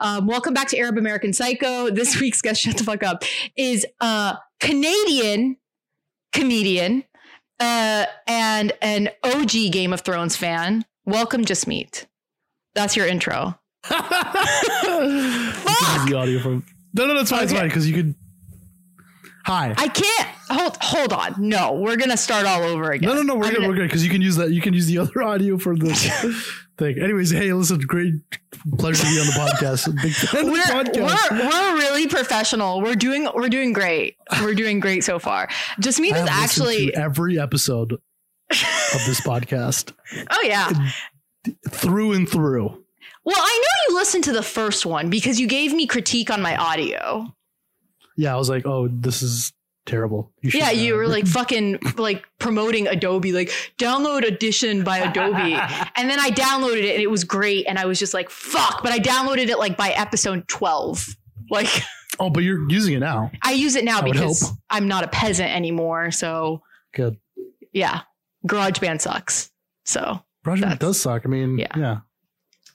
Um, welcome back to Arab American Psycho. This week's guest, shut the fuck up, is a Canadian comedian uh, and an OG Game of Thrones fan. Welcome, Jasmeet. That's your intro. You can use the audio from. No, no, that's fine. It's Okay. fine because you could. Hi. I can't hold. Hold on. No, we're gonna start all over again. no, no, no. We're I'm good. gonna- We're good because you can use that. You can use the other audio for this thing. Anyways, hey, listen, great pleasure to be on the podcast. Big fan We're, podcast. we're we're really professional. We're doing we're doing great. We're doing great so far. Jasmeet I is actually. to every episode of this podcast Oh yeah. through and through. Well, I know you listened to the first one because you gave me critique on my audio. Yeah, I was like, oh, this is terrible. You Yeah, you were like fucking like promoting Adobe, like download Audition by Adobe. and then I downloaded it and it was great. And I was just like, fuck. But I downloaded it like by episode 12. Like Oh, but you're using it now. I use it now That would because. I'm not a peasant anymore. So Good. yeah, GarageBand sucks. So Project That's- does suck. I mean, Yeah. yeah.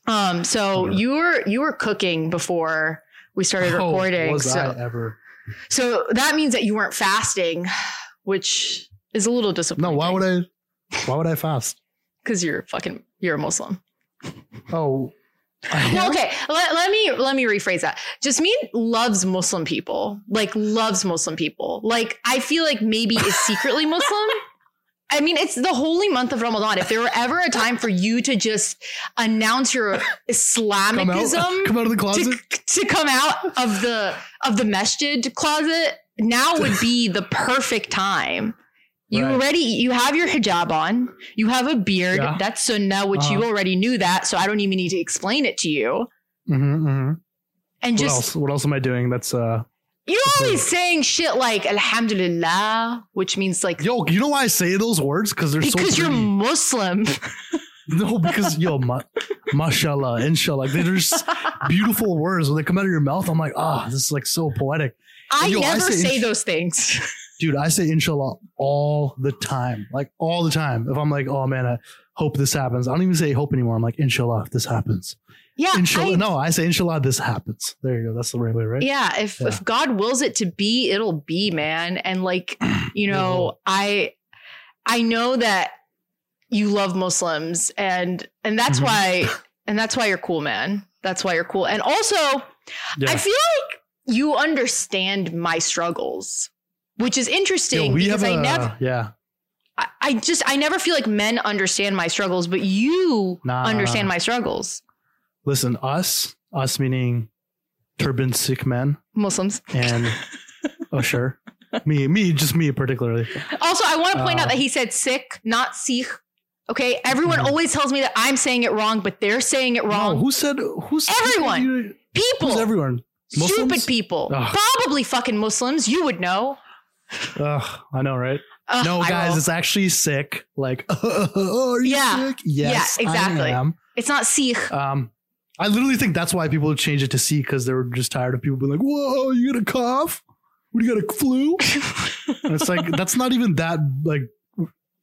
um, so Yeah. you were you were cooking before we started Oh, recording. was so I ever? So that means that you weren't fasting, which is a little disappointing. No, why would I? Why would I fast? Because you're fucking you're a Muslim. Oh, okay. Let, let me let me rephrase that. Jasmine loves Muslim people. Like loves Muslim people. Like I feel like maybe is secretly Muslim. I mean, it's the holy month of Ramadan. If there were ever a time for you to just announce your come out, Islamicism come out of the closet. to, to come out of the of the masjid closet, now would be the perfect time. You Right. already you have your hijab on. You have a beard. Yeah. That's sunnah, which you Uh-huh. already knew that. So I don't even need to explain it to you. Mm-hmm, mm-hmm. And What just else? What else am I doing? That's uh. You're always saying shit like Alhamdulillah, which means like Yo, you know why I say those words? Because they're so. because so you're. Muslim. No, because yo, ma- mashallah, inshallah, they're just beautiful words when they come out of your mouth. I'm like, ah, this is like so poetic, I Yo, I never say say ins- those things. dude. I say inshallah all the time, like all the time. If I'm like, oh man, I hope this happens. I don't even say hope anymore. I'm like, inshallah, if this happens. Yeah, Inshallah, I- no, I say inshallah, this happens. There you go. That's the right way, right? Yeah, if Yeah. if God wills it to be, it'll be, man. And like, you know. I I know that you love Muslims and and that's Mhm. why and that's why you're cool, man. That's why you're cool. And also, Yeah. I feel like you understand my struggles, which is interesting Yo, we because have I a never yeah. I, I just I never feel like men understand my struggles, but you Nah. understand my struggles. Listen, us, us meaning turban Sikh men, Muslims. and oh sure, me, me, just me particularly. Also, I want to point Uh, out that he said sick, not Sikh. Okay, everyone Mhm. always tells me that I'm saying it wrong, but they're saying it No, wrong. who said who's Everyone. you- people, Who's everyone? stupid people, Ugh. probably fucking Muslims. You would know. Ugh, I know, right? Ugh, No, guys, it's actually sick. Like, oh, are you Yeah. sick? Yes, Yeah, exactly. It's not Sikh. Um, I literally think that's why people changed it to C because they were just tired of people being like, "Whoa, you got a cough? What, do you got a flu?" It's like that's not even that like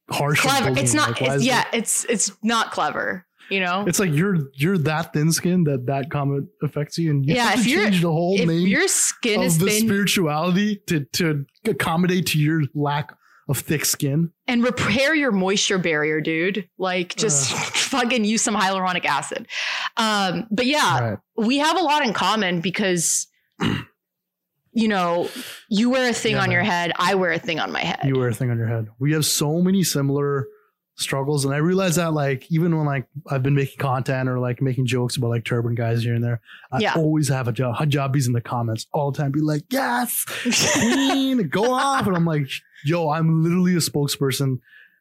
harsh. clever. It's not. Like, it's, yeah, it- it's it's not clever. You know. It's like you're you're that thin skinned that that comment affects you, and you Yeah, if you're- change the whole if name your skin of is the thin spirituality to to accommodate to your lack of thick skin. and repair your moisture barrier, dude, like just fucking use some hyaluronic acid. Um, but yeah, Right. we have a lot in common because you know you wear a thing Yeah, on your head i wear a thing on my head You wear a thing on your head. We have so many similar struggles, and I realize that like even when like I've been making content or like making jokes about like turban guys here and there, I Yeah. always have a job hijabis in the comments all the time. Be like, yes, queen, go off, and I'm like, yo, I'm literally a spokesperson.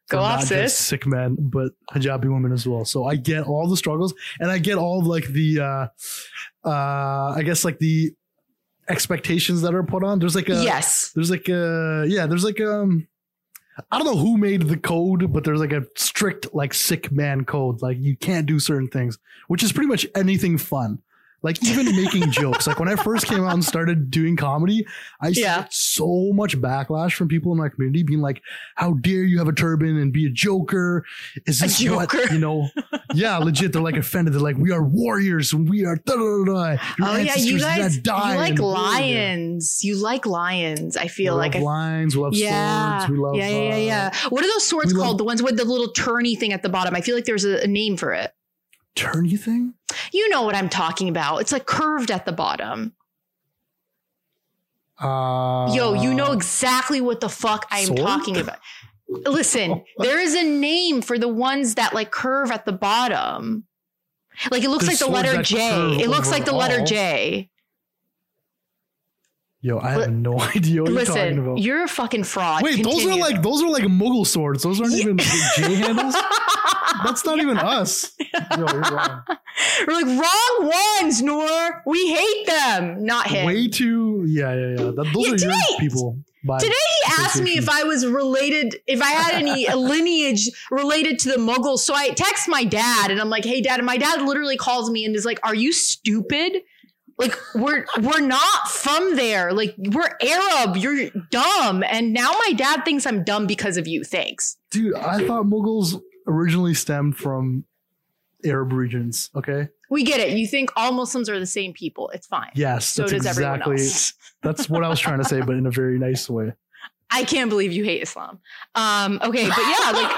Go off, not just sis. Sick men, but hijabi women as well. So I get all the struggles, and I get all of like the, uh uh I guess like the expectations that are put on. There's like a yes there's like a yeah there's like um i don't know who made the code but there's like a strict like sick man code. Like you can't do certain things which is pretty much anything fun Like even making jokes. Like when I first came out and started doing comedy, I Yeah. so much backlash from people in my community being like, "How dare you have a turban and be a joker? Is this joker? what you know?" Yeah, legit. They're like offended. They're like, "We are warriors and we are." Da, da, da, da. Oh yeah, you guys, you like lions. You like lions. I feel we like love I lines. We love yeah, swords. We love yeah, yeah, yeah, uh. What are those swords we love- called? The ones with the little turny thing at the bottom. I feel like there's a, a name for it. Turny thing. You know what I'm talking about. It's like curved at the bottom. Uh, Yo, you know exactly what the fuck I'm sword? talking about. Listen, there is a name for the ones that like curve at the bottom. Like it looks There's like the letter J. It looks like the letter overall. J. Yo, I have Li- no idea what you're talking about. Listen, you're a fucking fraud. Wait, those are like those are like Mughal swords. Those aren't Yeah. even J handles. That's not even us. Yo, you're wrong. We're like wrong ones, Noor. We hate them. Not him. Way too. Yeah, yeah, yeah. That, those Yeah, are your people. By, Today he asked me if I was related, if I had any lineage related to the Mughals. So I text my dad and I'm like, "Hey, dad." And my dad literally calls me and is like, "Are you stupid? Like we're we're not from there. Like we're Arab. You're dumb." And now my dad thinks I'm dumb because of you. Thanks. dude, I thought Mughals originally stemmed from Arab regions. Okay. We get it. You think all Muslims are the same people. It's fine. Yes, So does everyone exactly. else. That's what I was trying to say, but in a very nice way. I can't believe you hate Islam. Um, okay, but yeah, like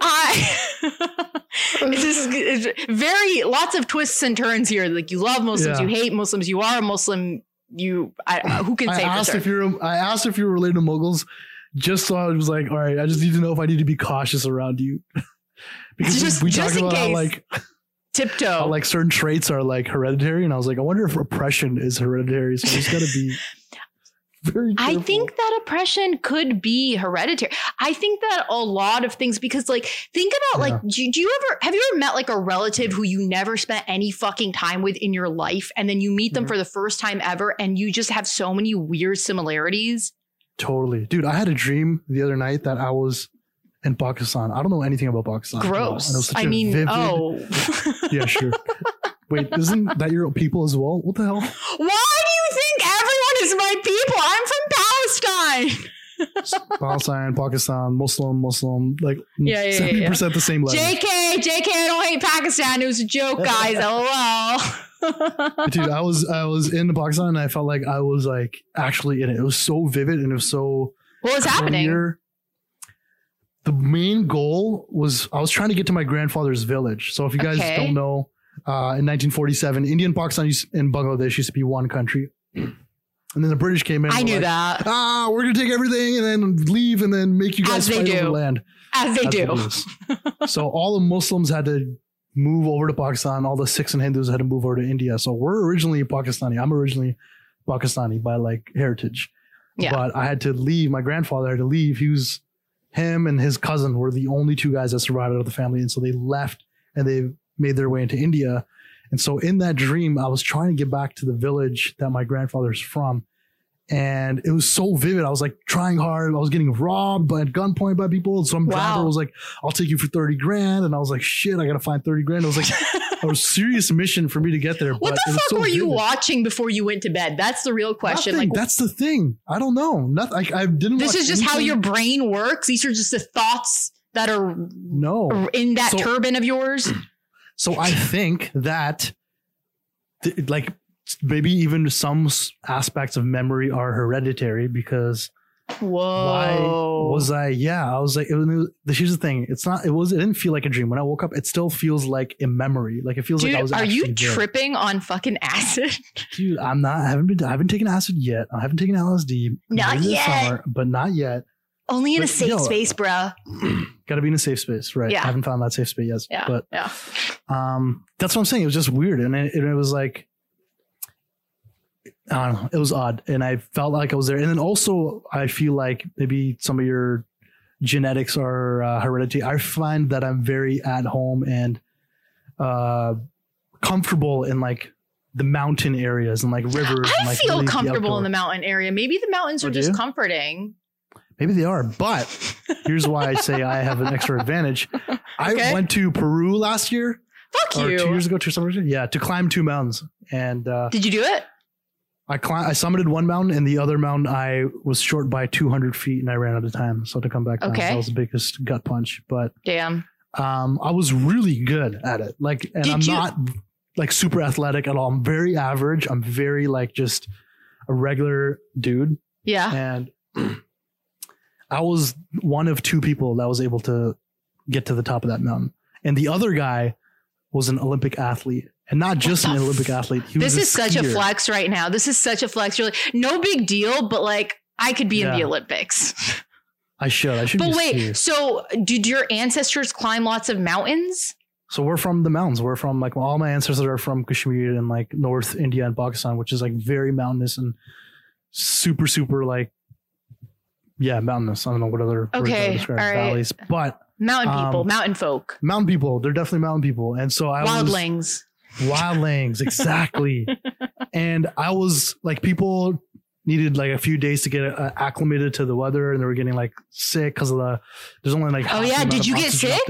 I it's just it's very lots of twists and turns here. Like you love Muslims, Yeah. you hate Muslims, you are a Muslim. You, I, who can I say for asked sure? if you're. I asked if you were related to Mughals, just so I was like, all right, I just need to know if I need to be cautious around you, because Just- we just talked about how like Tiptoe. how like certain traits are like hereditary, and I was like, I wonder if oppression is hereditary. So I just got to be very. I think that oppression could be hereditary. I think that a lot of things because like think about like do, do you ever have you ever met like a relative who you never spent any fucking time with in your life and then you meet them Mhm. for the first time ever and you just have so many weird similarities? totally, dude. I had a dream the other night that I was in Pakistan. I don't know anything about Pakistan. at and it was Gross. I mean, vivid- oh. yeah, sure. Wait, isn't that your people as well? What the hell? Why do you think everyone is my people? I'm from Palestine. Palestine, Pakistan, Muslim, Muslim, like Yeah, yeah, yeah, seventy yeah. the same level. JK, JK, I don't hate Pakistan. It was a joke, guys. LOL. Dude, I was I was in the Pakistan and I felt like I was like actually in it. It was so vivid and it was so what was happening? The main goal was I was trying to get to my grandfather's village. So if you guys Okay. don't know, uh, in 1947, India and Pakistan used, and Bangladesh used to be one country, and then the British came in. I knew like, that. Ah, we're gonna take everything and then leave and then make you As guys they fight over land. As they do. so all the Muslims had to move over to Pakistan. All the Sikhs and Hindus had to move over to India. So we're originally Pakistani. I'm originally Pakistani by like heritage. Yeah. But I had to leave. My grandfather had to leave. He was him and his cousin were the only two guys that survived out of the family. And so they left and they made their way into India. And so in that dream, I was trying to get back to the village that my grandfather's from. And it was so vivid. I was like trying hard. I was getting robbed by at gunpoint by people. And some Wow. driver was like, I'll take you for 30 grand. And I was like, shit, I got to find 30 grand. It was like a serious mission for me to get there. What the fuck so were you watching before you went to bed? That's the real question. Nothing. Like, That's the thing. I don't know. Nothing. Like, I didn't this is just how your brain works. These are just the thoughts that are No. in that So- turban of yours. So I think that, th- like, maybe even some s- aspects of memory are hereditary because Whoa. why was I? Yeah, I was like, it was, here's the thing. It's not. It was. It didn't feel like a dream. When I woke up, it still feels like a memory. Like it feels Dude, like I was. are you there. tripping on fucking acid? Dude, I'm not. I haven't been. I haven't taken acid yet. I haven't taken LSD. Not yet. summer, but not yet. Only in a safe space, bruh. Got to be in a safe space, right? Yeah. I haven't found that safe space yet. Yeah. But yeah. um, that's what I'm saying. It was just weird, and it, and it was like. I don't know. It was odd, and I felt like I was there. And then also, I feel like maybe some of your genetics are uh, hereditary. I find that I'm very at home and uh, comfortable in like the mountain areas and like rivers. I and, like, feel really comfortable in the mountain area. Maybe the mountains Oh, are just you? comforting. Maybe they are, but here's why I say I have an extra advantage. I went to Peru last year. Fuck or you. two years ago, two summers ago. Yeah, to climb two mountains, and uh, Did you do it? I climb, I summited one mountain, and the other mountain I was short by 200 feet, and I ran out of time. So to come back, down, Okay. that was the biggest gut punch. But Damn. um, I was really good at it. Like, and Did I'm you- not like super athletic at all. I'm very average. I'm very like just a regular dude, Yeah. and I was one of two people that was able to get to the top of that mountain, and the other guy was an Olympic athlete, and not just an Olympic athlete. He This is such a flex right now. This is such a flex. You're like, no big deal, but like I could be in the Olympics. I should. I should. But wait, skier. so did your ancestors climb lots of mountains? So we're from the mountains. We're from like all my ancestors are from Kashmir and like North India and Pakistan, which is like very mountainous and super, super like yeah, mountainous. I don't know what other words I would Okay, all right. valleys, but Mountain Um, people, mountain folk, mountain people. They're definitely mountain people, and so I was wildlings. wildlings exactly. and I was like people needed like a few days to get uh, acclimated to the weather, and they were getting like sick because of the. There's only like Oh, yeah? Did you get sick?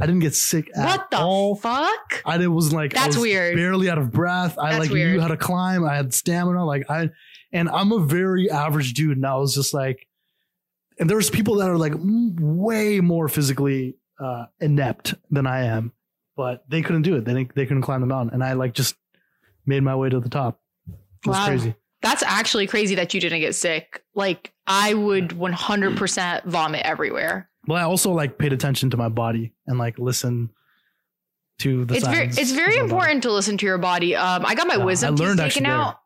I didn't get sick at What the all. fuck? I did was like I That's was weird. barely out of breath. I That's like weird. knew how to climb. I had stamina. Like I, and I'm a very average dude. And I was just like, and there's people that are like way more physically uh, inept than I am, but they couldn't do it. They didn't, they couldn't climb the mountain, and I like just made my way to the top. It was Wow. crazy. That's actually crazy that you didn't get sick. Like I would 100% vomit everywhere. Well, I also like paid attention to my body and like listen to the it's very it's very my body. important to listen to your body. Um, I got my Yeah, I wisdom teeth taken out,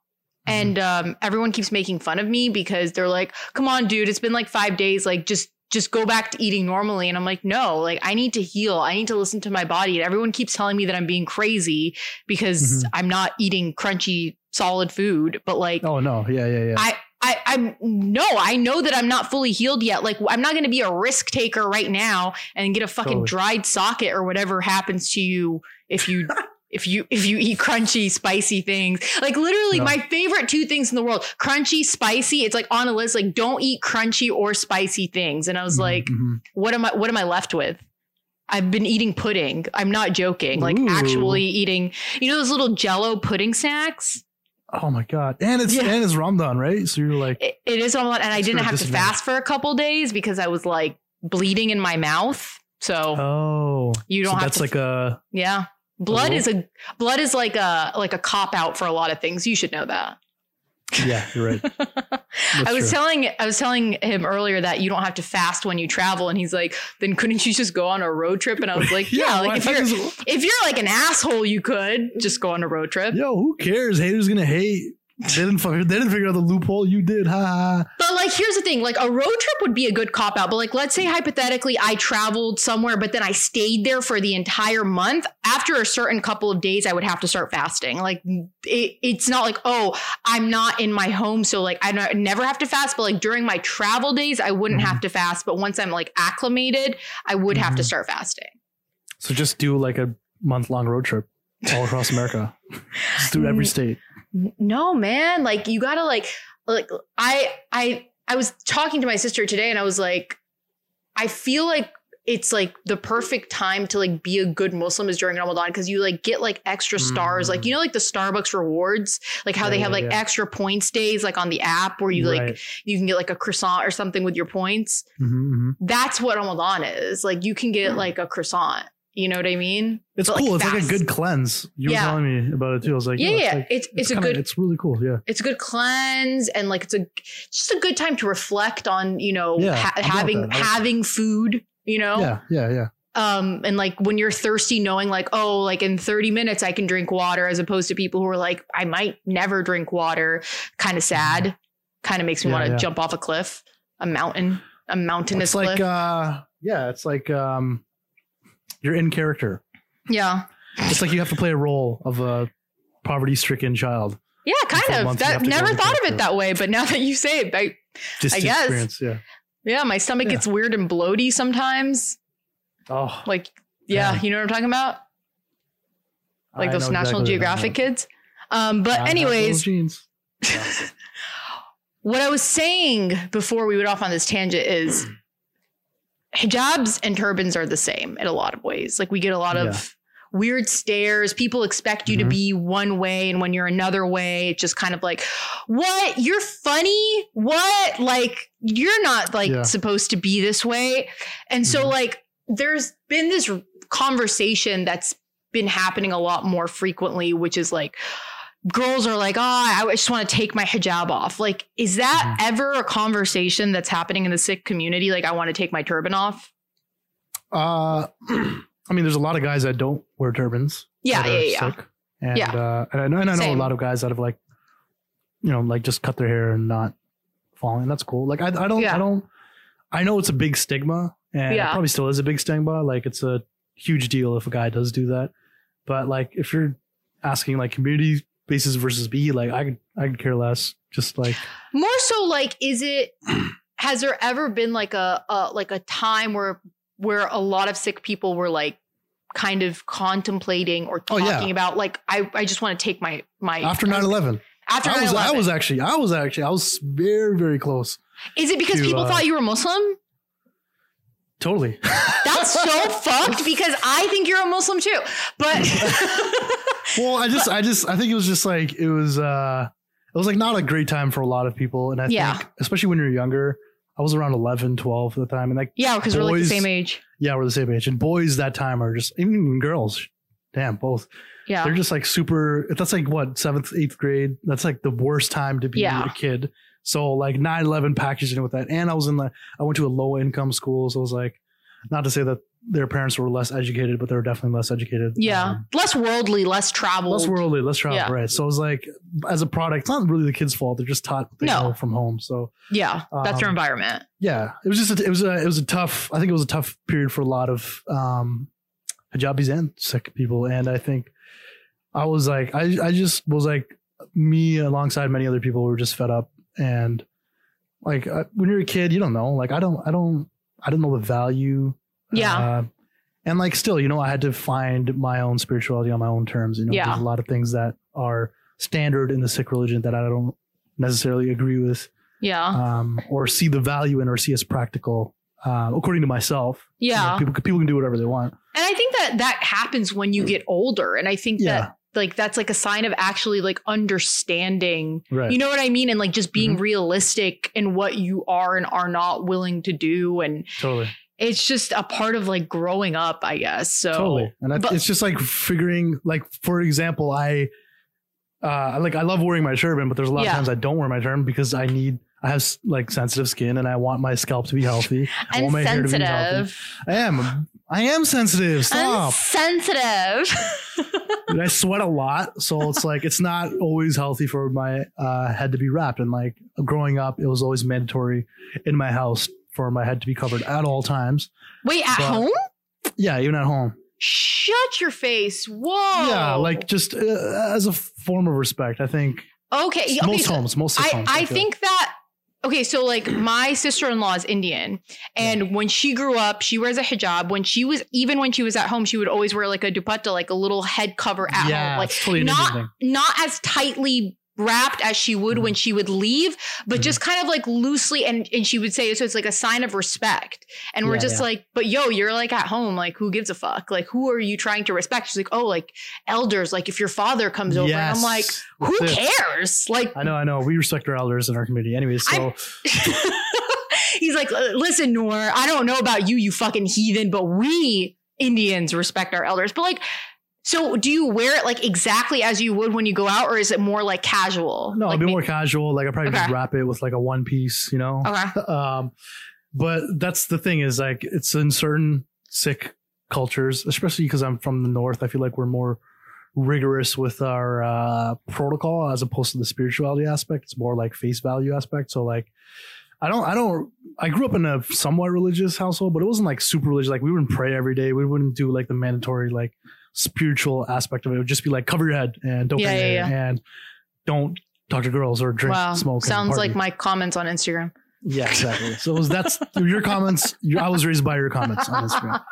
and um, everyone keeps making fun of me because they're like, "Come on, dude, it's been like five days. Like, just just go back to eating normally." And I'm like, "No, like I need to heal. I need to listen to my body." And everyone keeps telling me that I'm being crazy because Mhm. I'm not eating crunchy, solid food. But like, Oh no, yeah, yeah, yeah. I, I, I'm no, I know that I'm not fully healed yet. Like, I'm not going to be a risk taker right now and get a fucking Totally. dried socket or whatever happens to you if you. If you if you eat crunchy spicy things like literally No. my favorite two things in the world crunchy spicy it's like on a list like don't eat crunchy or spicy things and I was Mhm, like mhm. what am I what am I left with I've been eating pudding I'm not joking like Ooh. actually eating you know those little jello pudding snacks oh my god, and it's Yeah. and it's Ramadan, right? So you're like, it, it is Ramadan, and I didn't have to fast for a couple days because I was like bleeding in my mouth. So oh, you don't so have that's to. like a yeah, blood mm-hmm. is a blood is like a like a cop out for a lot of things. You should know that. yeah, you're right. I was true. telling I was telling him earlier that you don't have to fast when you travel, and he's like, "Then couldn't you just go on a road trip?" And I was like, "Yeah, why like if you're just- if you're like an asshole, you could just go on a road trip." yo, who cares? Haters gonna hate. They didn't fucking, they didn't figure out the loophole. You did, ha ha. But like, here's the thing: like, a road trip would be a good cop out. But like, let's say hypothetically, I traveled somewhere, but then I stayed there for the entire month. After a certain couple of days, I would have to start fasting. Like, it, it's not like, oh, I'm not in my home, so like, I never have to fast. But like during my travel days, I wouldn't Mhm. have to fast. But once I'm like acclimated, I would have to Mhm. start fasting. So just do like a month long road trip all across America. just do every Mm. state. No man. Like you gotta like like i i i was talking to my sister today and i was like i feel like it's like the perfect time to like be a good muslim is during ramadan because you like get like extra stars. Like Mm. you know like the starbucks rewards? Like how Yeah, they have like yeah. extra points days like on the app where you like you can get like a croissant or something with your points? Mhm, mhm. that's what ramadan is. Like you can get like a croissant you know what i mean It's But, like, cool. it's like a good cleanse. You Yeah. were telling me about it too. I was like, Yeah, yo, yeah, like- it's- it's a kinda- good- It's really cool. Yeah. it's a good cleanse and like it's a just a good time to reflect on you know Yeah, ha- I'm down with having. Like having food you know Yeah. Yeah. Yeah. um and like when you're thirsty knowing like oh like in 30 minutes i can drink water as opposed to people who are like i might never drink water kind of sad kind of makes me Yeah, want to jump off a cliff a mountain a mountainous It's like, cliff uh, yeah, it's like, um, you're in character. yeah It's like you have to play a role of a poverty stricken child. yeah kind of that have to go never thought of it that way but now that you say it I, Just I guess. Yeah. yeah my stomach Yeah. gets weird and bloaty sometimes Oh, like yeah Man. you know what i'm talking about like I those National exactly Geographic kids. Um, but I anyways, what I was saying before we went off on this tangent is hijabs and turbans are the same in a lot of ways. Like we get a lot of weird stares. People expect you to Mhm. be one way, and when you're another way, it's just kind of like, what? You're funny? What? Like, you're not like Yeah. supposed to be this way. And so, Mhm. like, there's been this conversation that's been happening a lot more frequently, which is like, girls are like, oh, I just want to take my hijab off. Like, is that Mm-hmm. ever a conversation that's happening in the Sikh community? Like, I want to take my turban off. Uh, I mean, there's a lot of guys that don't wear turbans. Yeah, yeah, yeah. sick. And, Yeah. uh, and I know, and I know Same. a lot of guys that have like, you know, like just cut their hair and not falling. That's cool. Like, I, I don't, Yeah. I don't, I know it's a big stigma and Yeah. it probably still is a big stigma. Like, it's a huge deal if a guy does do that. But like, if you're asking like community basis versus B, like, I could, I could care less. Just like, More so, like, is it? Has there ever been like a, a like a time where where a lot of sick people were like kind of contemplating or Oh, talking yeah. about like I I just want to take my my after 9 11, after I was, I 9/11. was actually, I was actually, I was very, very close. Is it because to, people uh, thought you were Muslim? Totally. That's so fucked because I think you're a Muslim too. But well i just i just i think it was just like it was uh it was like not a great time for a lot of people and i Yeah. think especially when you're younger i was around 11 12 at the time and like yeah, because we're like the same age. yeah we're the same age and boys that time are just even girls damn both Yeah. they're just like super that's like what seventh eighth grade that's like the worst time to be Yeah. a kid so like 9-11 packaged in with that and i was in the i went to a low income school so it was like not to say that their parents were less educated but they were definitely less educated Yeah. Um, less worldly, less traveled. less worldly, less travel, Yeah. right? So it was like, as a product, it's not really the kids' fault. They're just taught they No. from home. So yeah. That's Um, environment. yeah, it was just a, it was a, it was a tough. I think it was a tough period for a lot of um, hijabis and sick people, and I think I was like, I I just was like me alongside many other people were just fed up, and like uh, when you're a kid, you don't know. Like I don't, I don't, I don't know the value. Yeah. Uh, and like still, you know, I had to find my own spirituality on my own terms. You know, Yeah. there's a lot of things that are standard in the Sikh religion that I don't necessarily agree with, Yeah. um, or see the value in, or see as practical, uh, according to myself. You know, yeah. people people can do whatever they want. And I think that that happens when you get older. And I think Yeah. that like that's like a sign of actually like understanding. Right. You know what I mean? And like just being Mhm. realistic in what you are and are not willing to do. And totally. it's just a part of like growing up, I guess. So totally. And I, but- it's just like figuring, like for example, I, uh, like I love wearing my turban, but there's a lot Yeah. of times I don't wear my turban because I need. I have like sensitive skin and I want my scalp to be healthy. I want my hair to be healthy. I am. I am sensitive. I'm Stop. sensitive. And I sweat a lot, so it's like it's not always healthy for my uh, head to be wrapped. And like growing up, it was always mandatory in my house for my head to be covered at all times. Wait, at But- home? Yeah, even at home. Shut your face. Whoa. Yeah, like just uh, as a form of respect. I think okay. okay most so- homes, most I, homes. I feel. think that okay, so like my sister-in-law is Indian, and when she grew up, she wears a hijab. When she was even when she was at home, she would always wear like a dupatta, like a little head cover at yeah, home, like totally not not as tightly wrapped as she would when she would leave, but Mhm. just kind of like loosely and and she would say so it's like a sign of respect. And we're Yeah, just yeah. like, but yo, you're like at home, like who gives a fuck? Like who are you trying to respect? She's like, oh, like elders, like if your father comes over, and I'm like, Yes, who cares? Like I know, I know. We respect our elders in our community, anyways. So He's like, "Uh, listen, Noor, I don't know about you, you fucking heathen, but we Indians respect our elders. But like, so do you wear it like exactly as you would when you go out, or is it more like casual? no, like, a bit ma- more casual. Like I probably just wrap it with like a one piece, you know. Okay. um, but that's the thing is like it's in certain sick cultures, especially because I'm from the north. I feel like we're more rigorous with our uh, protocol as opposed to the spirituality aspect. It's more like face value aspect. So like, I don't, I don't. I grew up in a somewhat religious household, but it wasn't like super religious. Like we wouldn't pray every day. We wouldn't do like the mandatory like spiritual aspect of it. It would just be like cover your head and don't Yeah, your yeah, and don't talk to girls or drink, Wow. smoke. Sounds like my comments on Instagram. Yeah, exactly. So was- that's your comments. You, I was raised by your comments on Instagram.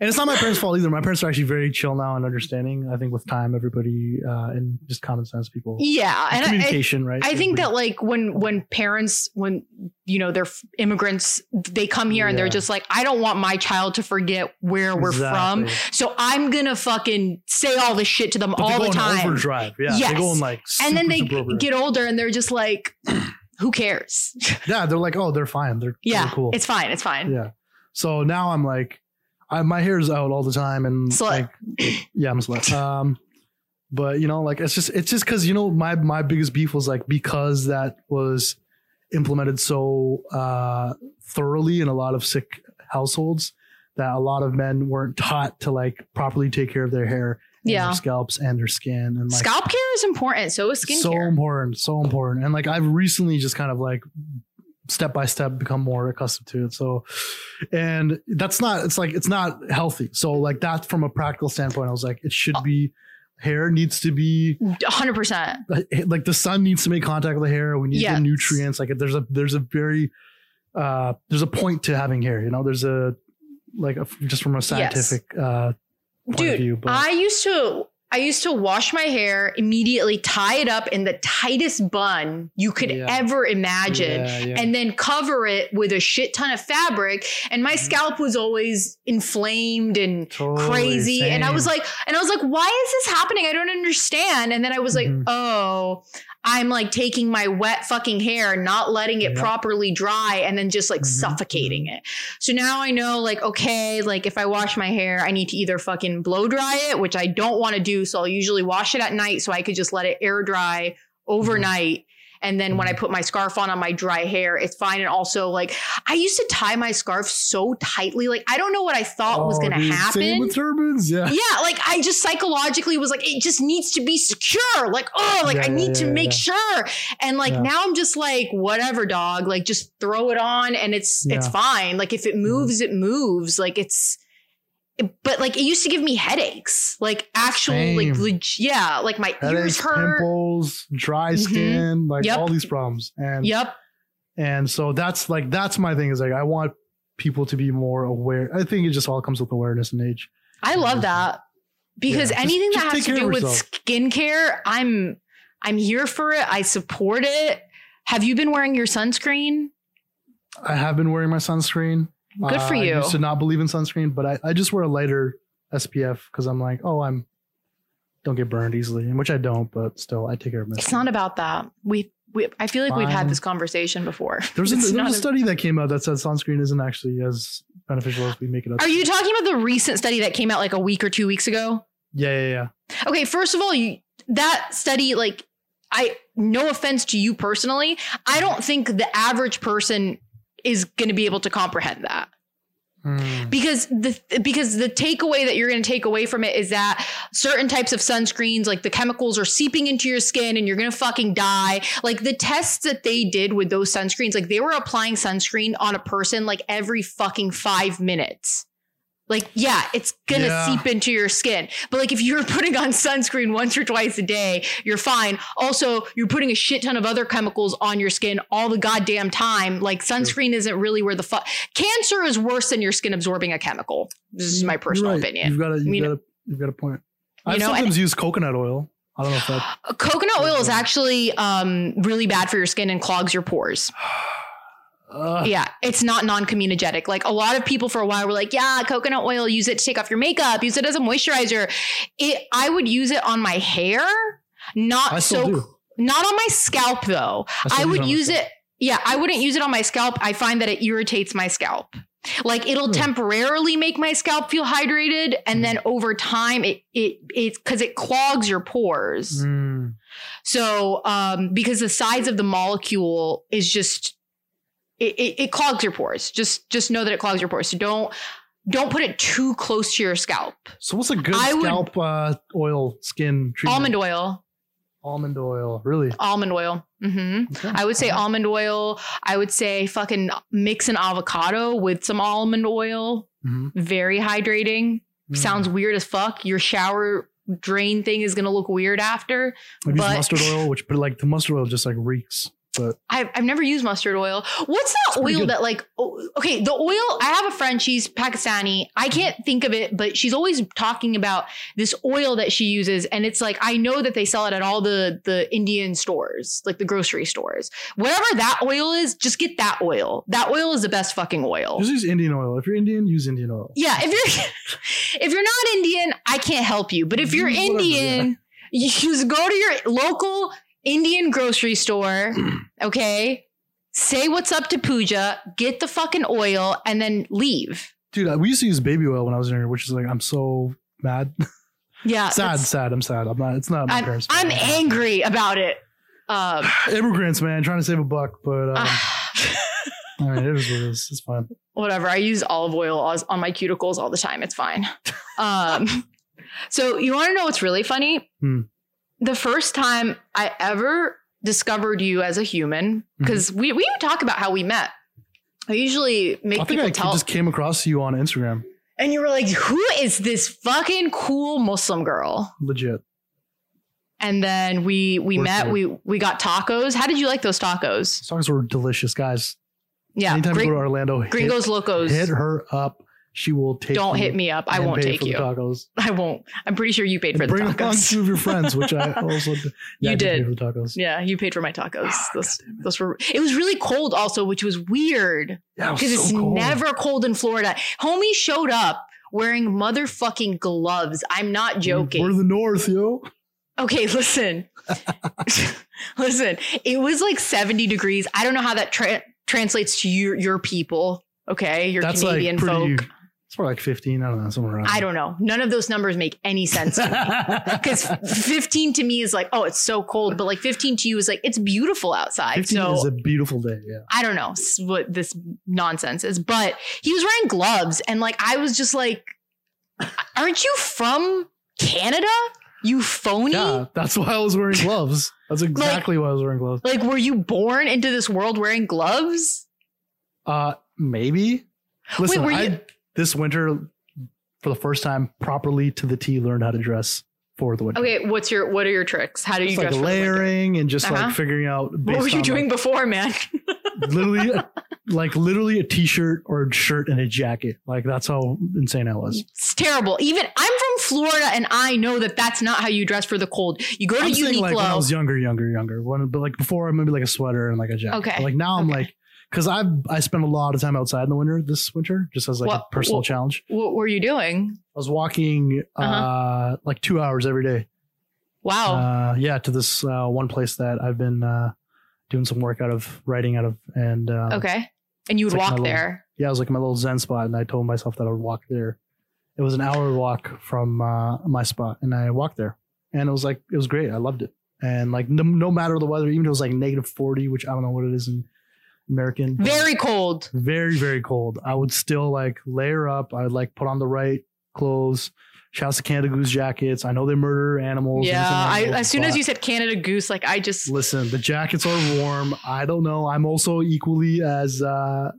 And it's not my parents' fault either. My parents are actually very chill now and understanding. I think with time, everybody uh, and just common sense people. Yeah, and I, I, communication, right? I think that like when when parents when you know they're immigrants, they come here and they're just like, I don't want my child to forget where we're from, so I'm gonna fucking say all this shit to them But all they go the time. overdrive. Yeah, Yes. they go in like and then super, they super overdrive. get older and they're just like, who cares? yeah, they're like, oh, they're fine. They're yeah, they're cool. it's fine. It's fine. Yeah. So now I'm like, I, my hair's out all the time, and Slut. like, yeah, I'm a slut. Um, but you know, like it's just it's just because you know my my biggest beef was like because that was implemented so uh thoroughly in a lot of sick households that a lot of men weren't taught to like properly take care of their hair, and Yeah. their scalps and their skin, and like Scalp care is important. So is skin so skincare. important, so important. And like I've recently just kind of like step by step become more accustomed to it. So, and that's not, it's like, it's not healthy. So like that from a practical standpoint, I was like, it should be hair needs to be 100%. like the sun needs to make contact with the hair. We need Yes. the nutrients. Like there's a, there's a very, uh, there's a point to having hair, you know, there's a, like a, just from a scientific, uh, point of Dude, view, but I used to I used to wash my hair, immediately tie it up in the tightest bun you could Yeah. ever imagine. Yeah, yeah. And then cover it with a shit ton of fabric. And my Mm-hmm. scalp was always inflamed and Totally, crazy. And I was like, and I was like, why is this happening? I don't understand. And then I was like, Mhm. oh, I'm like taking my wet fucking hair, not letting it Yeah. properly dry, and then just like Mhm, suffocating it. So now I know, like, okay, like if I wash my hair, I need to either fucking blow dry it, which I don't want to do. So I'll usually wash it at night so I could just let it air dry overnight. And then when I mm-hmm. put my scarf on on my dry hair, it's fine. And also, like, I used to tie my scarf so tightly. Like, I don't know what I thought was Oh, going to happen. Same with turbans. Yeah. Yeah, like I just psychologically was like, it just needs to be secure. Like, oh, like Yeah, I yeah, need to yeah, make yeah. sure. And like Yeah. now I'm just like, whatever, dog. Like just throw it on and it's it's fine. Like if it moves, it moves. Like it's but like it used to give me headaches. Like actual like Same. leg- yeah, like my ears hurt. pimples, dry Mhm. skin, like Yep. all these problems. And Yep. and so that's like that's my thing is like I want people to be more aware. I think it just all comes with awareness and age. I love that. Because Yeah, anything just that take has to do with skincare, I'm I'm here for it. I support it. Have you been wearing your sunscreen? I have been wearing my sunscreen. Good for Uh, you. I used to not believe in sunscreen, but I, I just wear a lighter SPF because I'm like, oh, I'm don't get burned easily, and which I don't, but still I take care of myself. It's not about that. We, we I feel like we've had this conversation before. There's a, It's there's not a study that came out that said sunscreen isn't actually as beneficial as we make it up. Are you talking about the recent study that came out like a week or two weeks ago? Yeah, yeah, yeah. Okay, first of all, you that study like I no offense to you personally, I don't think the average person is going to be able to comprehend that. Hmm. because the because the takeaway that you're going to take away from it is that certain types of sunscreens like the chemicals are seeping into your skin and you're going to fucking die like the tests that they did with those sunscreens like they were applying sunscreen on a person like every fucking 5 minutes like yeah it's to Yeah. seep into your skin but like if you're putting on sunscreen once or twice a day you're fine also you're putting a shit ton of other chemicals on your skin all the goddamn time like sunscreen isn't really where the fuck cancer is worse than your skin absorbing a chemical. This is my personal right. opinion. You've got a, you've mean- got a, you've got a point. You I know, and- sometimes use coconut oil. I don't know if that. Coconut oil is actually um, really bad for your skin and clogs your pores. Uh, Yeah, it's not non-comedogenic. Like a lot of people for a while were like, "Yeah, coconut oil, use it to take off your makeup, use it as a moisturizer." It, I would use it on my hair, not I so, do. not on my scalp though. still I would use it. Yeah, I wouldn't use it on my scalp. I find that it irritates my scalp. Like it'll Hmm. temporarily make my scalp feel hydrated, and then over time, it it it because it clogs your pores. Mm. So, um, because the size of the molecule is just it, it, it clogs your pores. Just just know that it clogs your pores. So don't don't put it too close to your scalp. So what's a good I would- scalp uh, oil skin treatment? Almond oil, Almond oil, really? almond oil. Mm-hmm. Okay. I would say almond oil. I would say fucking mix an avocado with some almond oil. Mhm. Very hydrating. Mm. Sounds weird as fuck. Your shower drain thing is gonna look weird after. Used but- mustard oil, which but like the mustard oil just like reeks. But I've, I've never used mustard oil. What's that oil good. that like? oh, Okay, the oil. I have a friend. She's Pakistani. I mm-hmm. can't think of it, but she's always talking about this oil that she uses, and it's like I know that they sell it at all the the Indian stores, like the grocery stores. Whatever that oil is, just get that oil. That oil is the best fucking oil. just use Indian oil. If you're Indian, use Indian oil. Yeah, if you're if you're not Indian, I can't help you. But if you're Whatever, Indian, you just go to your local Indian grocery store, okay? Say what's up to Pooja, get the fucking oil, and then leave. Dude, we used to use baby oil when I was younger, which is like I'm so mad. Yeah. sad, sad. I'm sad. I'm not. It's not my I'm, parents. I'm fault. angry about it. Um, Immigrants, man, trying to save a buck, but um, mean, it is what it is. It's fine. whatever. I use olive oil on my cuticles all the time. It's fine. Um, so you want to know what's really funny? Hmm. The first time I ever discovered you as a human, Mm-hmm. because we we even talk about how we met. I usually make I think people I tell, just came across you on Instagram. and you were like, "Who is this fucking cool Muslim girl?" Legit. And then we we Worked met. We we got tacos. How did you like those tacos? Tacos were delicious, guys. Yeah, Anytime Gring- you go to Orlando, hit, Gringos Locos. hit her up. She will take. Don't hit me up. I won't take you. tacos. I won't. I'm pretty sure you paid And for the bring along tacos. two of your friends, which I also did. Yeah, You did. for the tacos. Yeah, you paid for my tacos. Ah, those, those were. It was really cold, also, which was weird Yeah, it because so it's cold. never cold in Florida. Homie showed up wearing motherfucking gloves. I'm not joking. We're the North, yo. okay, listen, listen. It was like 70 degrees. I don't know how that tra- translates to your your people. Okay, your That's Canadian like pretty. folk. It's probably like 15. I don't know, somewhere around. I don't know. None of those numbers make any sense to me. Because 15 to me is like, oh, it's so cold. But like 15 to you is like, it's beautiful outside. 15 so is a beautiful day. Yeah. I don't know what this nonsense is, but he was wearing gloves. And like, I was just like, aren't you from Canada? You phony? Yeah, that's why I was wearing gloves. That's exactly why I was wearing gloves. Like, were you born into this world wearing gloves? Uh, maybe. Listen, were you- I this winter for the first time properly to the T learned how to dress for the winter. Okay, what's your what are your tricks? How do you Just dress like for the layering and just Uh-huh. like figuring out. What were you doing before, man? Like, literally, like literally a t-shirt or a shirt and a jacket. Like that's how insane I was. It's terrible. Even I'm from Florida, and I know that that's not how you dress for the cold. You go to I'm Uniqlo. like when I was younger, younger, younger. When, but like before, maybe like a sweater and like a jacket. Okay. But, like now, I'm like because I I spent a lot of time outside in the winter this winter, just as like What- a personal what- challenge. what were you doing? I was walking uh Uh-huh. like two hours every day. Wow. Uh, yeah, to this uh, one place that I've been uh, doing some work out of, writing out of, and uh, okay. And you would like walk my little- there. yeah, it was like my little zen spot, and I told myself that I would walk there. It was an hour walk from uh, my spot, and I walked there, and it was like it was great. I loved it, and like no, no matter the weather, even if it was like negative forty, which I don't know what it is in American, Very cold. very very cold. I would still like layer up. I would like put on the right clothes. Shouts to Canada Goose jackets. I know they murder animals. Yeah. innocent I, as soon as you said Canada Goose, like I just Listen, the jackets are warm. I don't know. I'm also equally as uh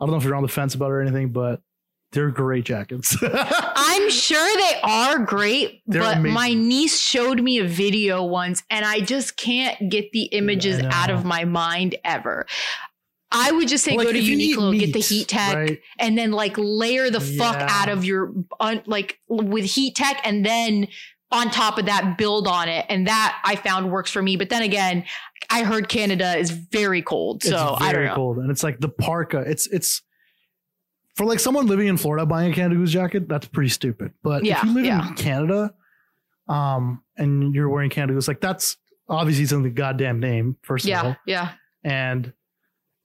I don't know if you're on the fence about it or anything, but they're great jackets. I'm sure they are great, They're but amazing. my niece showed me a video once and I just can't get the images I out of my mind ever. I would just say Like, go to if you eat Uniqlo, get the heat tech, right? and then like layer the fuck Yeah. out of your un, like with heat tech, and then on top of that, build on it. And that I found works for me. But then again, I heard Canada is very cold, so it's I very don't know. cold, and it's like the parka. It's it's for like someone living in Florida buying a Canada Goose jacket. That's pretty stupid. But Yeah, if you live yeah. in Canada, um, and you're wearing Canada Goose, like that's obviously it's in the goddamn name. First of all, Yeah, yeah. and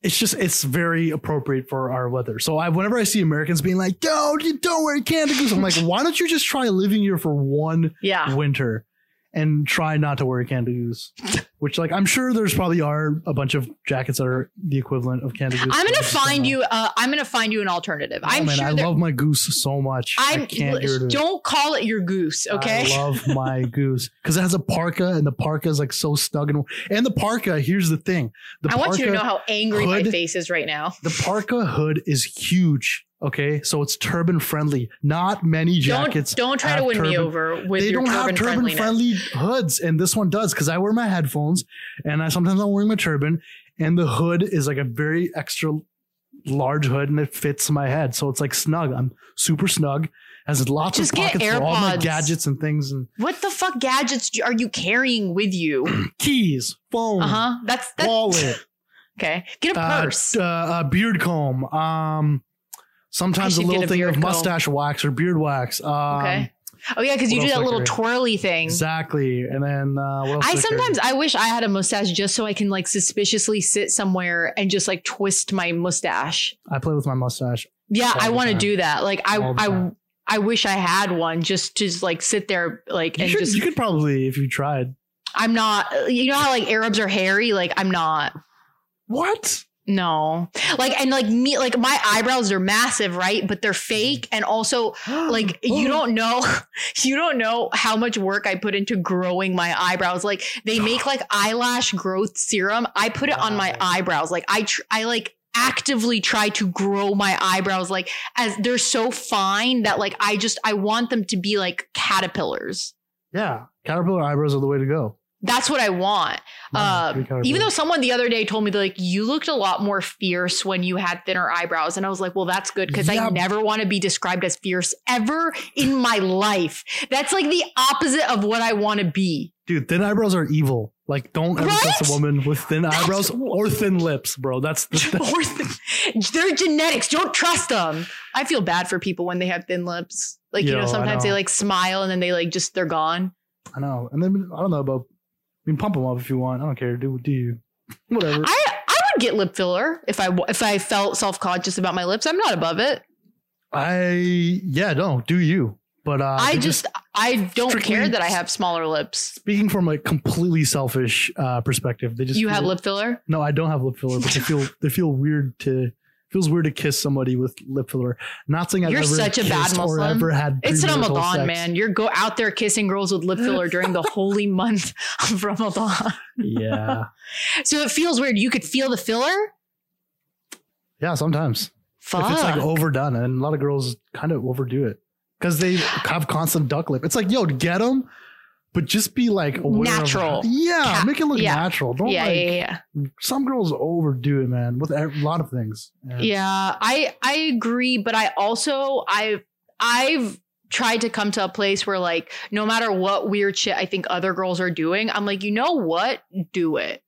it's just it's very appropriate for our weather. So I whenever I see Americans being like, "Don't you don't wear Canada Goose," I'm like, why don't you just try living here for one Yeah. winter and try not to wear Canada Goose? Which like I'm sure there's probably are a bunch of jackets that are the equivalent of Canada Goose. I'm gonna find you. Uh, I'm gonna find you an alternative. Oh, I'm man, sure. I love my goose so much. I I'm. can't get rid it. Don't call it your goose, okay? I love my goose because it has a parka and the parka is like so snug and and the parka. Here's the thing: the I want you to know how angry my face is right now. the parka hood is huge. Okay, so it's turban friendly. Not many jackets. don't don't try to win me over with They your don't have turban turban friendly hoods, and this one does because I wear my headphones, and I sometimes I'm wearing my turban, and the hood is like a very extra large hood, and it fits my head, so it's like snug. I'm super snug. Has lots Just of get pockets for all my gadgets and things, and What the fuck gadgets are you carrying with you? keys, phone, Uh huh. That's that's wallet. okay. Get a uh, purse. uh, uh, beard comb. Um, sometimes a little a thing of comb. mustache wax or beard wax. Um, Okay. oh yeah, because you do that little twirly thing. Exactly. And then uh, what else? I sometimes I wish I had a mustache just so I can like suspiciously sit somewhere and just like twist my mustache. I play with my mustache. Yeah, I want to do that. Like I I. I wish I had one just to just, like sit there like You, and should, just you could probably if you tried. I'm not you know how like Arabs are hairy like I'm not What? No. Like and like me like my eyebrows are massive right? But they're fake. And also like you don't know you don't know how much work I put into growing my eyebrows. Like they make like eyelash growth serum. I put it on my eyebrows. Like I tr- I like actively try to grow my eyebrows like as they're so fine that like I just I want them to be like caterpillars. Yeah, caterpillar eyebrows are the way to go. That's what I want um, even though someone the other day told me like you looked a lot more fierce when you had thinner eyebrows, and I was like, well, that's good because Yeah. I never want to be described as fierce ever in my life. That's like the opposite of what I want to be. dude, thin eyebrows are evil. Like, don't ever Right? trust a woman with thin That's- eyebrows or thin lips, bro. That's the, Or th- They're genetics. Don't trust them. I feel bad for people when they have thin lips. Like you know, sometimes they like smile and then they like just they're gone. I know. And then I don't know about. I mean, pump them up if you want. I don't care. Do do you? Whatever. I I would get lip filler if I w- if I felt self conscious about my lips. I'm not above it. I yeah, no, do you? But uh, I they just I don't care that I have smaller lips. speaking from a completely selfish uh, perspective, they just You have lip filler? No, I don't have lip filler, but they feel they feel weird to feels weird to kiss somebody with lip filler. Not saying I've You're ever such a bad Muslim. ever had. It's Ramadan, sex. man. You're go out there kissing girls with lip filler during the holy month of Ramadan. Yeah, So it feels weird. You could feel the filler? yeah. Sometimes Fuck. if it's like overdone, and a lot of girls kind of overdo it because they have constant duck lip. It's like, yo, get them, but just be like aware of- Natural. yeah, make it look yeah. natural. Don't yeah, like yeah, yeah. some girls overdo it, man, with a lot of things. And Yeah, I I agree, but I also I I've tried to come to a place where like no matter what weird shit I think other girls are doing, I'm like, you know what? Do it.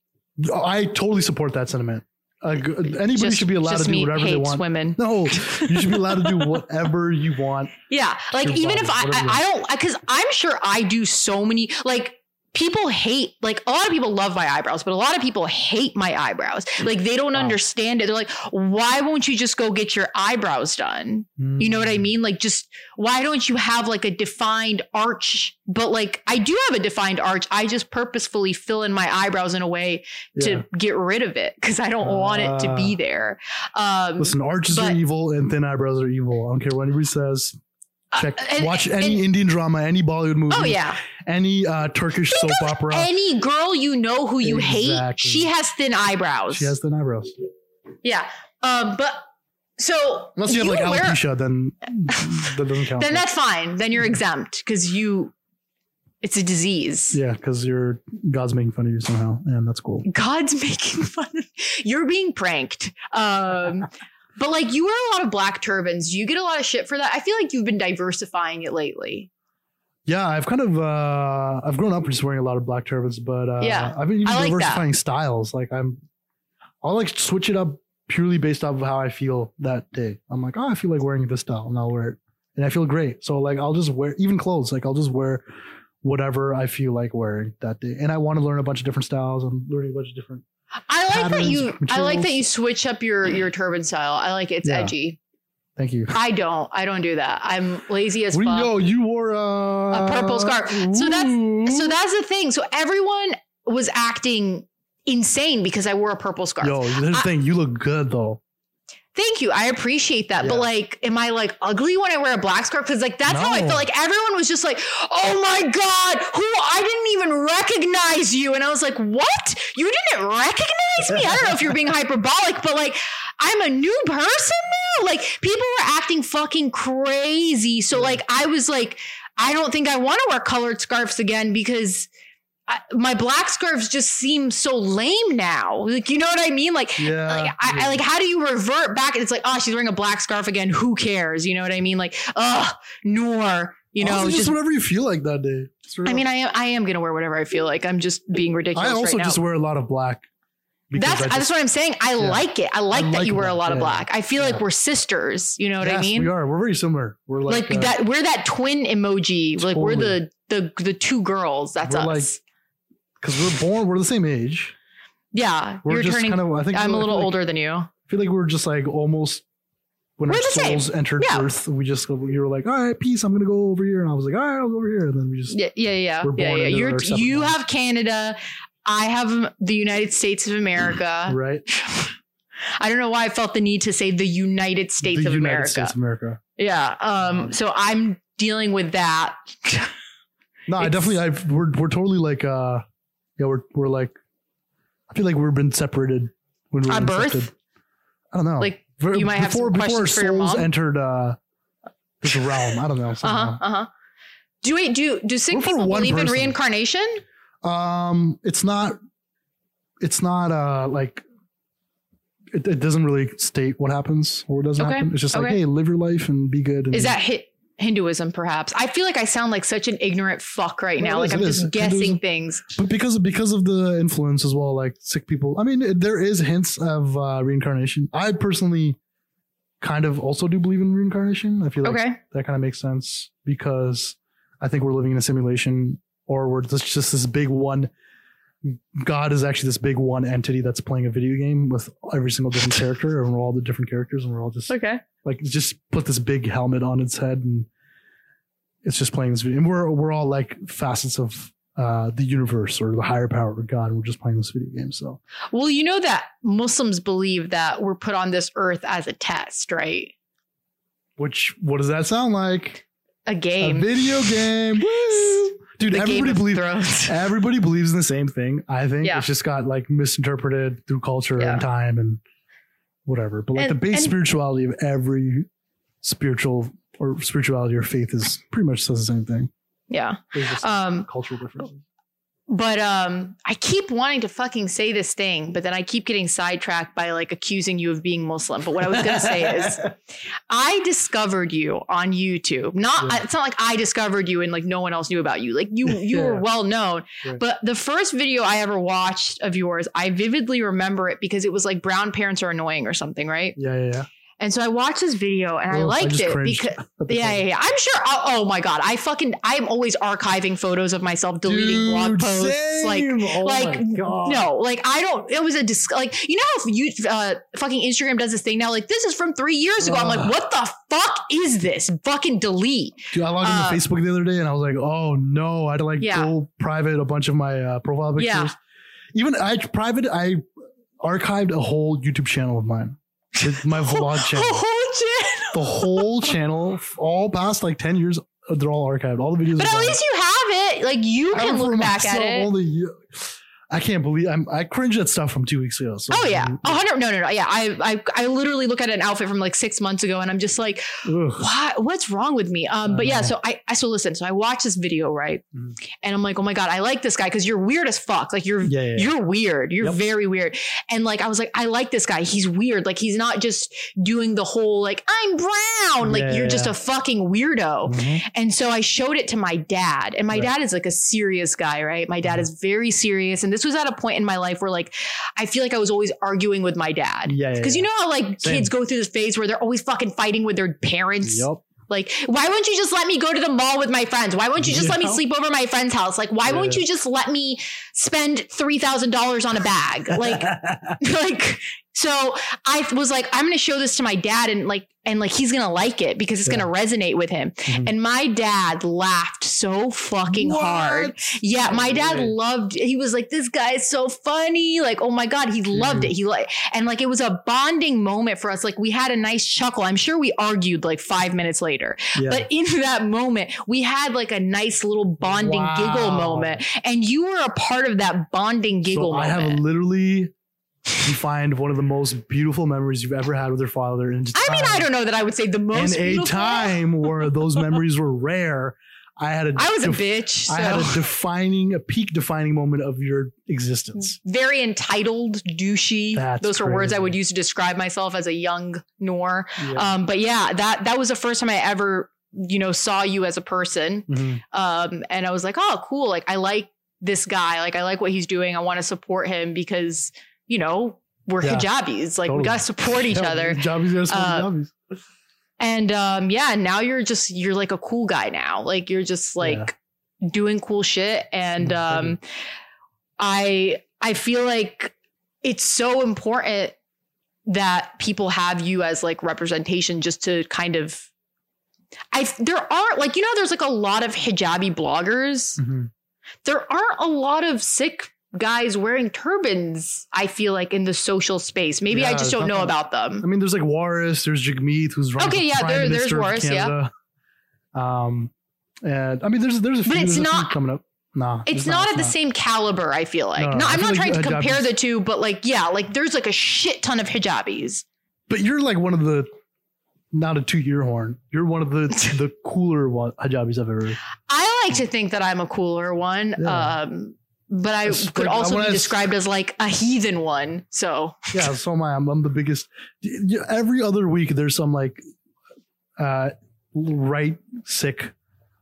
I totally support that sentiment. Uh, anybody Just- should be allowed to do me whatever they want. women. No, you should be allowed to do whatever you want. Yeah, like even body, if I, I, I don't, because I'm sure I do so many, like people hate, like a lot of people love my eyebrows, but a lot of people hate my eyebrows. Like they don't Wow. understand it. They're like, why won't you just go get your eyebrows done? You know what Mm. I mean? Like just why don't you have like a defined arch? But like I do have a defined arch. I just purposefully fill in my eyebrows in a way to Yeah. get rid of it because I don't want it to be Ah. there. Um, Listen, arches are evil and thin eyebrows are evil. I don't care what anybody says. Check, and- watch and- any Indian drama, any Bollywood movie, oh yeah. any uh, Turkish soap opera. any girl you know who you hate, she has thin eyebrows. she has thin eyebrows. yeah. Um, but so Unless you have like wear- alopecia, then that doesn't count. then that's fine. Then you're exempt because you, it's a disease. yeah, because you're God's making fun of you somehow, and that's cool. God's making fun. of You're being pranked. Um, but like you wear a lot of black turbans. Do you get a lot of shit for that? I feel like you've been diversifying it lately. Yeah, I've kind of uh I've grown up just wearing a lot of black turbans, but uh Yeah, I've been like that. diversifying styles. Like I'm I'll like switch it up purely based off of how I feel that day. I'm like, oh, I feel like wearing this style and I'll wear it. And I feel great. So like I'll just wear even clothes, like I'll just wear whatever I feel like wearing that day. And I want to learn a bunch of different styles. I'm learning a bunch of different I like that you. I like that you switch up your your turban style. I like. It's Yeah. edgy. thank you. I don't. I don't do that. I'm lazy as fuck. know? You wore uh, A purple scarf. So that's- So that's the thing. So everyone was acting insane because I wore a purple scarf. Yo, the I- thing. You look good though. Thank you. I appreciate that. But like, am I like ugly when I wear a black scarf? Because like that's how I felt. Like everyone was just like, "Oh my god, who? I didn't even recognize you." And I was like, "What? You didn't recognize me?" I don't know if you're being hyperbolic, but like, I'm a new person now. Like people were acting fucking crazy. So like I was like, I don't think I want to wear colored scarves again because I, my black scarves just seem so lame now. Like you know what I mean? Like, Yeah. like I, I like how do you revert back? It's like, oh, she's wearing a black scarf again. Who cares? You know what I mean? Like, ugh, nor you know, Also, just, just. whatever you feel like that day. I mean, I am I am gonna wear whatever I feel like. I'm just being ridiculous I also right now. just wear a lot of black. That's I that's what I'm saying. I Yeah. like it. I like I that you wear a lot of yeah. black. I feel Yeah. like we're sisters. You know what I mean? We are. We're very similar. We're like, Like, uh, that. We're that twin emoji. Like we're the the the two girls. That's We're us. like- because we're born. We're the same age. yeah, We're you're just turning. kind of. I think I'm a little like- older than you. I feel like we're just like almost when We're our the same. souls entered Yeah. Earth. We just you were like, all right, peace. I'm gonna go over here, and I was like, all right, I'll go over here, and then we just Yeah, yeah, yeah, yeah. yeah. You're you lives. have Canada. I have the United States of America. right. I don't know why I felt the need to say the United States the of United America. States of America. Yeah. Um. So I'm dealing with that. No, I definitely. I we're we're totally like uh, yeah, we're we're like. I feel like we've been separated when we were At birth? incepted. I don't know. Like, Ver- you might have some before questions for your souls mom? entered uh, this realm. I don't know. Uh somehow. huh. Uh huh. Do wait? Do do Sikh for people one believe in person. reincarnation? Um, it's not. It's not uh like. It, it doesn't really state what happens or doesn't Okay, happen. It's just like, okay. hey, live your life and be good. And Is that hit Hinduism? Perhaps. I feel like I sound like such an ignorant fuck right No, now. it Like I'm just is. guessing Hinduism- things. But because of, because of the influence as well, like Sikh people. I mean, there is hints of uh, reincarnation. I personally kind of also do believe in reincarnation. I feel like Okay. that kind of makes sense because I think we're living in a simulation, or we're just, just this big one. God is actually this big one entity that's playing a video game with every single different character, and we're all the different characters, and we're all just Okay. like just put this big helmet on its head, and it's just playing this video. And we're we're all like facets of uh, the universe or the higher power of God. And we're just playing this video game. So Well, you know that Muslims believe that we're put on this earth as a test, right? which what does that sound like? A game, A video game, Woo! Dude. the everybody believes. Everybody believes in the same thing. I think Yeah. it's just got like misinterpreted through culture Yeah. and time and whatever. But like And- the base and- spirituality of every spiritual or spirituality or faith is pretty much says the same thing. yeah. Um, cultural differences. But um, I keep wanting to fucking say this thing, but then I keep getting sidetracked by like accusing you of being Muslim. But what I was gonna say is, I discovered you on YouTube. Not Yeah. it's not like I discovered you and like no one else knew about you. Like you you were well known. Right. But the first video I ever watched of yours, I vividly remember it because it was like brown parents are annoying or something, right? Yeah, yeah, yeah. And so I watched this video and I liked just it cringed because yeah, yeah, yeah. I'm sure. Oh, oh my god, I fucking I'm always archiving photos of myself, deleting Dude, blog posts, like. Oh like no like i don't it was a dis- like you know if you uh fucking instagram does this thing now like this is from three years ago i'm like what the fuck is this fucking delete Dude, I logged Uh, into Facebook the other day and I was like, oh no, I had to like Yeah. go private a bunch of my uh, profile pictures. Yeah. Even I private, I archived a whole YouTube channel of mine. My vlog channel. whole channel. the whole channel, all past like 10 years, they're all archived. All the videos. but at least you have it like you I can look back at it the I can't believe I'm, I cringe at stuff from two weeks ago. So Oh yeah, a hundred. No, no, no. Yeah, I, I, I literally look at an outfit from like six months ago, and I'm just like, what? What's wrong with me? Um, but yeah, so I, I so listen. So I watched this video, right? Mhm. And I'm like, oh my god, I like this guy because you're weird as fuck. Like you're, Yeah, yeah, yeah. you're weird. You're Yep. very weird. And like I was like, I like this guy. He's weird. Like he's not just doing the whole like I'm brown. Like you're just a fucking weirdo. Mhm. And so I showed it to my dad, and my Right. dad is like a serious guy, right? My dad Mhm. is very serious, and this was at a point in my life where like I feel like I was always arguing with my dad. Yeah, yeah, Because you know how like Same. kids go through this phase where they're always fucking fighting with their parents. Yep. Like, why won't you just let me go to the mall with my friends? Why won't you just let me sleep over my friend's house? Like, why won't you just let me spend three thousand dollars on a bag? Like, like so I was like, I'm gonna show this to my dad and like and like he's gonna like it because it's Yeah. gonna resonate with him. Mhm. And my dad laughed so fucking hard. Yeah, my dad loved. He was like, "This guy is so funny!" Like, oh my god, he loved it. He like, and like, it was a bonding moment for us. Like, we had a nice chuckle. I'm sure we argued like five minutes later, Yeah. but in that moment, we had like a nice little bonding giggle moment, and you were a part of that bonding giggle so I moment. have literally you find one of the most beautiful memories you've ever had with your father. And I mean, I don't know that I would say the most. In a time where those memories were rare, I had a I was a def- bitch. So. I had a defining, a peak defining moment of your existence. very entitled, douchey. That's Those are words I would use to describe myself as a young Noor. Yeah. Um, but yeah, that that was the first time I ever, you know, saw you as a person. Mhm. Um, and I was like, oh, cool. Like I like this guy. Like I like what he's doing. I want to support him because, you know, we're Yeah. hijabis. Like we gotta support each Yeah, other. Jobbies gotta support Uh, jobbies. And um, yeah, now you're just you're like a cool guy now. Like you're just like doing cool shit. And um I I feel like it's so important that people have you as like representation just to kind of I there are like you know there's like a lot of hijabi bloggers. Mhm. There aren't a lot of Sikh guys wearing turbans, I feel like in the social space. Maybe I just don't know about them. I mean, there's like Waris, there's Jagmeet, who's running Okay, yeah, there- there's Waris, yeah. Um, and I mean, there's there's a few, But it's there's a few not- coming up. Nah, it's not at the same caliber, I feel like. No, No, no, I'm not like trying to compare the two, but like, yeah, like there's like a shit ton of hijabis. But you're like one of the, not a toot your horn. You're one of the the cooler one, hijabis I've ever. I like to think that I'm a cooler one. Yeah. Um, but I It's could like, also be I s- described as like a heathen one. So Yeah, so am I. I'm, I'm the biggest. Every other week, there's some like, uh, right Sikh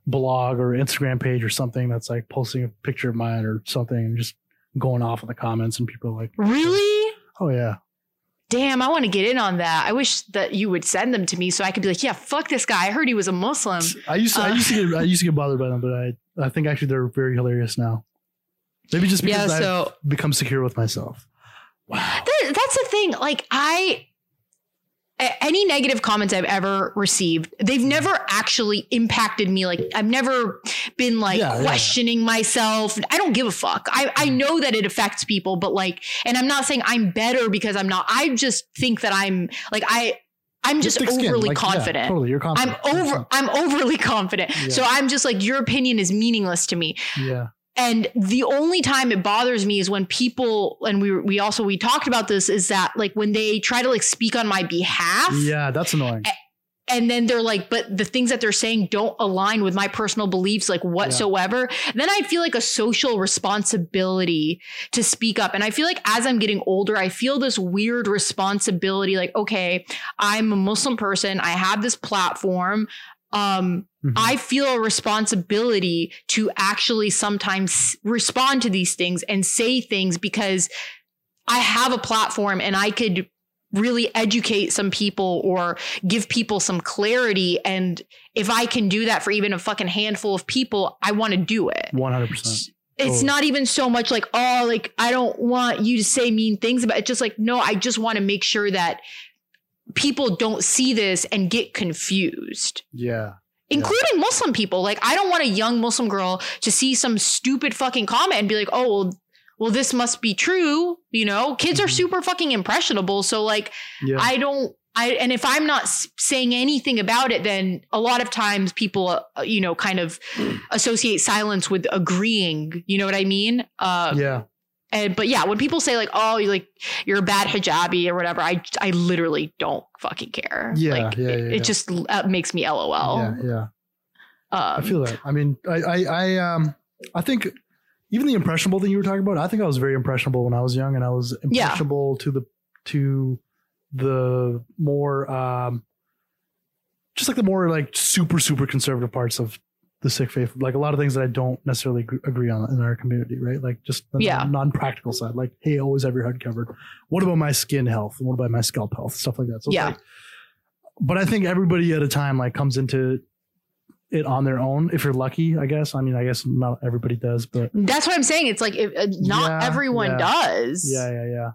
blog or Instagram page or something that's like posting a picture of mine or something and just going off in the comments and people are like, really? oh yeah, Damn, I want to get in on that. I wish that you would send them to me so I could be like, yeah, fuck this guy. I heard he was a Muslim. I used to, I Uh, used to get I used to get bothered by them, but I I think actually they're very hilarious now. Maybe just Yeah, because I've so become secure with myself. Wow. That- that's the thing. Like I any negative comments I've ever received, they've never actually impacted me. Like I've never been like Yeah, yeah. questioning myself. I don't give a fuck. I, I mm. know that it affects people, but like, and I'm not saying I'm better because I'm not. I just think that I'm like I. I'm just overly like, yeah, confident. totally, you're confident. I'm over. I'm overly confident. Yeah. So I'm just like your opinion is meaningless to me. Yeah. And the only time it bothers me is when people and we we also we talked about this is that like when they try to like speak on my behalf. Yeah, that's annoying. and then they're like but the things that they're saying don't align with my personal beliefs like whatsoever. Then I feel like a social responsibility to speak up. And I feel like as I'm getting older I feel this weird responsibility like okay I'm a Muslim person. I have this platform um Mhm. I feel a responsibility to actually sometimes respond to these things and say things because I have a platform and I could really educate some people or give people some clarity. And if I can do that for even a fucking handful of people, I want to do it. 100%. It's Totally. not even so much like, oh, like, I don't want you to say mean things about it. It's just like, no, I just want to make sure that people don't see this and get confused Yeah. including Muslim people. Like, I don't want a young Muslim girl to see some stupid fucking comment and be like, oh, well, well, this must be true. You know, kids are Mhm. super fucking impressionable. So, like, Yeah. I don't. I, and if I'm not saying anything about it, then a lot of times people, uh, you know, kind of associate silence with agreeing. You know what I mean? Uh, yeah. And but yeah, when people say like, "Oh, you like you're a bad hijabi" or whatever, I I literally don't fucking care. Yeah, like, yeah, it, yeah, it just uh, makes me lol. yeah. Yeah. Um, I feel that. I mean, I, I, I, um, I think even the impressionable thing you were talking about, I think I was very impressionable when I was young, and I was Yeah. impressionable to the to the more, um, just like the more like super super conservative parts of the Sikh faith, like a lot of things that I don't necessarily agree- agree on in our community, right? Like just the Yeah. non practical side, like hey, always have your head covered. What about my skin health? What about my scalp health? Stuff like that. So Yeah. like- but I think everybody at a time like comes into it on their own if you're lucky i guess i mean i guess not everybody does but That's what I'm saying. It's like if, uh, not Yeah, everyone yeah. does. yeah yeah yeah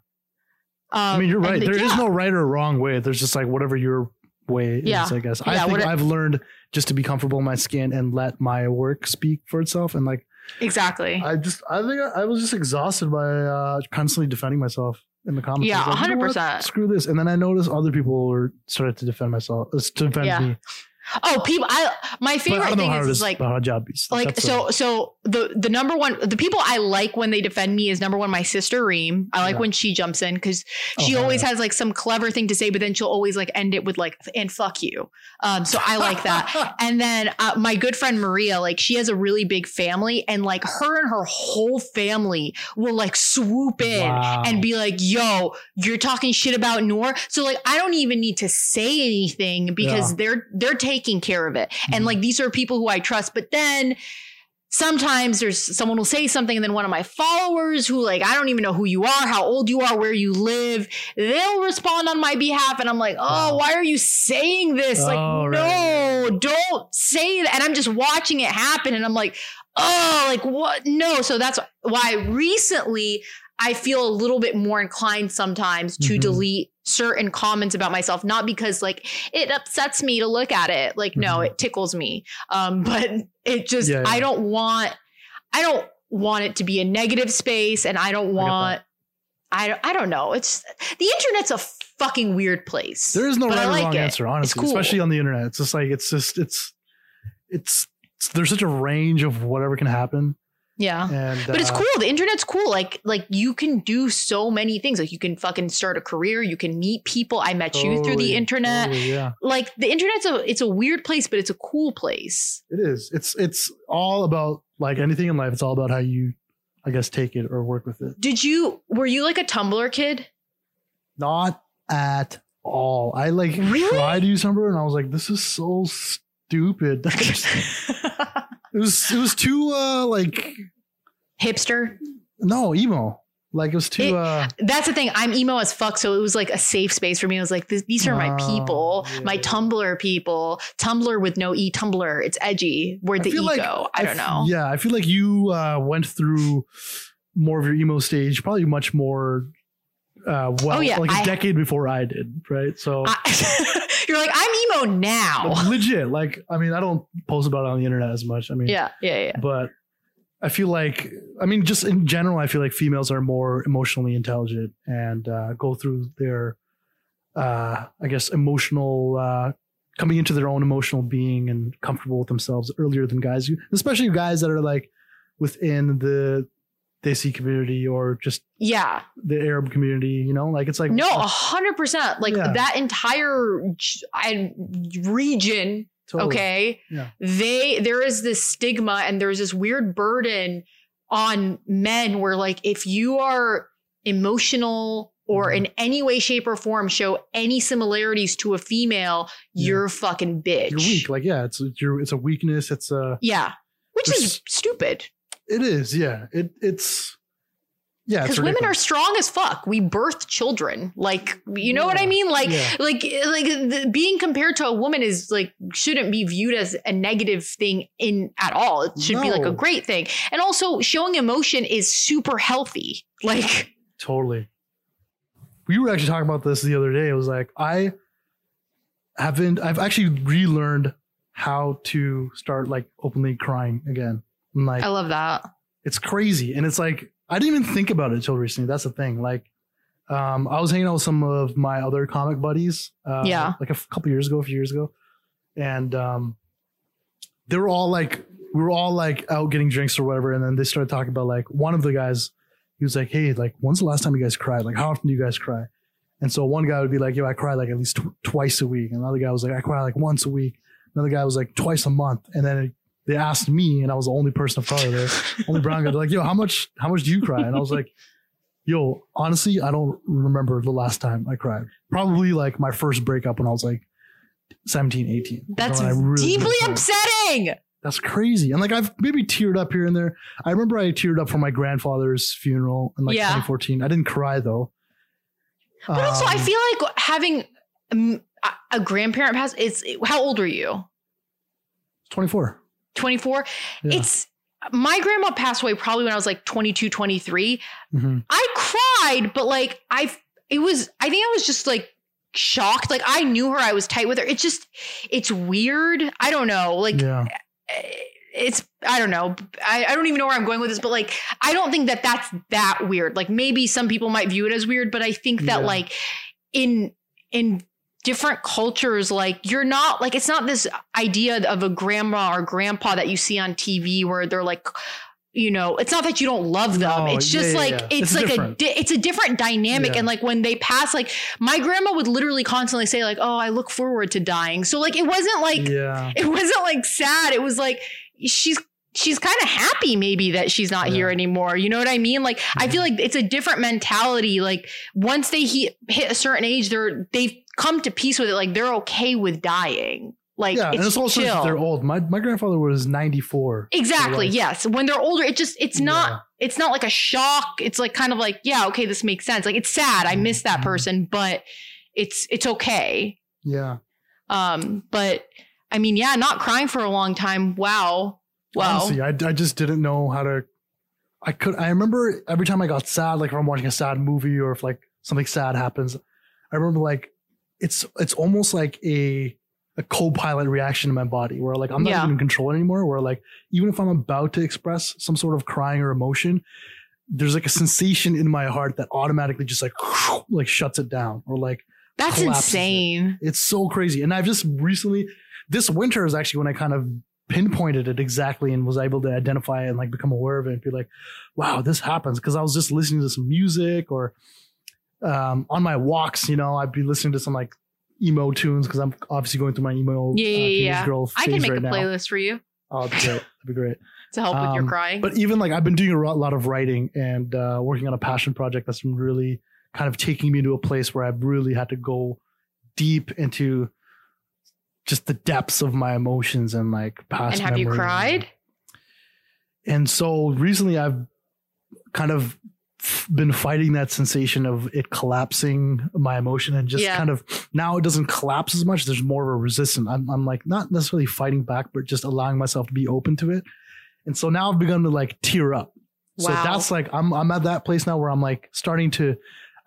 Um, i mean you're right and There is yeah. no right or wrong way there's just like whatever your way Yeah. is i guess Yeah, I think I've learned just to be comfortable in my skin and let my work speak for itself and like exactly. i just i think i, I was just exhausted by uh constantly defending myself in the comments Yeah, like, you know 100%. screw this and then i noticed other people were started to defend myself uh, to defend Yeah. me Oh, people! I my favorite thing is, is like about job beast. like That's a- so so the the number one the people I like when they defend me is number one my sister Reem. I like Yeah. when she jumps in because she Oh, always yeah. has like some clever thing to say, but then she'll always like end it with like and fuck you. Um, so I like that. And then uh, my good friend Maria, like she has a really big family, and like her and her whole family will like swoop in Wow. and be like, "Yo, you're talking shit about Noor." So like, I don't even need to say anything because Yeah. they're they're taking care of it, and Mhm. like these are people who I trust. But then sometimes there's someone will say something and then one of my followers who like I don't even know who you are, how old you are, where you live, they'll respond on my behalf and I'm like, "Oh, Wow. why are you saying this?" Like, Oh, no, right. don't say that. And I'm just watching it happen and I'm like, "Oh, like what? No." So that's why recently I feel a little bit more inclined sometimes to Mhm. delete certain comments about myself, not because like it upsets me to look at it. Like, no, Mhm. it tickles me. Um, but it just, Yeah, yeah. I don't want, I don't want it to be a negative space and I don't want, I don't, I don't know. It's the internet's a fucking weird place. There is no right or like wrong it. answer, honestly, cool. especially on the internet. It's just like it's just it's, it's there's such a range of whatever can happen, Yeah. and But it's uh, cool. The internet's cool. Like, like you can do so many things. Like you can fucking start a career. You can meet people. I met you through the internet. totally, yeah, Like the internet's a it's a weird place, but it's a cool place. it is. It's it's all about like anything in life. It's all about how you, I guess, take it or work with it. Did you were you like a Tumblr kid? Not at all. I like Really? tried to use Tumblr, and I was like, this is so stupid. it was it was too uh like Hipster. no emo. Like it was too It- uh That's the thing. I'm emo as fuck, so it was like a safe space for me. I was like, this, these are my Oh, people, yeah, my. Tumblr people. Tumblr with no e. Tumblr. It's edgy. Where'd the e like- go? I don't f- know. Yeah, I feel like you uh, went through more of your emo stage, probably much more. Uh, well, Oh, yeah, like a I- decade before I did, right? So I- you're like, I'm emo now. legit. Like, I mean, I don't post about it on the internet as much. I mean, Yeah, yeah, yeah. but I feel like, I mean, just in general, I feel like females are more emotionally intelligent and uh, go through their, uh, I guess, emotional, uh, coming into their own emotional being and comfortable with themselves earlier than guys, especially guys that are like within the Desi community or just Yeah. the Arab community, you know, like it's like, No, a hundred percent. Like Yeah. that entire region totally. okay Yeah. they there is this stigma and there's this weird burden on men where like if you are emotional or Mhm. in any way shape or form show any similarities to a female Yeah. you're a fucking bitch You're weak. Like, yeah, it's, it's your, it's a weakness. It's a, yeah which is stupid it is. Yeah. It, it's, yeah. because women are strong as fuck we birth children like you know what i mean like Yeah. like like the, being compared to a woman is like shouldn't be viewed as a negative thing in at all it should be like a great thing and also showing emotion is super healthy like Totally. We were actually talking about this the other day. It was like I haven't. I've actually relearned how to start like openly crying again. And, like i love that it's crazy, and it's like I didn't even think about it until recently. That's the thing. Like, um, I was hanging out with some of my other comic buddies. Uh, Yeah. Like a f- couple years ago, a few years ago, and um, they were all like, we were all like out getting drinks or whatever, and then they started talking about like one of the guys. He was like, "Hey, like, when's the last time you guys cried? Like, how often do you guys cry?" And so one guy would be like, "Yo, I cry like at least tw- twice a week." And another guy was like, "I cry like once a week." Another guy was like twice a month. And then it, they asked me, and I was the only person of color there, only brown guy. They're like, "Yo, how much? How much do you cry?" And I was like, "Yo, honestly, I don't remember the last time I cried. Probably like my first breakup when I was like 17, 18. that's really deeply upsetting That's crazy. And like I've maybe teared up here and there. I remember I teared up for my grandfather's funeral in like Yeah. 2014. I didn't cry though. but also i Um, feel like having um, a- a grandparent pass it's how old are you 24. 24 Yeah. it's my grandma passed away probably when i was like 22 23 Mhm. I cried, but like I, it was. I think I was just like shocked. Like I knew her. I was tight with her. It's just, it's weird. I don't know. Like Yeah. it's. I don't know. I, I don't even know where I'm going with this. But like, I don't think that that's that weird. Like maybe some people might view it as weird, but I think that Yeah. like in in different cultures like you're not like it's not this idea of a grandma or grandpa that you see on TV where they're like you know it's not that you don't love them. No, it's just yeah, like yeah. it's, It's like different. a di- it's a different dynamic. Yeah. and like when they pass like my grandma would literally constantly say like oh I look forward to dying. So like it wasn't like yeah. it wasn't like sad. It was like she's she's kind of happy maybe that she's not here anymore. You know what i mean? Like i feel like it's a different mentality. Like once they he- hit a certain age they're they've come to peace with it like they're okay with dying like yeah, it's and it's also chill. they're old. My my grandfather was 94. exactly yes when they're older it just it's not Yeah. it's not like a shock it's like kind of like yeah okay this makes sense like it's sad i miss that Mhm. person but it's it's okay Yeah. um but i mean yeah not crying for a long time wow wow Honestly, I, I just didn't know how to. I could. I remember every time I got sad, like if I'm watching a sad movie or if like something sad happens, I remember like it's it's almost like a a co-pilot reaction in my body where like I'm not Yeah. even in control anymore. Where like even if I'm about to express some sort of crying or emotion, there's like a sensation in my heart that automatically just like like shuts it down or like That's collapses it. insane. it's so crazy. And I've just recently, this winter is actually when I kind of pinpointed it exactly and was able to identify and like become aware of it and be like, wow, this happens. Cause I was just listening to some music or um, on my walks, you know, I'd be listening to some like emo tunes because I'm obviously going through my emo Yeah, uh, yeah, yeah. I can make right a now. playlist for you Oh, that'd be great. That'd be great. to help with your Um, crying. But even like I've been doing a lot of writing and uh, working on a passion project that's been really kind of taking me to a place where I've really had to go deep into just the depths of my emotions and like past. and have you cried? And so recently I've kind of been fighting that sensation of it collapsing my emotion and just Yeah. kind of now it doesn't collapse as much. There's more of a resistance. I'm, I'm like not necessarily fighting back, but just allowing myself to be open to it. And so now I've begun to like tear up. So that's like I'm I'm at that place now where I'm like starting to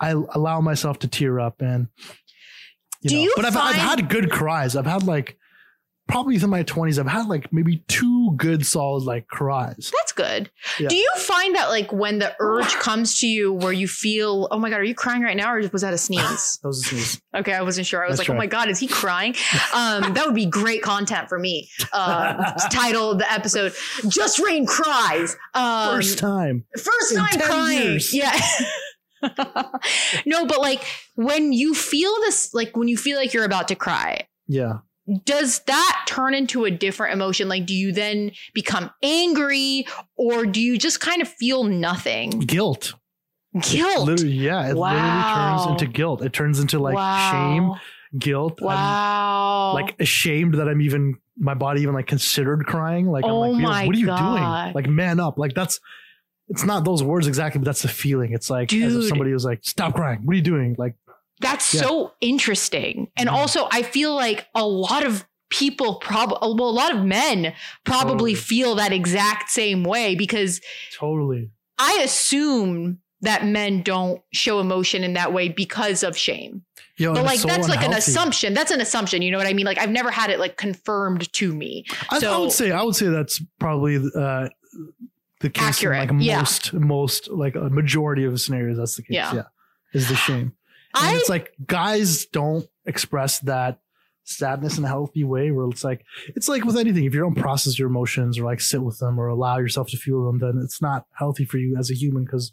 I allow myself to tear up and you Do know. you but I've, I've had good cries. I've had like probably in my 20s I've had like maybe two good solid like cries. That's good. Yeah. Do you find that like when the urge comes to you where you feel, oh my God, are you crying right now? Or was that a sneeze? That was a sneeze. Okay, I wasn't sure. I was That's like, oh my God, is he crying? Um, that would be great content for me. Uh, title the episode, Jus Reign Cries. Um, First time. first time 10 crying. years. Yeah. no, but like when you feel this, like when you feel like you're about to cry, Yeah. Does that turn into a different emotion? Like, do you then become angry or do you just kind of feel nothing? Guilt. Guilt. Yeah. It Wow. literally turns into guilt. It turns into like shame, Wow. guilt. I'm, Wow. like ashamed that I'm even my body even like considered crying. Like Oh I'm like, oh my what are you God. doing? Like man up. Like that's it's not those words exactly, but that's the feeling. It's like as if somebody was like, stop crying. What are you doing? Like That's Yeah. so interesting. And Mhm. also, I feel like a lot of people probably, well, a lot of men probably Totally. feel that exact same way because totally. I assume that men don't show emotion in that way because of shame. Yo, But like so that's like an assumption. That's an assumption. You know what I mean? Like I've never had it like confirmed to me. I, I would say I would say that's probably uh, the case Accurate, like yeah. most most like a majority of scenarios. That's the case. Yeah. Yeah, is the shame. And I it's like guys don't express that sadness in a healthy way where it's like it's like with anything if you don't process your emotions or like sit with them or allow yourself to feel them then it's not healthy for you as a human because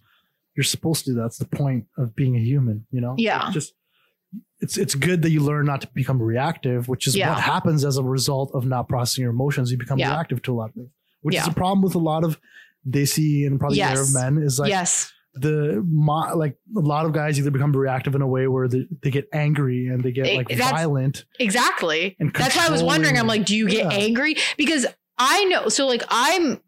you're supposed to that's the point of being a human you know Yeah. It's just it's it's good that you learn not to become reactive which is Yeah. what happens as a result of not processing your emotions you become Yeah. reactive to a lot of things which is Yeah. a problem with a lot of Desi and probably Yes. Arab men is like yes. The like a lot of guys either become reactive in a way where they, they get angry and they get It- like violent Exactly. and That's why I was wondering. I'm like, do you get Yeah. angry? Because I know. So like, I'm,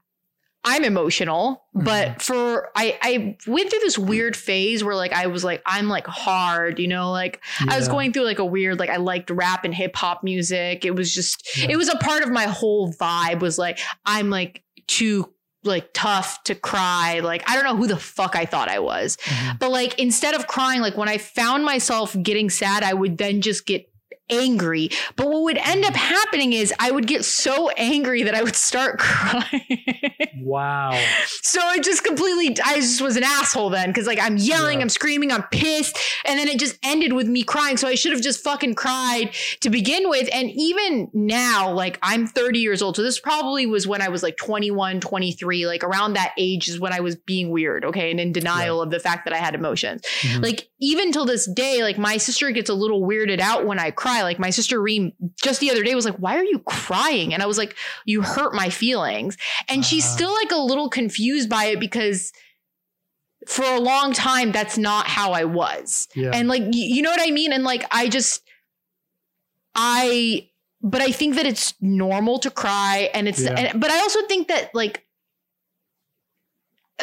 I'm emotional, Mm-hmm. but for I, I went through this weird phase where like I was like, I'm like hard, you know, like I was going through like a weird, like I liked rap and hip hop music. It was just, Yeah. it was a part of my whole vibe. Was like, I'm like too like tough to cry. Like I don't know who the fuck I thought I was. Mhm. But like instead of crying, like when I found myself getting sad, I would then just get angry. But what would end up happening is I would get so angry that I would start crying. Wow. so it just completely, I just was an asshole then because like I'm yelling, Yeah. I'm screaming, I'm pissed. And then it just ended with me crying. So I should have just fucking cried to begin with. And even now, like I'm 30 years old. So this probably was when I was like 21, 23, like around that age is when I was being weird. Okay. And in denial of the fact that I had emotions. Mhm. Like even till this day, like my sister gets a little weirded out when I cry. Like my sister Reem just the other day was like, "Why are you crying?" And I was like, "You hurt my feelings." And she's Ah. still like a little confused by it because for a long time that's not how I was. yeah. And like you know what I mean? And like I just I but I think that it's normal to cry and it's Yeah. and, but I also think that like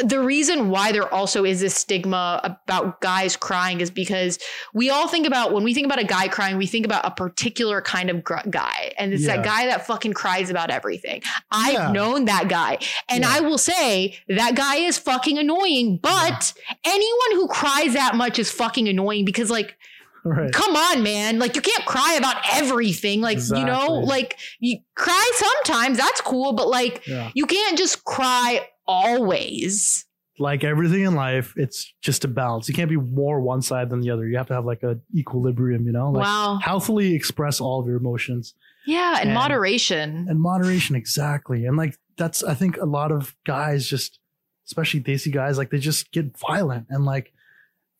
the reason why there also is this stigma about guys crying is because we all think about when we think about a guy crying, we think about a particular kind of gr- guy, and it's that guy that fucking cries about everything. I've Yeah. known that guy, and Yeah. I will say that guy is fucking annoying. But anyone who cries that much is fucking annoying because, like, right. come on, man, like you can't cry about everything. Like, you know, like you cry sometimes, that's cool, but like Yeah. you can't just cry always. Like everything in life, it's just a balance. You can't be more one side than the other. You have to have like a equilibrium, you know? Like wow. healthily express all of your emotions Yeah, and, and- moderation. and moderation exactly. And like that's I think a lot of guys just especially Desi guys, like they just get violent and like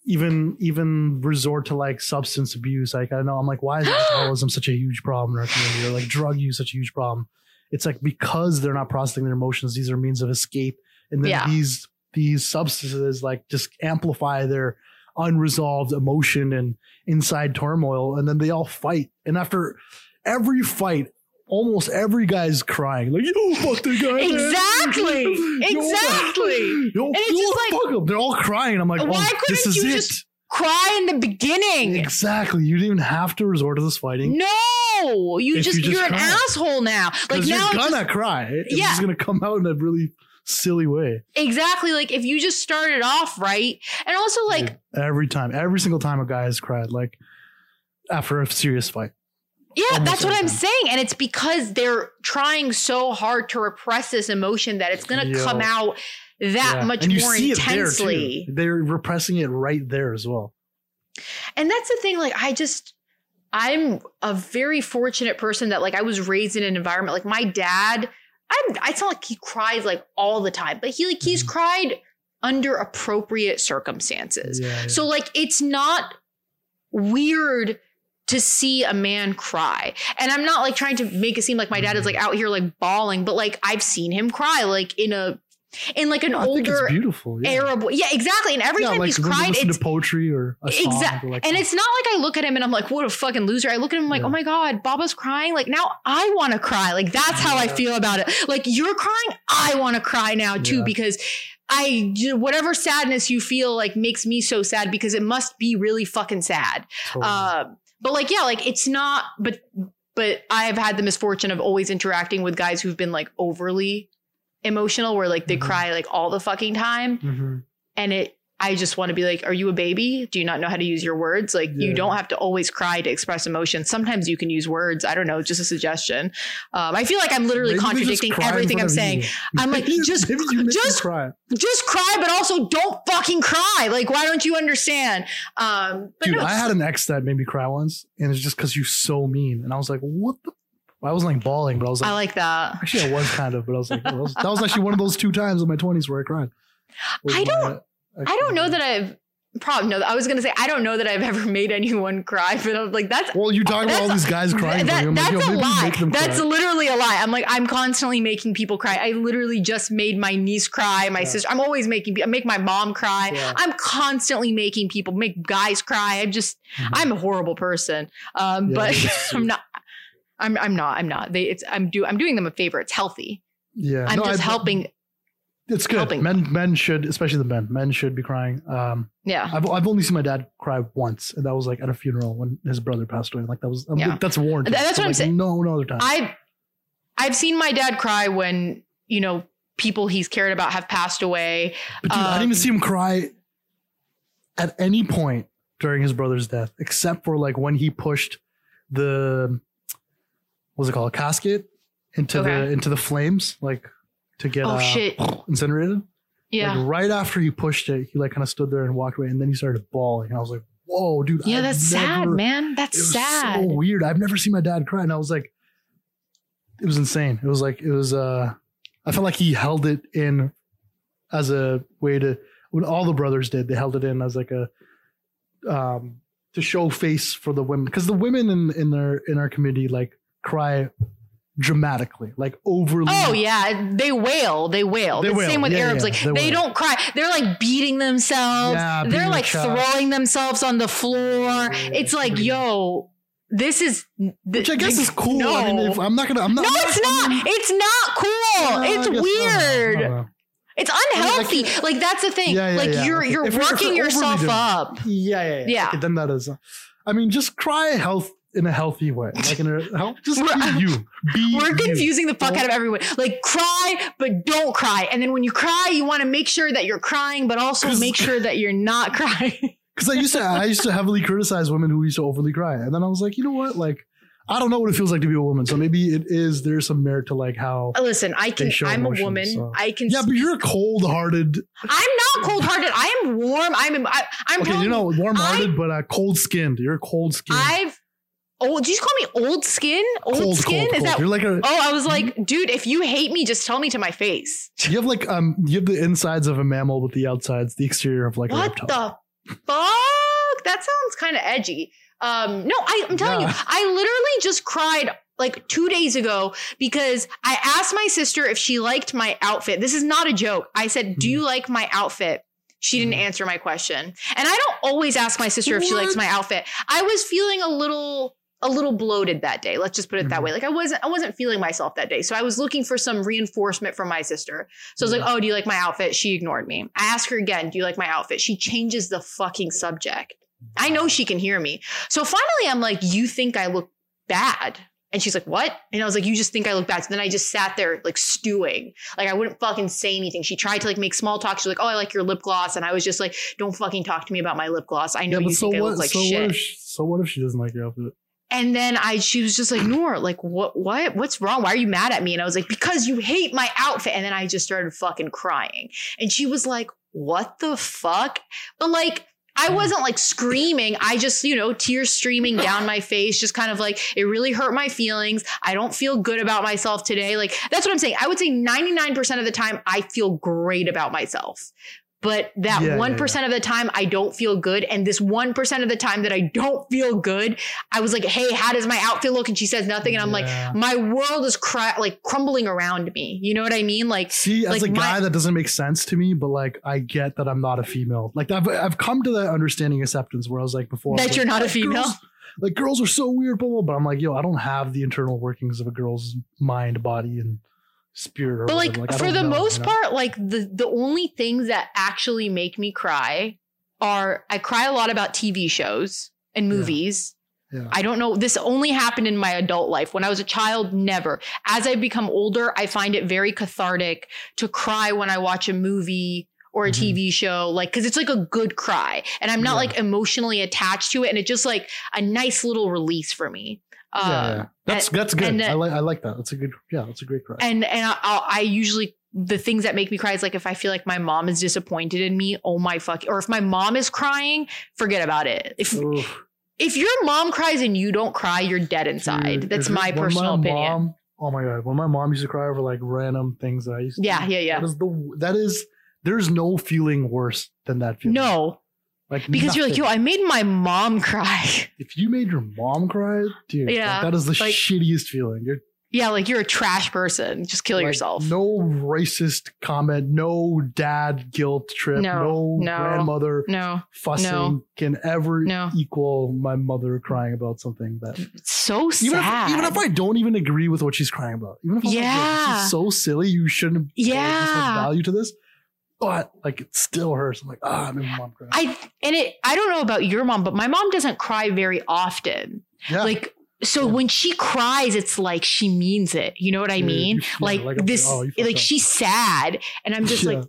even even resort to like substance abuse. Like I know I'm like, why is alcoholism such a huge problem in our community or like drug use such a huge problem? It's like because they're not processing their emotions, these are means of escape. And then Yeah. these these substances like just amplify their unresolved emotion and inside turmoil. And then they all fight. And after every fight, almost every guy's crying. Like, yo, fuck the guy. Exactly. Yo, Exactly. Yo, And it's yo, just like-. They're all crying. I'm like, Why oh, this couldn't is you it. just- Cry in the beginning. Exactly. You didn't even have to resort to this fighting. No, you just, you are an asshole now. Like now, you're gonna just- cry. It's Yeah. just gonna come out in a really silly way. exactly. Like if you just started off right, and also like every time, every single time a guy has cried, like after a serious fight. Yeah, Almost that's what every I'm saying. And it's because they're trying so hard to repress this emotion that it's going to come out that Yeah. much more see it there, too. intensely. They're repressing it right there as well. And that's the thing. Like, I just, I'm a very fortunate person that, like, I was raised in an environment like my dad. I'm, it's not like he cries like all the time, but he, like, he's Mhm. cried under appropriate circumstances. Yeah, yeah. So like it's not weird to see a man cry. And I'm not like trying to make it seem like my dad is like out here like bawling, but like I've seen him cry like in a in like an I older beautiful. Yeah. Arab yeah, exactly. And every yeah, time like he's cried, it's to poetry or. Exactly. like, and it's not like I look at him and I'm like, what a fucking loser. I look at him like, Yeah. oh my God, Baba's crying. Like now I want to cry. Like that's how I feel about it. Like you're crying, I want to cry now too because I whatever sadness you feel like makes me so sad because it must be really fucking sad. totally. Um, but like, yeah, like it's not, but, but I've had the misfortune of always interacting with guys who've been like overly emotional where like they Mhm. cry like all the fucking time. Mhm. And it, I just want to be like, are you a baby? Do you not know how to use your words? Like, you don't have to always cry to express emotion. Sometimes you can use words. I don't know, just a suggestion. Um, I feel like I'm literally Maybe contradicting everything I'm saying. you. I'm like, just- Maybe you make them just- cry. Just cry, but also don't fucking cry. Like, why don't you understand? Um, but Dude, no, I had an ex that made me cry once, and it's just because you're so mean. And I was like, what the? I wasn't like bawling, but I was like, I like that. actually, I was kind of, but I was like, that was, that was actually one of those two times in my 20s where I cried. I don't- I don't know that I've probably no. I was gonna say I don't know that I've ever made anyone cry, but I'm like that's Well, you talking about all these guys crying. that- for you. I'm like, that's a lie. That's cry. literally a lie. I'm like I'm constantly making people cry. I literally just made my niece cry, my Yeah. sister. I'm always making I make my mom cry. Yeah. I'm constantly making people make guys cry. I'm just Mhm. I'm a horrible person. Um, Yeah, but I'm not. I'm I'm not. I'm not. They it's I'm do I'm doing them a favor. It's healthy. yeah, I'm no, just I- helping. It's good. helping Men, men should, especially the men, men should be crying. Um, Yeah. I've, I've only seen my dad cry once, and that was like at a funeral when his brother passed away. Like that was, Yeah. that's warranted. Th- that's what I'm saying. No, no other time. I I've seen my dad cry when you know people he's cared about have passed away. But dude, I didn't even Um, see him cry at any point during his brother's death, except for like when he pushed the what's it called a casket into Okay. the into the flames like to get Oh, uh, shit. incinerated. Yeah. Like right after he pushed it, he like kind of stood there and walked away, and then he started bawling. And I was like, "Whoa, dude!" yeah, I've that's sad, never- man. It That's was sad. so weird. I've never seen my dad cry, and I was like, it was insane. It was like it was. uh I felt like he held it in as a way to when all the brothers did. They held it in as like a um to show face for the women because the women in in their in our community like cry dramatically, like overly. Oh yeah, they wail. They wail. They the wail. same with Yeah, Arabs. yeah, like they they, don't cry. They're like beating themselves. Yeah, beating They're like throwing themselves on the floor. It's like, yo, this is th- Which I guess is cool. No, I mean, if I'm not gonna, I'm not. no, it's not. It's not cool. No, it's guess- I don't. I weird. It's mean, I unhealthy. can't- like that's the thing. Yeah, yeah, like yeah. you're Okay. you're If working you're yourself up. Yeah, yeah, yeah. Yeah. Okay, then that is. Uh, I mean, just cry health in a healthy way. Like in a health, just be you. Be We're you. confusing the fuck out of everyone. Like cry, but don't cry. And then when you cry, you want to make sure that you're crying, but also make sure that you're not crying. Because I used to, I used to heavily criticize women who used to overly cry, and then I was like, you know what? Like, I don't know what it feels like to be a woman, so maybe it is. There's some merit to like how. Listen, I can. I'm emotion, a woman. so- I can. Yeah, but you're cold-hearted. I'm not cold hearted. I am warm. I'm. I, I'm. Okay, you know, you, warm-hearted, but uh, cold-skinned. You're cold-skinned. I've. Oh, did you call me old skin? Old cold, skin? cold, Is cold. that? You're like a. Oh, I was like, dude, if you hate me, just tell me to my face. You have like um. You have the insides of a mammal, with the outsides, the exterior of like a What reptile. the fuck? That sounds kind of edgy. Um, no, I, I'm telling Yeah. you, I literally just cried like two days ago because I asked my sister if she liked my outfit. This is not a joke. I said, "Do Hmm. you like my outfit?" She didn't Mhm. answer my question, and I don't always ask my sister if she likes my outfit. I was feeling a little a little bloated that day. Let's just put it that Mhm. way. Like I wasn't I wasn't feeling myself that day. So I was looking for some reinforcement from my sister. So I was Yeah. like, "Oh, do you like my outfit?" She ignored me. I asked her again, "Do you like my outfit?" She changes the fucking subject. I know she can hear me. So finally I'm like, "You think I look bad?" And she's like, "What?" And I was like, "You just think I look bad." So then I just sat there like stewing. Like I wouldn't fucking say anything. She tried to like make small talk. She's like, "Oh, I like your lip gloss." And I was just like, "Don't fucking talk to me about my lip gloss. I know Yeah, you so think I look like so shit." what? She, so what if she doesn't like your outfit? And then I, she was just like, Noor, like, what, what, what's wrong? Why are you mad at me? And I was like, because you hate my outfit. And then I just started fucking crying. And she was like, what the fuck? But like, I mm. wasn't like screaming. I just, you know, tears streaming down my face, just kind of like, it really hurt my feelings. I don't feel good about myself today. Like, that's what I'm saying. I would say 99% of the time, I feel great about myself. But that Yeah, yeah, 1% of the time, I don't feel good. And this 1% of the time that I don't feel good, I was like, hey, how does my outfit look? And she says nothing. And I'm Yeah. like, my world is cra- like crumbling around me. You know what I mean? Like, See, as like a guy, my- that doesn't make sense to me, but like I get that I'm not a female. Like I've I've come to that understanding acceptance where I was like before That you're not a female?" Girls, like girls are so weird, blah, blah, but I'm like, yo, I don't have the internal workings of a girl's mind, body, and spirit. But like. I for the know, most you know? part, like the, the only things that actually make me cry are I cry a lot about TV shows and movies. Yeah. I don't know. This only happened in my adult life. When I was a child, never. As I become older, I find it very cathartic to cry when I watch a movie or a Mhm. TV show, like, cause it's like a good cry and I'm not Yeah. like emotionally attached to it. And it's just like a nice little release for me. Yeah, Uh, yeah. that's that's good. and I like I like that. That's a good. Yeah, that's a great cry. and and I, I usually the things that make me cry is like if I feel like my mom is disappointed in me, oh my fuck, or if my mom is crying, forget about it. If Oof. if your mom cries and you don't cry, you're dead inside. Dude, That's my personal opinion. Mom, oh my god, when my mom used to cry over like random things that I used to Yeah, do, yeah, yeah. That is the that is there's no feeling worse than that feeling. No, like because you're like, yo. I made my mom cry. if you made your mom cry, dude, Yeah, like, that is the like- shittiest feeling. You're yeah, like you're a trash person. Just kill like, yourself. No racist comment, no dad guilt trip, No, no, no, grandmother No, fussing no. can ever No. equal my mother crying about something that it's so even sad. if, even if I don't even agree with what she's crying about, even if I'm like, Yeah. this is so silly, you shouldn't pay this much Yeah. value to this, but like it still hurts. I'm like, ah, I my mom cry. I and it. I don't know about your mom, but my mom doesn't cry very often. yeah, Like so, Yeah. when she cries, it's like she means it. You know what I mean? feel like, like this, oh, like up. she's sad, and I'm just Yeah. like,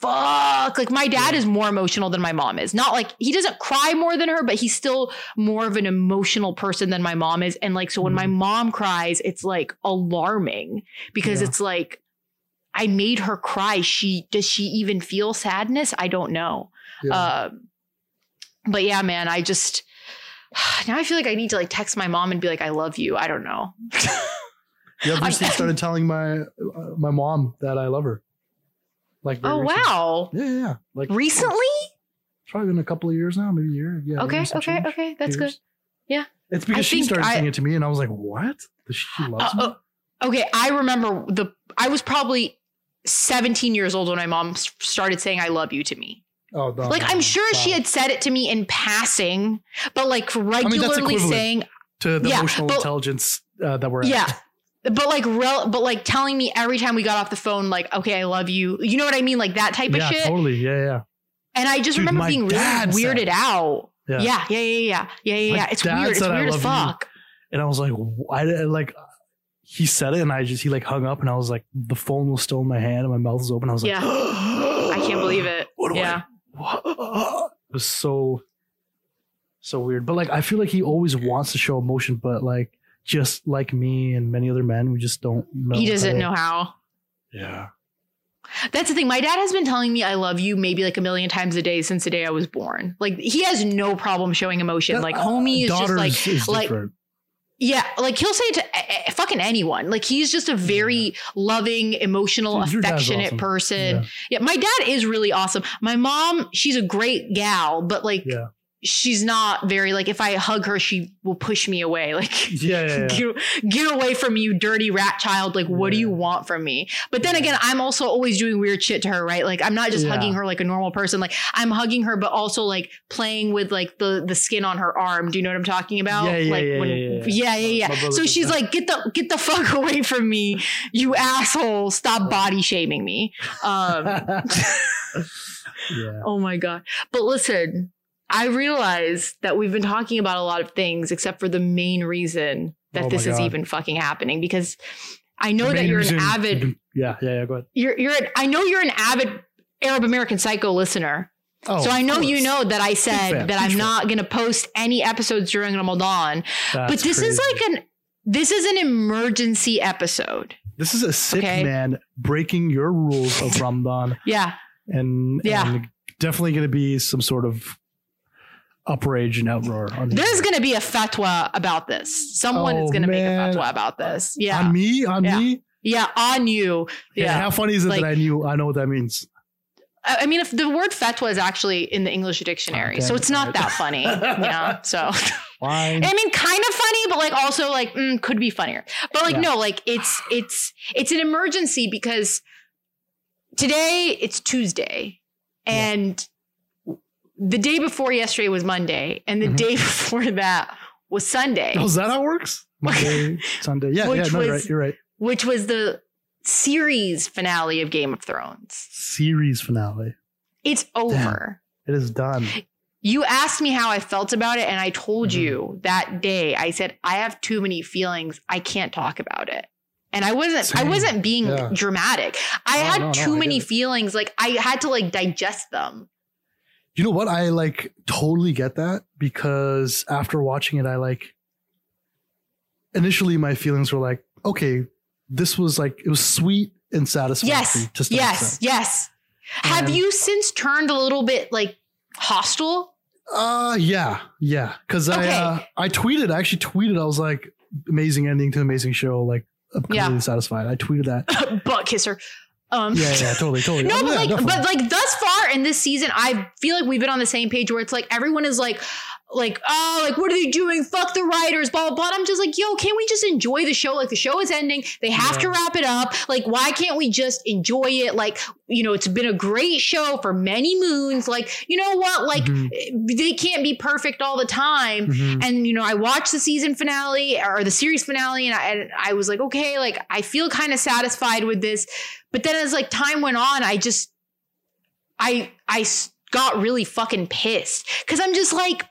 fuck. Like my dad Yeah. is more emotional than my mom is. Not like he doesn't cry more than her, but he's still more of an emotional person than my mom is. And like, so when my Mhm. mom cries, it's like alarming because Yeah. it's like, I made her cry. She does she even feel sadness? I don't know. Yeah. Um, but yeah, man, I just now I feel like I need to like text my mom and be like, I love you. I don't know. yeah, I've I- recently started telling my uh, my mom that I love her. Like, oh recently. wow. Yeah, yeah, yeah. Like Recently? It's probably been a couple of years now, maybe a year. Yeah. Okay, okay, change. okay. That's good. Yeah. It's because she started I- saying it to me, and I was like, "What? Does she loves Uh, me?" uh, okay, I remember the I was probably 17 years old when my mom started saying I love you to me. oh, no, Like no, I'm no. sure she had said it to me in passing, but like regularly equivalent saying to the yeah, emotional but- intelligence uh, that we're at. yeah. But like rel- but like telling me every time we got off the phone like okay, I love you. You know what I mean? Like that type of shit. totally. Yeah, yeah. And I just Dude, remember being really said weirded out. Yeah. Yeah, yeah, yeah, yeah, yeah, yeah, yeah. It's weird. It's weird as love you." fuck. And I was like? Did, like, he said it, and I just he like hung up, and I was like, the phone was still in my hand, and my mouth was open. I was like, Yeah. I can't believe it. What do Yeah. I? What? It was so, so weird. But like, I feel like he always wants to show emotion, but like, just like me and many other men, we just don't know. He doesn't to- know how. Yeah. That's the thing. My dad has been telling me I love you maybe like a million times a day since the day I was born. Like he has no problem showing emotion. Like homie is just like is like- different. Yeah, like he'll say it to fucking anyone. Like he's just a very loving, emotional, your affectionate awesome. person. Yeah. Yeah, my dad is really awesome. My mom, she's a great gal, but like Yeah. She's not very like if I hug her, she will push me away. Like Yeah, yeah, yeah. get, get away from you dirty rat child. Like, what do you want from me? But then again, I'm also always doing weird shit to her, right? Like, I'm not just hugging her like a normal person. Like, I'm hugging her, but also like playing with like the the skin on her arm. Do you know what I'm talking about? Yeah, yeah, like yeah, when, yeah, yeah. yeah, yeah, yeah. So she's that. like, get the get the fuck away from me, you asshole! Stop body shaming me. Um, yeah. Oh my God. But listen, I realize that we've been talking about a lot of things except for the main reason that Oh this is even fucking happening because I know that you're an avid Yeah, yeah, yeah. Go ahead. you're you're an, I know you're an avid Arab American Psycho listener. Oh, so I know you know that I said that I'm not going to post any episodes during Ramadan. but That's this is like an this is an emergency episode. This is a sick Okay. man breaking your rules of Ramadan, Yeah. and Yeah. and definitely going to be some sort of uprage and outroar There's going to be a fatwa about this. Someone is Oh, going to make a fatwa about this. Yeah. on me, on Yeah. me. yeah, on you. Yeah. How funny is it Like- that I knew? I know what that means. I mean, if the word fatwa is actually in the English dictionary, Oh, so it's not right. that funny. yeah. So, Fine. I mean, kind of funny, but like also like mm, could be funnier. But like Yeah. no, like it's it's it's an emergency because today it's Tuesday, and the day before yesterday was Monday, and the Mhm. day before that was Sunday, Oh, is that how it works? Monday, Sunday. Yeah, Which yeah. No, you're was- right. You're right. which was the series finale of Game of Thrones. Series finale. It's over. It is done. You asked me how I felt about it, and I told Mhm. you that day. I said I have too many feelings. I can't talk about it. And I wasn't. I wasn't being Yeah. dramatic. I No, had no, no, too I many feelings. Like I had to like digest them. You know what? I like totally get that because after watching it, I like initially my feelings were like, okay, this was like it was sweet and satisfying. Yes. Yes. Yes. Have you since turned a little bit like hostile? Uh yeah, yeah. Because I uh, I tweeted, I actually tweeted, I was like, amazing ending to amazing show, like I'm Yeah. completely satisfied. I tweeted that. Butt kisser. Um, Yeah, yeah, totally, totally. No, Oh, but yeah, like, definitely. but like thus far in this season, I feel like we've been on the same page where it's like everyone is like, like, oh, like what are they doing? Fuck the writers, blah blah. blah. I'm just like, yo, can't we just enjoy the show? Like the show is ending, they have to wrap it up. Like, why can't we just enjoy it? Like, you know, it's been a great show for many moons. Like, you know what? Like, Mhm. they can't be perfect all the time. Mhm. And you know, I watched the season finale or the series finale, and I, and I was like, okay, like I feel kind of satisfied with this. But then as like time went on, I just, I, I got really fucking pissed because I'm just like,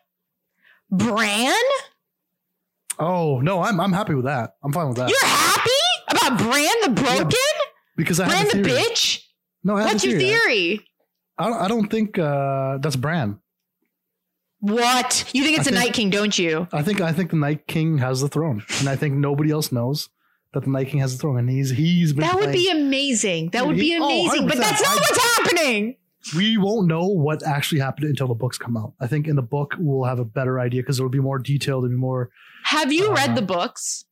Bran, Oh no, I'm I'm happy with that. I'm fine with that. you're happy about Bran the broken, because I Bran have a the bitch. No, I have What's a your theory. theory? I, I don't think uh, that's Bran. What? You think it's I a think- Night King, don't you? I think I think the Night King has the throne, and I think nobody else knows that the Night King has the throne, and he's he's been. That would be amazing. That would be Oh, amazing. but that's not what's happening. We won't know what actually happened until the books come out. I think in the book we'll have a better idea because it'll be more detailed and be more. Have you Uh, read the books?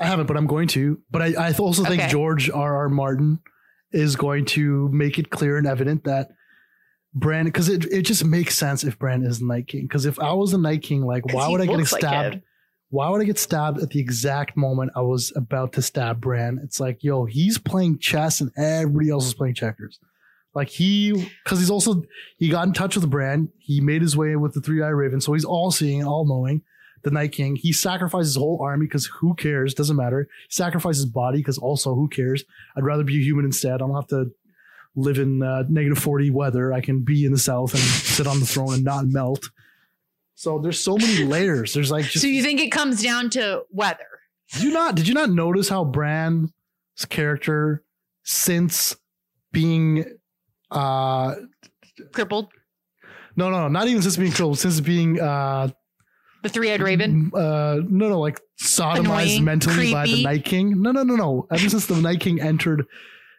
I haven't, but I'm going to. But I, I also think Okay. George R. R. Martin is going to make it clear and evident that Bran, because it, it just makes sense if Bran is the Night King. Because if I was the Night King, like why would I get looks like stabbed? why would I get stabbed at the exact moment I was about to stab Bran? It's like, yo, he's playing chess and everybody else is playing checkers. Like he, because he's also he got in touch with Bran. He made his way with the three eye raven, so he's all seeing, and all knowing. The Night King. He sacrifices his whole army because who cares? Doesn't matter. He sacrificed his body because also who cares? I'd rather be a human instead. I don't have to live in uh, negative forty weather. I can be in the south and sit on the throne and not melt. So there's so many layers. There's like just So you think it comes down to weather? did you not did you not notice how Bran's character since being uh Crippled? no no not even since being crippled. since being uh The three-eyed raven? uh no no like sodomized Annoying, mentally by the. Night King no no no no ever since the Night King entered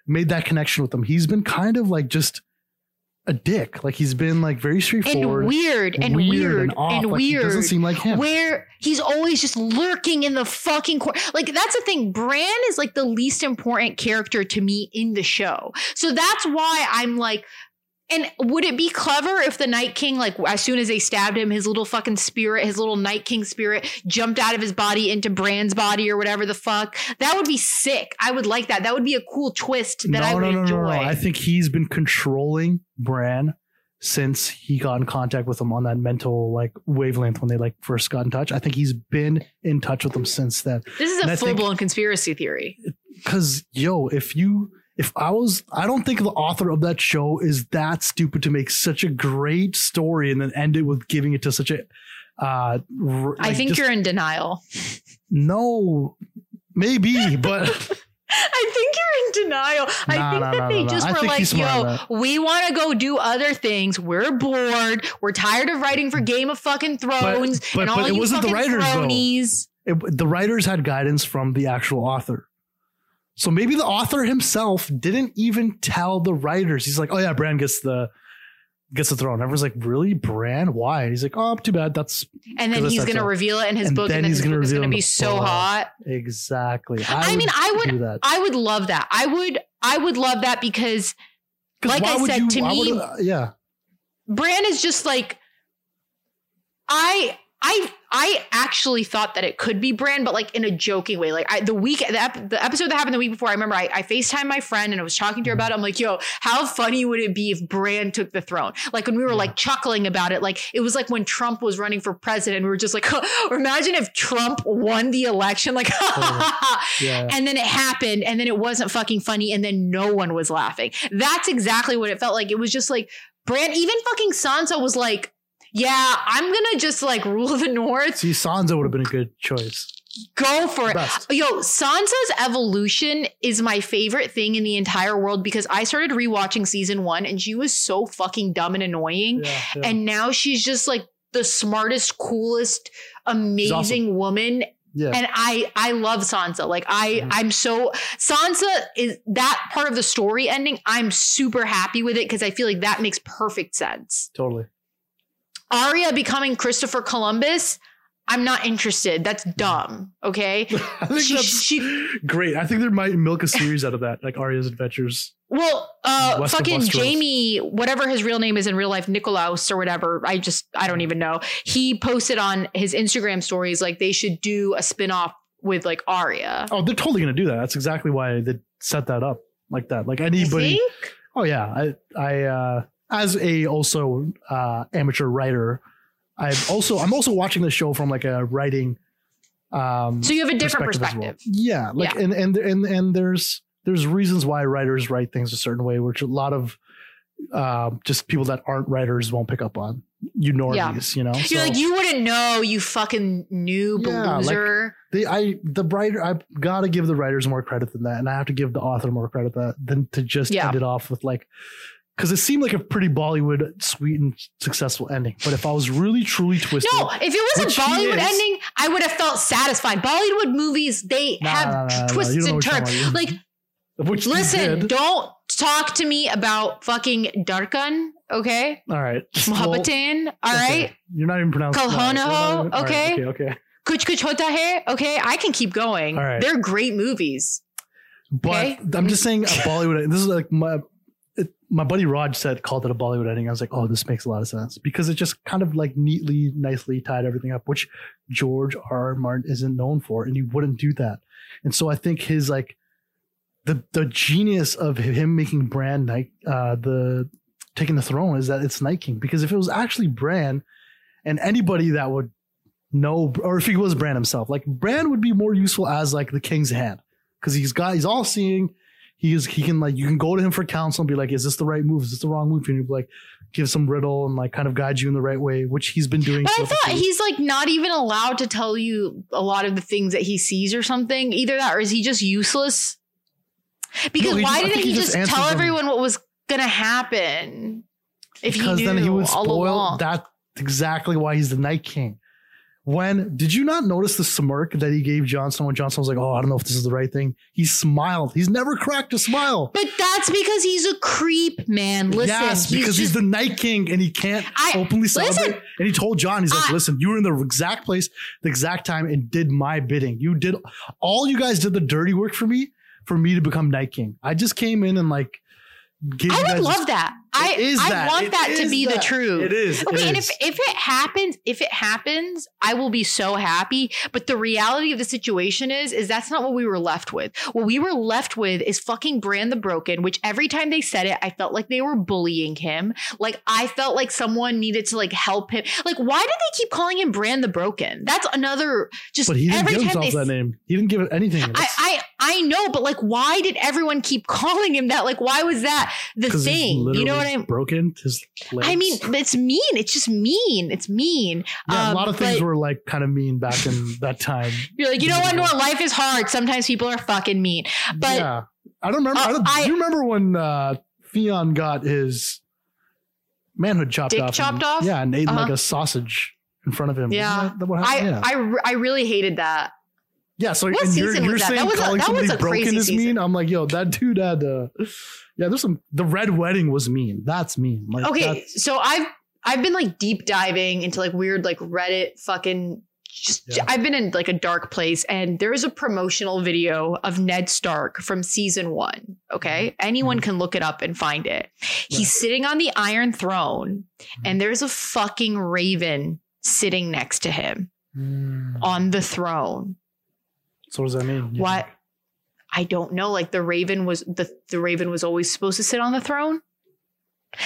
made that connection with him he's been kind of like just a dick like he's been like very straightforward And weird and weird and, off, like, he weird. doesn't seem like him where he's always just lurking in the fucking corner. Like that's the thing. Bran is like the least important character to me in the show. So that's why I'm like, and would it be clever if the Night King, like as soon as they stabbed him, his little fucking spirit, his little Night King spirit, jumped out of his body into Bran's body or whatever the fuck? That would be sick. I would like that. That would be a cool twist that I would no, no, enjoy. No, no, I think he's been controlling Bran since he got in contact with him on that mental like wavelength when they like first got in touch. I think he's been in touch with him since then. this is and a full blown conspiracy theory. Cause yo, if you if I was I don't think the author of that show is that stupid to make such a great story and then end it with giving it to such a uh I like, think just- you're in denial. no maybe but I think you're in denial. I think nah, that nah, they nah, nah. just were like, yo, we want to go do other things. We're bored. We're tired of writing for Game of fucking Thrones but- and all but it you wasn't the fucking writers, though. thronies. it, the writers had guidance from the actual author. So maybe the author himself didn't even tell the writers. He's like, "Oh yeah, Bran gets the gets the throne." Everyone's like, "Really, Bran? Why?" And he's like, "Oh, too bad. That's And then he's going to reveal it in his And book, then and then he's his gonna book is reveal going to be so book. hot. exactly." I, mean, I would. I would love that. I would, I would love that because, like I said, to me- would- uh, yeah, Bran is just like I I I actually thought that it could be Bran, but like in a joking way. Like I, the week the, ep- the episode that happened the week before, I remember I, I FaceTimed my friend and I was talking to her about it. I'm like, yo, how funny would it be if Bran took the throne? Like when we were like chuckling about it, like it was like when Trump was running for president, we were just like, imagine if Trump won the election, like yeah. and then it happened and then it wasn't fucking funny and then no one was laughing. That's exactly what it felt like. It was just like Bran, even fucking Sansa was like, yeah, I'm gonna just like rule the North. See, Sansa would have been a good choice. Go for it. Best. Yo, Sansa's evolution is my favorite thing in the entire world because I started rewatching season one and she was so fucking dumb and annoying. Yeah, yeah. And now she's just like the smartest, coolest, amazing woman yeah. and I I love Sansa. Like I Mhm. I'm so Sansa is that part of the story ending. I'm super happy with it because I feel like that makes perfect sense. totally. Arya becoming Christopher Columbus. I'm not interested. That's dumb. Okay. I think She- that's she- great. I think there might milk a series out of that, like Arya's Adventures. Well, uh, West fucking Jamie, whatever his real name is in real life, Nikolaus or whatever. I just I don't even know. He posted on his Instagram stories like they should do a spinoff with like Arya. Oh, they're totally gonna do that. That's exactly why they set that up like that. Like anybody. Oh yeah, I I uh, as a also uh, amateur writer, I've also I'm also watching the show from like a writing. Um, So you have a different well. perspective. Yeah, like Yeah. and and and and there's there's reasons why writers write things a certain way, which a lot of um, just people that aren't writers won't pick up on. You normies, you know. You're So like, you wouldn't know, you fucking noob Yeah, like- loser. they, I the writer, I've got to give the writers more credit than that, and I have to give the author more credit that than to just Yeah. end it off with like because it seemed like a pretty Bollywood sweet and successful ending. But if I was really truly twisted, No, if it was a Bollywood is. ending, I would have felt satisfied. Bollywood movies, they Nah, have nah, nah, twists and turns. Like, which listen, don't talk to me about fucking Dhadkan, okay? all right, Well, Mohabbatein, all okay. right? You're not even pronouncing. Kal that. Ho You're Na not Ho, even- all right, okay? okay, okay. Kuch Kuch Hota Hai, okay? I can keep going. All right. They're great movies. But Okay. I'm just saying a Bollywood. This is like my my buddy Raj said called it a Bollywood ending. I was like, oh, this makes a lot of sense because it just kind of like neatly, nicely tied everything up, which George R. R. Martin isn't known for, and he wouldn't do that. And so I think his like the the genius of him making Bran Night uh, the taking the throne is that it's Night King because if it was actually Bran and anybody that would know or if he was Bran himself, like Bran would be more useful as like the king's hand because he's got he's all seeing. He is he can like you can go to him for counsel and be like, is this the right move? Is this the wrong move? And he'd be like, give some riddle and like kind of guide you in the right way, which he's been doing. But I thought series. he's like not even allowed to tell you a lot of the things that he sees or something. Either that or is he just useless? Because No, why just- didn't he he just, just tell everyone what was gonna happen? If because he knew then he would all spoil along. that's exactly why he's the night king when did you not notice the smirk that he gave Jon Snow when Jon Snow was like, "Oh, I don't know if this is the right thing." He smiled. He's never cracked a smile. But that's because he's a creep, man. Listen, yes, because he's, just- the Night King and he can't I- openly celebrate. listen, and he told Jon, he's like, I- "Listen, you were in the exact place, the exact time, and did my bidding. You did all you guys did the dirty work for me, for me to become Night King. I just came in and like gave I would this- love that. I I that. want It that to be the truth. It is. it Okay, and if is. if it happens, if it happens, I will be so happy. But the reality of the situation is, is that's not what we were left with. What we were left with is fucking Bran the Broken, which every time they said it, I felt like they were bullying him. Like I felt like someone needed to like help him. Like why did they keep calling him Bran the Broken? That's another just but he didn't every give time himself they that name. He didn't give it anything. I, I I know, but like, why did everyone keep calling him that? Like, why was that the thing? You know what I'm? broken his legs. I mean, it's mean. It's just mean. It's mean. yeah, a Um, lot of things were like kind of mean back in that time. You're like, you know what? Noor life is hard. Sometimes people are fucking mean. But yeah, I don't remember. Uh, I don't, I- do you remember when uh, Theon got his manhood chopped Dick off? chopped and, off? Yeah, and ate Uh-huh. like a sausage in front of him. Yeah. that- that what I, yeah. I, I really hated that. Yeah. So what and you're, you're that? saying That a- calling somebody broken is season. mean. I'm like, yo, that dude had. Uh, yeah, there's some. The red wedding was mean. That's mean. Like, Okay, that's- so I've I've been like deep diving into like weird like Reddit fucking just Yeah. I've been in like a dark place and there is a promotional video of Ned Stark from season 1, okay? Anyone can look it up and find it. Yeah. He's sitting on the iron throne and there's a fucking raven sitting next to him Mm. on the throne. So what does that mean? What? I don't know. Like the raven was the the raven was always supposed to sit on the throne.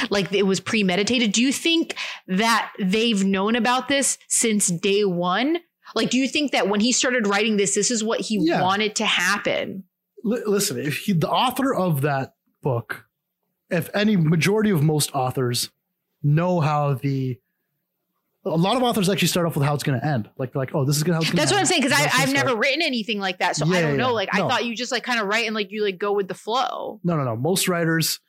Like it was premeditated. Do you think that they've known about this since day one? Like, do you think that when he started writing this, this is what he Yeah. wanted to happen? Li- listen, if he, the author of that book, if any majority of most authors know how the a lot of authors actually start off with how it's going to end. Like, like, oh, this is going to how it's going That's what I'm saying because I've never start. written anything like that, so I don't know. yeah. Like, I thought you just like kind of write and like you like go with the flow. No, no, no. Most writers,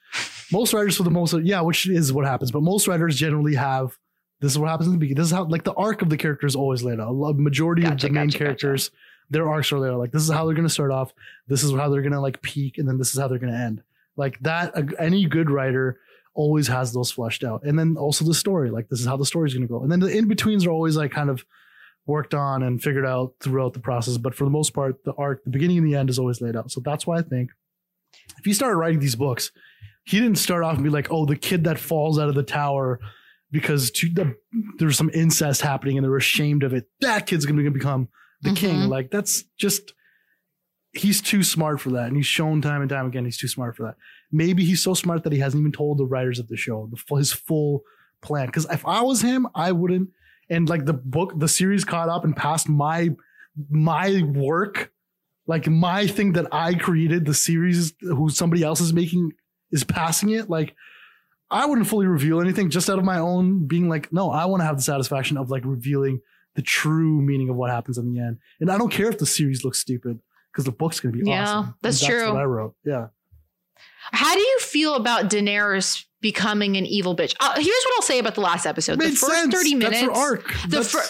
most writers for the most, yeah, which is what happens. But most writers generally have this is what happens in the beginning. This is how like the arc of the character is always laid out. A majority Gotcha, of the main gotcha, gotcha. characters, their arcs are laid out. Like this is how they're going to start off. This is how they're going to like peak, and then this is how they're going to end. Like that, any good writer always has those fleshed out. And then also the story. Like this is how the story is going to go. And then the in betweens are always like kind of worked on and figured out throughout the process. But for the most part, the arc, the beginning and the end is always laid out. So that's why I think if he started writing these books, he didn't start off and be like, oh, the kid that falls out of the tower because to the, there's some incest happening and they're ashamed of it. That kid's going to become the king. Mhm. Like that's just, he's too smart for that. And he's shown time and time again, he's too smart for that. Maybe he's so smart that he hasn't even told the writers of the show the, full- his full plan. Because if I was him, I wouldn't. And like the book, the series caught up and passed my my work, like my thing that I created. The series who somebody else is making is passing it. Like I wouldn't fully reveal anything just out of my own being like, no, I want to have the satisfaction of like revealing the true meaning of what happens in the end. And I don't care if the series looks stupid because the book's gonna be Yeah, awesome. that's And true. what I wrote. Yeah. How do you feel about Daenerys becoming an evil bitch. Uh, here's what I'll say about the last episode. Made the first sense. 30 minutes. That's her arc. The That's- fir-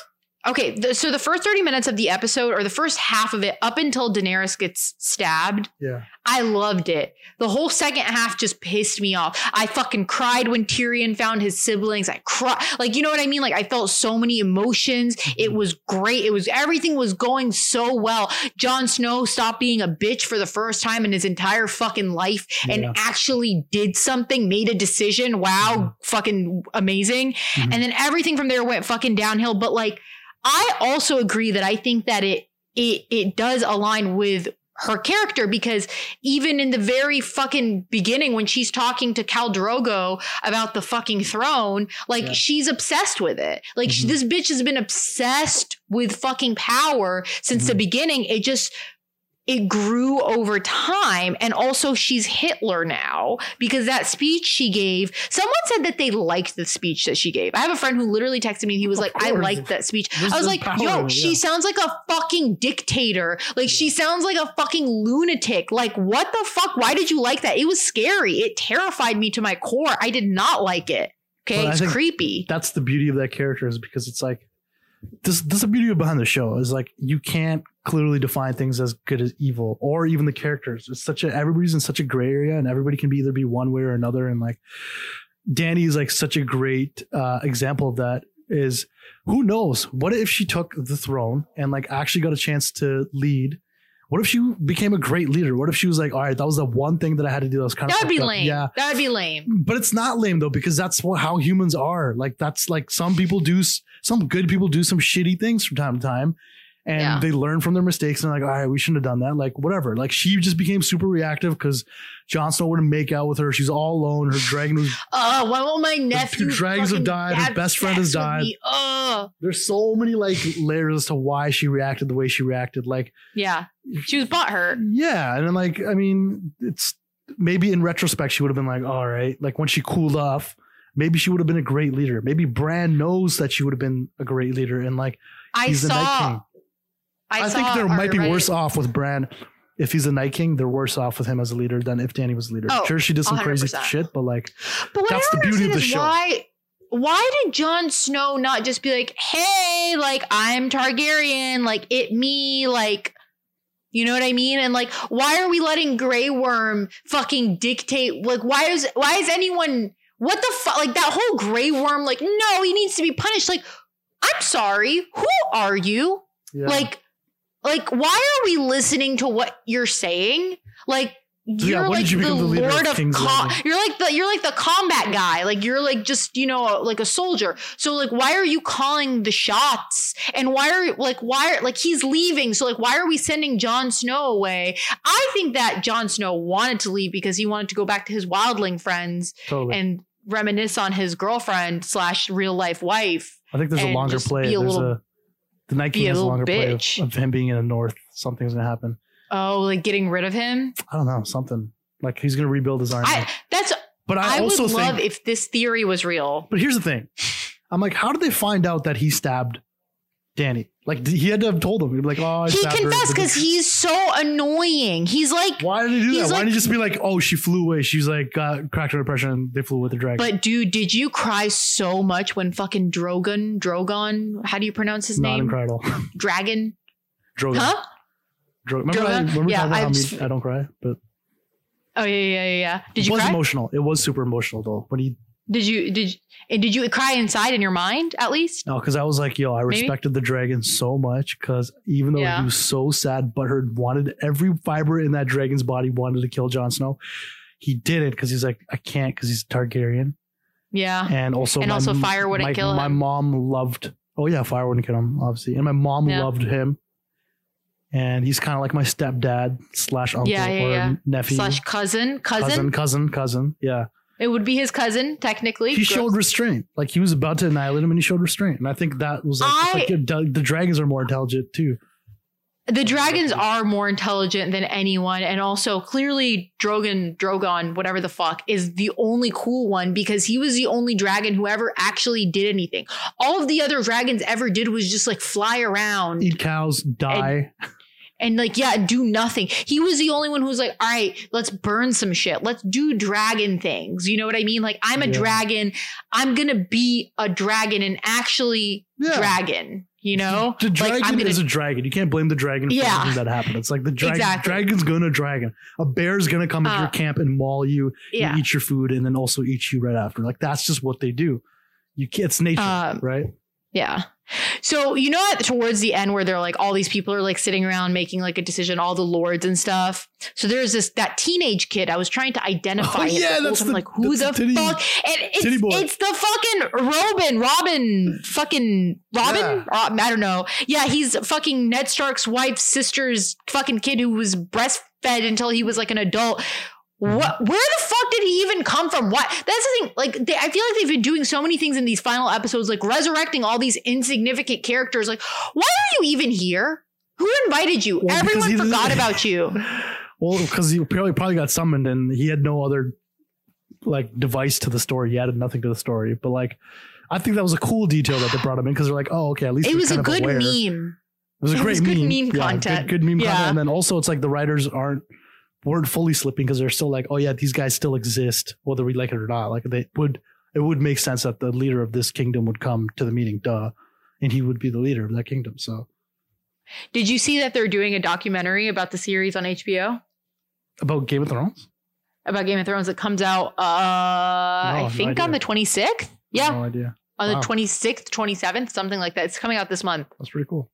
Okay, the, so the first 30 minutes of the episode, or the first half of it, up until Daenerys gets stabbed, yeah. I loved it. The whole second half just pissed me off. I fucking cried when Tyrion found his siblings. I cried. Like, you know what I mean? Like, I felt so many emotions. It was great. It was everything was going so well. Jon Snow stopped being a bitch for the first time in his entire fucking life Yeah. and actually did something, made a decision. Wow, fucking amazing. Mhm. And then everything from there went fucking downhill. But like, I also agree that I think that it it it does align with her character because even in the very fucking beginning when she's talking to Khal Drogo about the fucking throne, like Yeah. she's obsessed with it. Like she- Mhm. this bitch has been obsessed with fucking power since the Mhm. beginning. It just it grew over time and also she's Hitler now because that speech she gave someone said that they liked the speech that she gave. I have a friend who literally texted me he was Of like I course. liked that speech. There's- I was like, power yo, it, she sounds like a fucking dictator. Like she sounds like a fucking lunatic. Like what the fuck? Why did you like that? It was scary. It terrified me to my core. I did not like it. Okay, it's creepy. That's the beauty of that character is because it's like this. This is the beauty behind the show is like you can't clearly define things as good as evil or even the characters. It's such a everybody's in such a gray area and everybody can be either be one way or another. And like Danny is like such a great uh, example of that. Is who knows what if she took the throne and like actually got a chance to lead. What if she became a great leader? What if she was like, all right, that was the one thing that I had to do that was kind of That would be fucked up. lame. Yeah, That would be lame. but it's not lame though because that's what how humans are. Like that's like some people do some good people do some shitty things from time to time, and Yeah. they learn from their mistakes and like, all right, we shouldn't have done that. Like whatever. Like she just became super reactive because Jon Snow wouldn't make out with her. She's all alone. Her dragon was. Oh, why won't my nephew? dragons have died. Her best friend has died. Oh, There's so many like layers as to why she reacted the way she reacted. Like yeah. She was butthurt. yeah, and then like I mean, it's maybe in retrospect she would have been like, all right, like when she cooled off, maybe she would have been a great leader. Maybe Bran knows that she would have been a great leader, and like I he's the Night saw. I, I, think they might be Reddit- worse off with Bran. If he's a Night King, they're worse off with him as a leader than if Danny was a leader. Oh, sure, she did some crazy 100%. shit, but like, But That's the beauty of the show. Why? Why did Jon Snow not just be like, "Hey, like I'm Targaryen, like it me, like." You know what I mean? And like, why are we letting Grey Worm fucking dictate? Like, why is why is anyone? What the fuck? Like that whole Grey Worm? Like, no, he needs to be punished. Like, I'm sorry, who are you? yeah. Like, like, why are we listening to what you're saying? Like, you're when like you the lord of of, King's co- Landing? you're like the you're like the combat guy. Like you're like just you know like a soldier. So like, why are you calling the shots? And why are like why are like he's leaving? So like, why are we sending Jon Snow away? I think that Jon Snow wanted to leave because he wanted to go back to his wildling friends totally. and reminisce on his girlfriend slash real life wife. I think there's a longer play. There's little- a the Night King has a longer play of, of him being in the North. Something's gonna happen. Oh, like getting rid of him. I don't know. Something like he's gonna rebuild his army. I that's but I, I, also would think love if this theory was real. But here's the thing. I'm like, how did they find out that he stabbed Danny? Like, he had to have told them. He'd be like, oh, He confessed because he's so annoying. He's like, Why did he do that? Why didn't he just be like, oh, she flew away? She's like, got cracked under pressure and they flew with the dragon. but dude, did you cry so much when fucking Drogon, Drogon, how do you pronounce his Not name? incredible. Dragon? Drogon. Huh? Dro- remember, I, Drogon? remember Yeah, I I don't cry, but Oh yeah, yeah, yeah, yeah. Did it you It was cry? emotional. It was super emotional though. When he, Did you did you, did you cry inside in your mind at least? no, because I was like, yo, I Maybe? respected the dragon so much because even though Yeah. he was so sad, butthurt, wanted every fiber in that dragon's body wanted to kill Jon Snow. He did it because he's like, I can't because he's Targaryen. Yeah. and also And my also fire wouldn't my, kill him. My mom loved. Oh yeah, fire wouldn't kill him, obviously, and my mom Yeah. loved him. And he's kind of like my stepdad slash uncle Yeah, yeah, or yeah. nephew, Slash cousin, cousin. cousin, cousin, cousin. Yeah, It would be his cousin technically. he Gross. showed restraint. Like he was about to annihilate him, and he showed restraint. And I think that was like, I- like the, the dragons are more intelligent too. the dragons are more intelligent than anyone, and also clearly Drogon, Drogon, whatever the fuck, is the only cool one because he was the only dragon who ever actually did anything. All of the other dragons ever did was just like fly around Eat cows, die. and like yeah do nothing he was the only one who was like all right let's burn some shit let's do dragon things you know what i mean like i'm a Yeah. dragon i'm gonna be a dragon and actually Yeah. dragon you know The dragon like gonna is a dragon. You can't blame the dragon for Yeah. that happened. It's like the dragon. Exactly. Dragon's gonna dragon. A bear's gonna come into Uh, your camp and maul you, yeah and eat your food, and then also eat you right after. Like that's just what they do. You can't. It's nature, Um, right? Yeah. So you know at towards the end where they're like all these people are like sitting around making like a decision, all the lords and stuff. So there's this that teenage kid. I was trying to identify Oh, him. yeah, that's the- like who the titty- fuck? And it's, it's the fucking Robin, Robin, fucking Robin. Yeah. Rob- I don't know. Yeah, he's fucking Ned Stark's wife's sister's fucking kid who was breastfed until he was like an adult. What? Where the fuck did he even come from? What? That's the thing. Like, they, I feel like they've been doing so many things in these final episodes, like resurrecting all these insignificant characters. Like, why are you even here? Who invited you? Well, Everyone forgot about you. Well, because he probably probably got summoned, and he had no other like device to the story. He added nothing to the story. But like, I think that was a cool detail that they brought him in because they're like, oh, okay, at least It was a good aware. meme. It was a It great was good meme, meme Yeah, content. Good, good meme Yeah. content. And then also, it's like the writers aren't weren't fully slipping because they're still like, oh yeah, these guys still exist, whether we like it or not. Like they would, it would make sense that the leader of this kingdom would come to the meeting, duh, and he would be the leader of that kingdom. So Did you see that they're doing a documentary about the series on HBO? about Game of Thrones, About Game of Thrones that comes out, uh, I no think on the 26th. Yeah, no idea. on Wow. the 26th, 27th, something like that. It's coming out this month. That's pretty cool.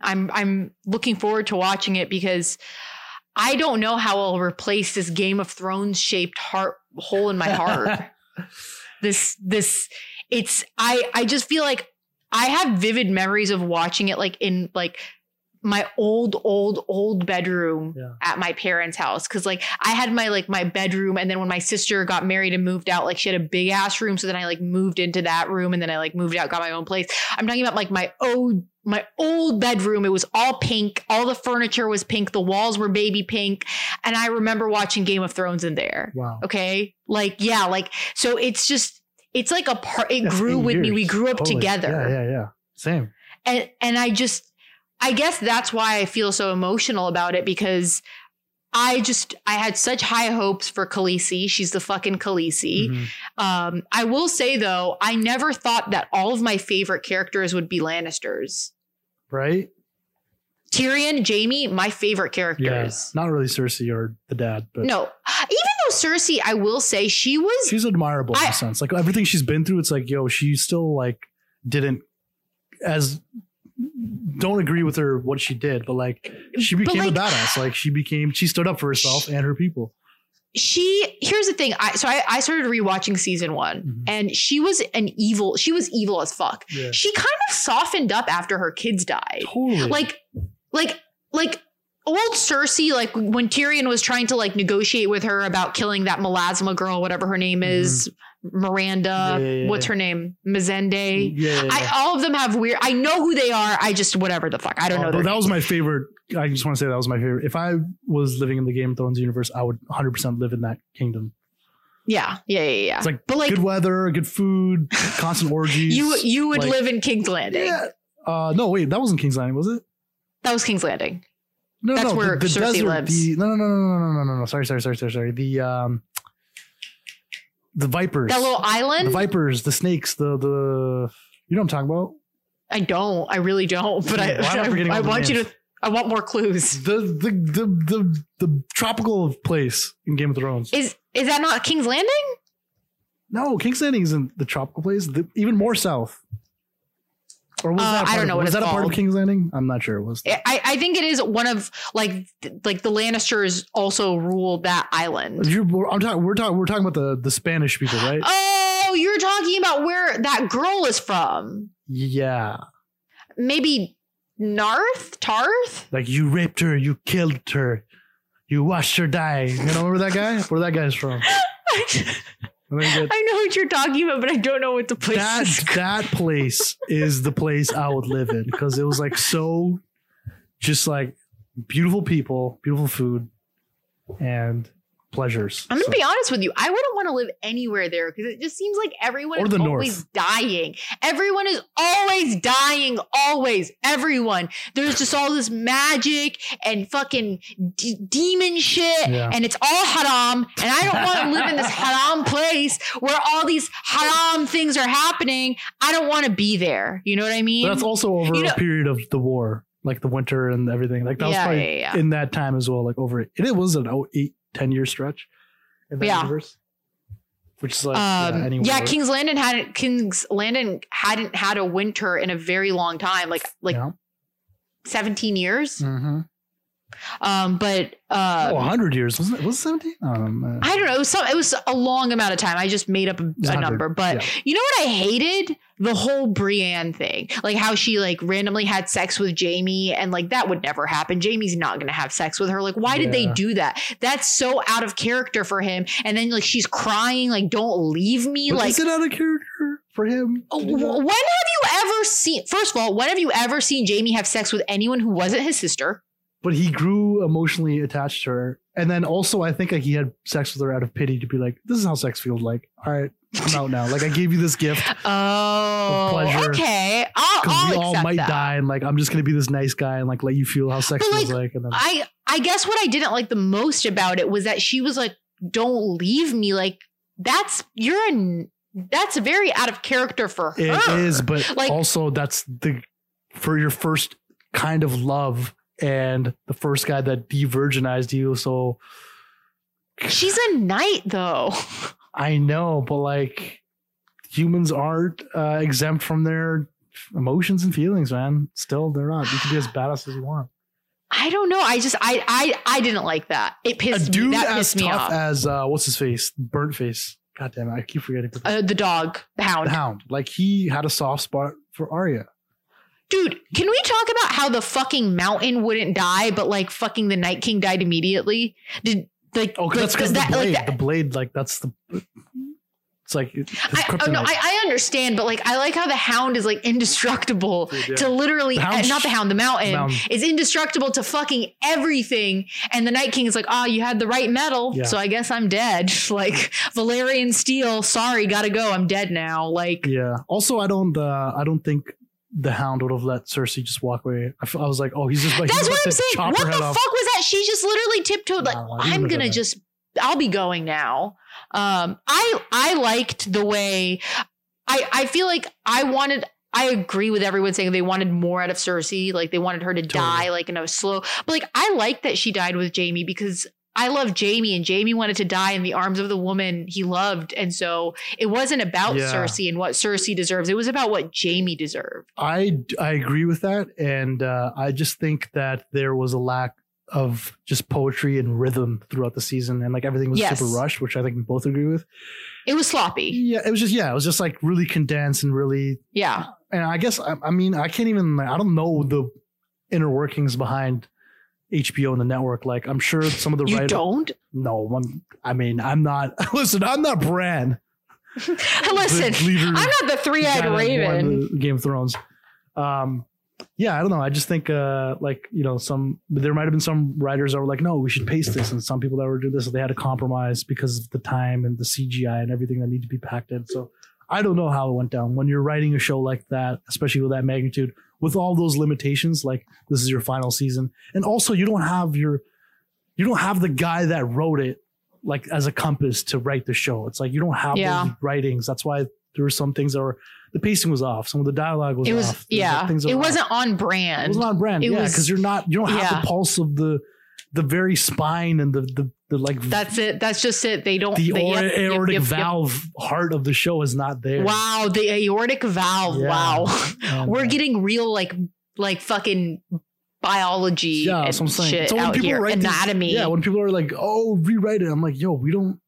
I'm I'm looking forward to watching it because I don't know how I'll replace this Game of Thrones shaped heart hole in my heart. this this it's I I just feel like I have vivid memories of watching it like in like my old old old bedroom Yeah. at my parents' house cuz like I had my like my bedroom and then when my sister got married and moved out like she had a big ass room so then I like moved into that room and then I like moved out got my own place. I'm talking about like my old my old bedroom it was all pink all the furniture was pink the walls were baby pink and I remember watching Game of Thrones in there. Wow. Okay. Like, yeah, like, so it's just, it's like a part, it That's grew with me. We grew up Totally. together. Yeah, yeah, yeah. Same. And, and I just, I guess that's why I feel so emotional about it because I just, I had such high hopes for Khaleesi. She's the fucking Khaleesi. Mhm. Um, I will say though, I never thought that all of my favorite characters would be Lannisters. Right? Tyrion, Jamie, my favorite Yeah. characters. Not really Cersei or the dad, but No, even though Cersei, I will say she was she's admirable in a sense. Like everything she's been through, it's like, yo, she still like didn't as don't agree with her what she did, but like she became like, a badass. Like she became she stood up for herself and her people. She here's the thing i so i, I started rewatching season one Mhm. and she was an evil she was evil as fuck Yeah. she kind of softened up after her kids died Totally. like like like old cersei like when tyrion was trying to like negotiate with her about killing that melasma girl whatever her name is Mm-hmm. Yeah, yeah, yeah. what's her name Missandei yeah, I, all of them have weird i know who they are i just whatever the fuck i don't Uh, know that was my favorite. I just want to say that was my favorite. If I was living in the Game of Thrones universe, I would 100% live in that kingdom. yeah yeah yeah yeah It's like, but like good weather, good food, constant orgies. you you would like- live in king's landing Yeah. Uh, no, wait, that wasn't King's Landing, was it? that was king's landing No, That's no, where the, the Cersei desert, lives. The, no, no, no, no, no, no, no, no. Sorry, sorry, sorry, sorry, sorry. The um, the vipers. That little island. the vipers, the snakes, the the. You know what I'm talking about? I don't. I really don't. But I, Why I I, all the want you to. I want more clues. The the the the the tropical place in Game of Thrones. Is is that not King's Landing? No, King's Landing isn't the tropical place. The, even more south. Or was Uh, that I don't of- know what Was that a part of. King's Landing? I'm not sure. It was. I, I think it is one of like like the Lannisters also ruled that island. You, we're, I'm talking. We're talking. We're talking about the the Spanish people, right? Oh, you're talking about where that girl is from? Yeah. Maybe Narth, Tarth. Like you raped her, you killed her, you watched her die. You know where that guy? Where that guy's from? Get- I know what you're talking about, but I don't know what the place that is. that place is the place I would live in because it was like so, just like beautiful people, beautiful food, and pleasures. I'm gonna So- be honest with you. I wouldn't want to live anywhere there because it just seems like everyone Or is always north. dying. Everyone is always dying. Always. Everyone. There's just all this magic and fucking d- demon shit, Yeah. and it's all haram. And I don't want to live in this haram place where all these haram things are happening. I don't want to be there. You know what I mean? But that's also over You know- a period of the war, like the winter and everything. Like that was probably yeah, yeah. in that time as well. Like over it, it was an oh, eight, 10 year stretch in that Yeah. universe, which is like yeah, um, anywhere. yeah, King's Landing hadn't King's Landing hadn't had a winter in a very long time, like like Yeah. 17 years. Mhm. Um, but uh, oh, 100 years wasn't it? Was it 17? Um, I don't know. It was, some, it was a long amount of time. I just made up a, a number. But yeah. you know what I hated? The whole Brienne thing. Like how she like randomly had sex with Jamie and like that would never happen. Jamie's not going to have sex with her. Like why did they do that? That's so out of character for him. And then like she's crying like don't leave me. but like is it out of character for him? when have you ever seen first of all, when have you ever seen Jamie have sex with anyone who wasn't his sister? But he grew emotionally attached to her, and then also I think like he had sex with her out of pity to be like, "This is how sex feels like." All right, I'm out now. Like I gave you this gift Oh, pleasure. okay. I'll, because I'll we all might that. die, and like I'm just gonna be this nice guy and like let you feel how sex But, feels like, like. And then I I guess what I didn't like the most about it was that she was like, "Don't leave me." Like that's you're an that's very out of character for her. It is, but Like- also that's the for your first kind of love and the first guy that de-virginized you. So She's a knight though. I know, but like humans aren't uh, exempt from their emotions and feelings, man. Still, they're not. You can be as badass as you want. I don't know. I just I I I didn't like that. It A pissed me. dude That as pissed me tough off. as uh, what's his face, burnt face. God damn it, I keep forgetting. Uh, the dog, the hound. the Hound, like he had a soft spot for Arya. Dude, can we talk about how the fucking mountain wouldn't die, but like fucking the Night King died immediately? Did like Oh, like, that's because the that- blade. like that- the blade, like that's the. It's like his I, oh, no. I, I understand, but like I like how the hound is like indestructible Yeah. to literally The uh, hound not the hound, the mountain, mountain. is indestructible to fucking everything. And the Night King is like, oh, you had the right metal, Yeah. so I guess I'm dead. like Valyrian steel, sorry, gotta go. I'm dead now. Like Yeah. Also, I don't. Uh, I don't think the Hound would have let Cersei just walk away. I, f- I was like, oh, he's just like. that's what I'm saying. What the fuck off. was that? She just literally tiptoed like, No, I didn't I'm gonna just I'll be going now. Um, I I liked the way I I feel like I wanted. I agree with everyone saying they wanted more out of Cersei. Like they wanted her to Totally. die like in a slow. But like I like that she died with Jaime because I love Jaime and Jaime wanted to die in the arms of the woman he loved. And so it wasn't about Yeah. Cersei and what Cersei deserves. It was about what Jaime deserved. I I agree with that, and uh, I just think that there was a lack of just poetry and rhythm throughout the season, and like everything was Yes. super rushed, which I think we both agree with. It was sloppy. Yeah, it was just yeah, it was just like really condensed and really. Yeah. And I guess I, I mean I can't even I don't know the inner workings behind HBO and the network. Like I'm sure some of the writers You writer- don't? No one. I mean I'm not. Listen, I'm not Bran. Listen, leader- I'm not the three-eyed raven. Game of Thrones. Um, yeah, I don't know. I just think uh, like you know some there might have been some writers that were like, no, we should paste this, and some people that were doing this, they had to compromise because of the time and the CGI and everything that need to be packed in. So I don't know how it went down when you're writing a show like that, especially with that magnitude, with all those limitations. Like this is your final season, and also you don't have your you don't have the guy that wrote it like as a compass to write the show. It's like you don't have Yeah. those writings. That's why there were some things that were the pacing was off. Some of the dialogue was It was, off. Like yeah. things that It wasn't on brand. It wasn't on brand. it yeah, because you're not you don't have yeah. the pulse of the the very spine and the the, the like That's it. That's just it. They don't. the they, yep, aortic yep, yep. valve heart of the show is not there. Wow, the aortic valve. Yeah. Wow, And, we're uh, getting real like like fucking biology yeah, and that's what I'm saying. shit So when out people here. write these- Anatomy. yeah, when people are like, "Oh, rewrite it," I'm like, "Yo, we don't."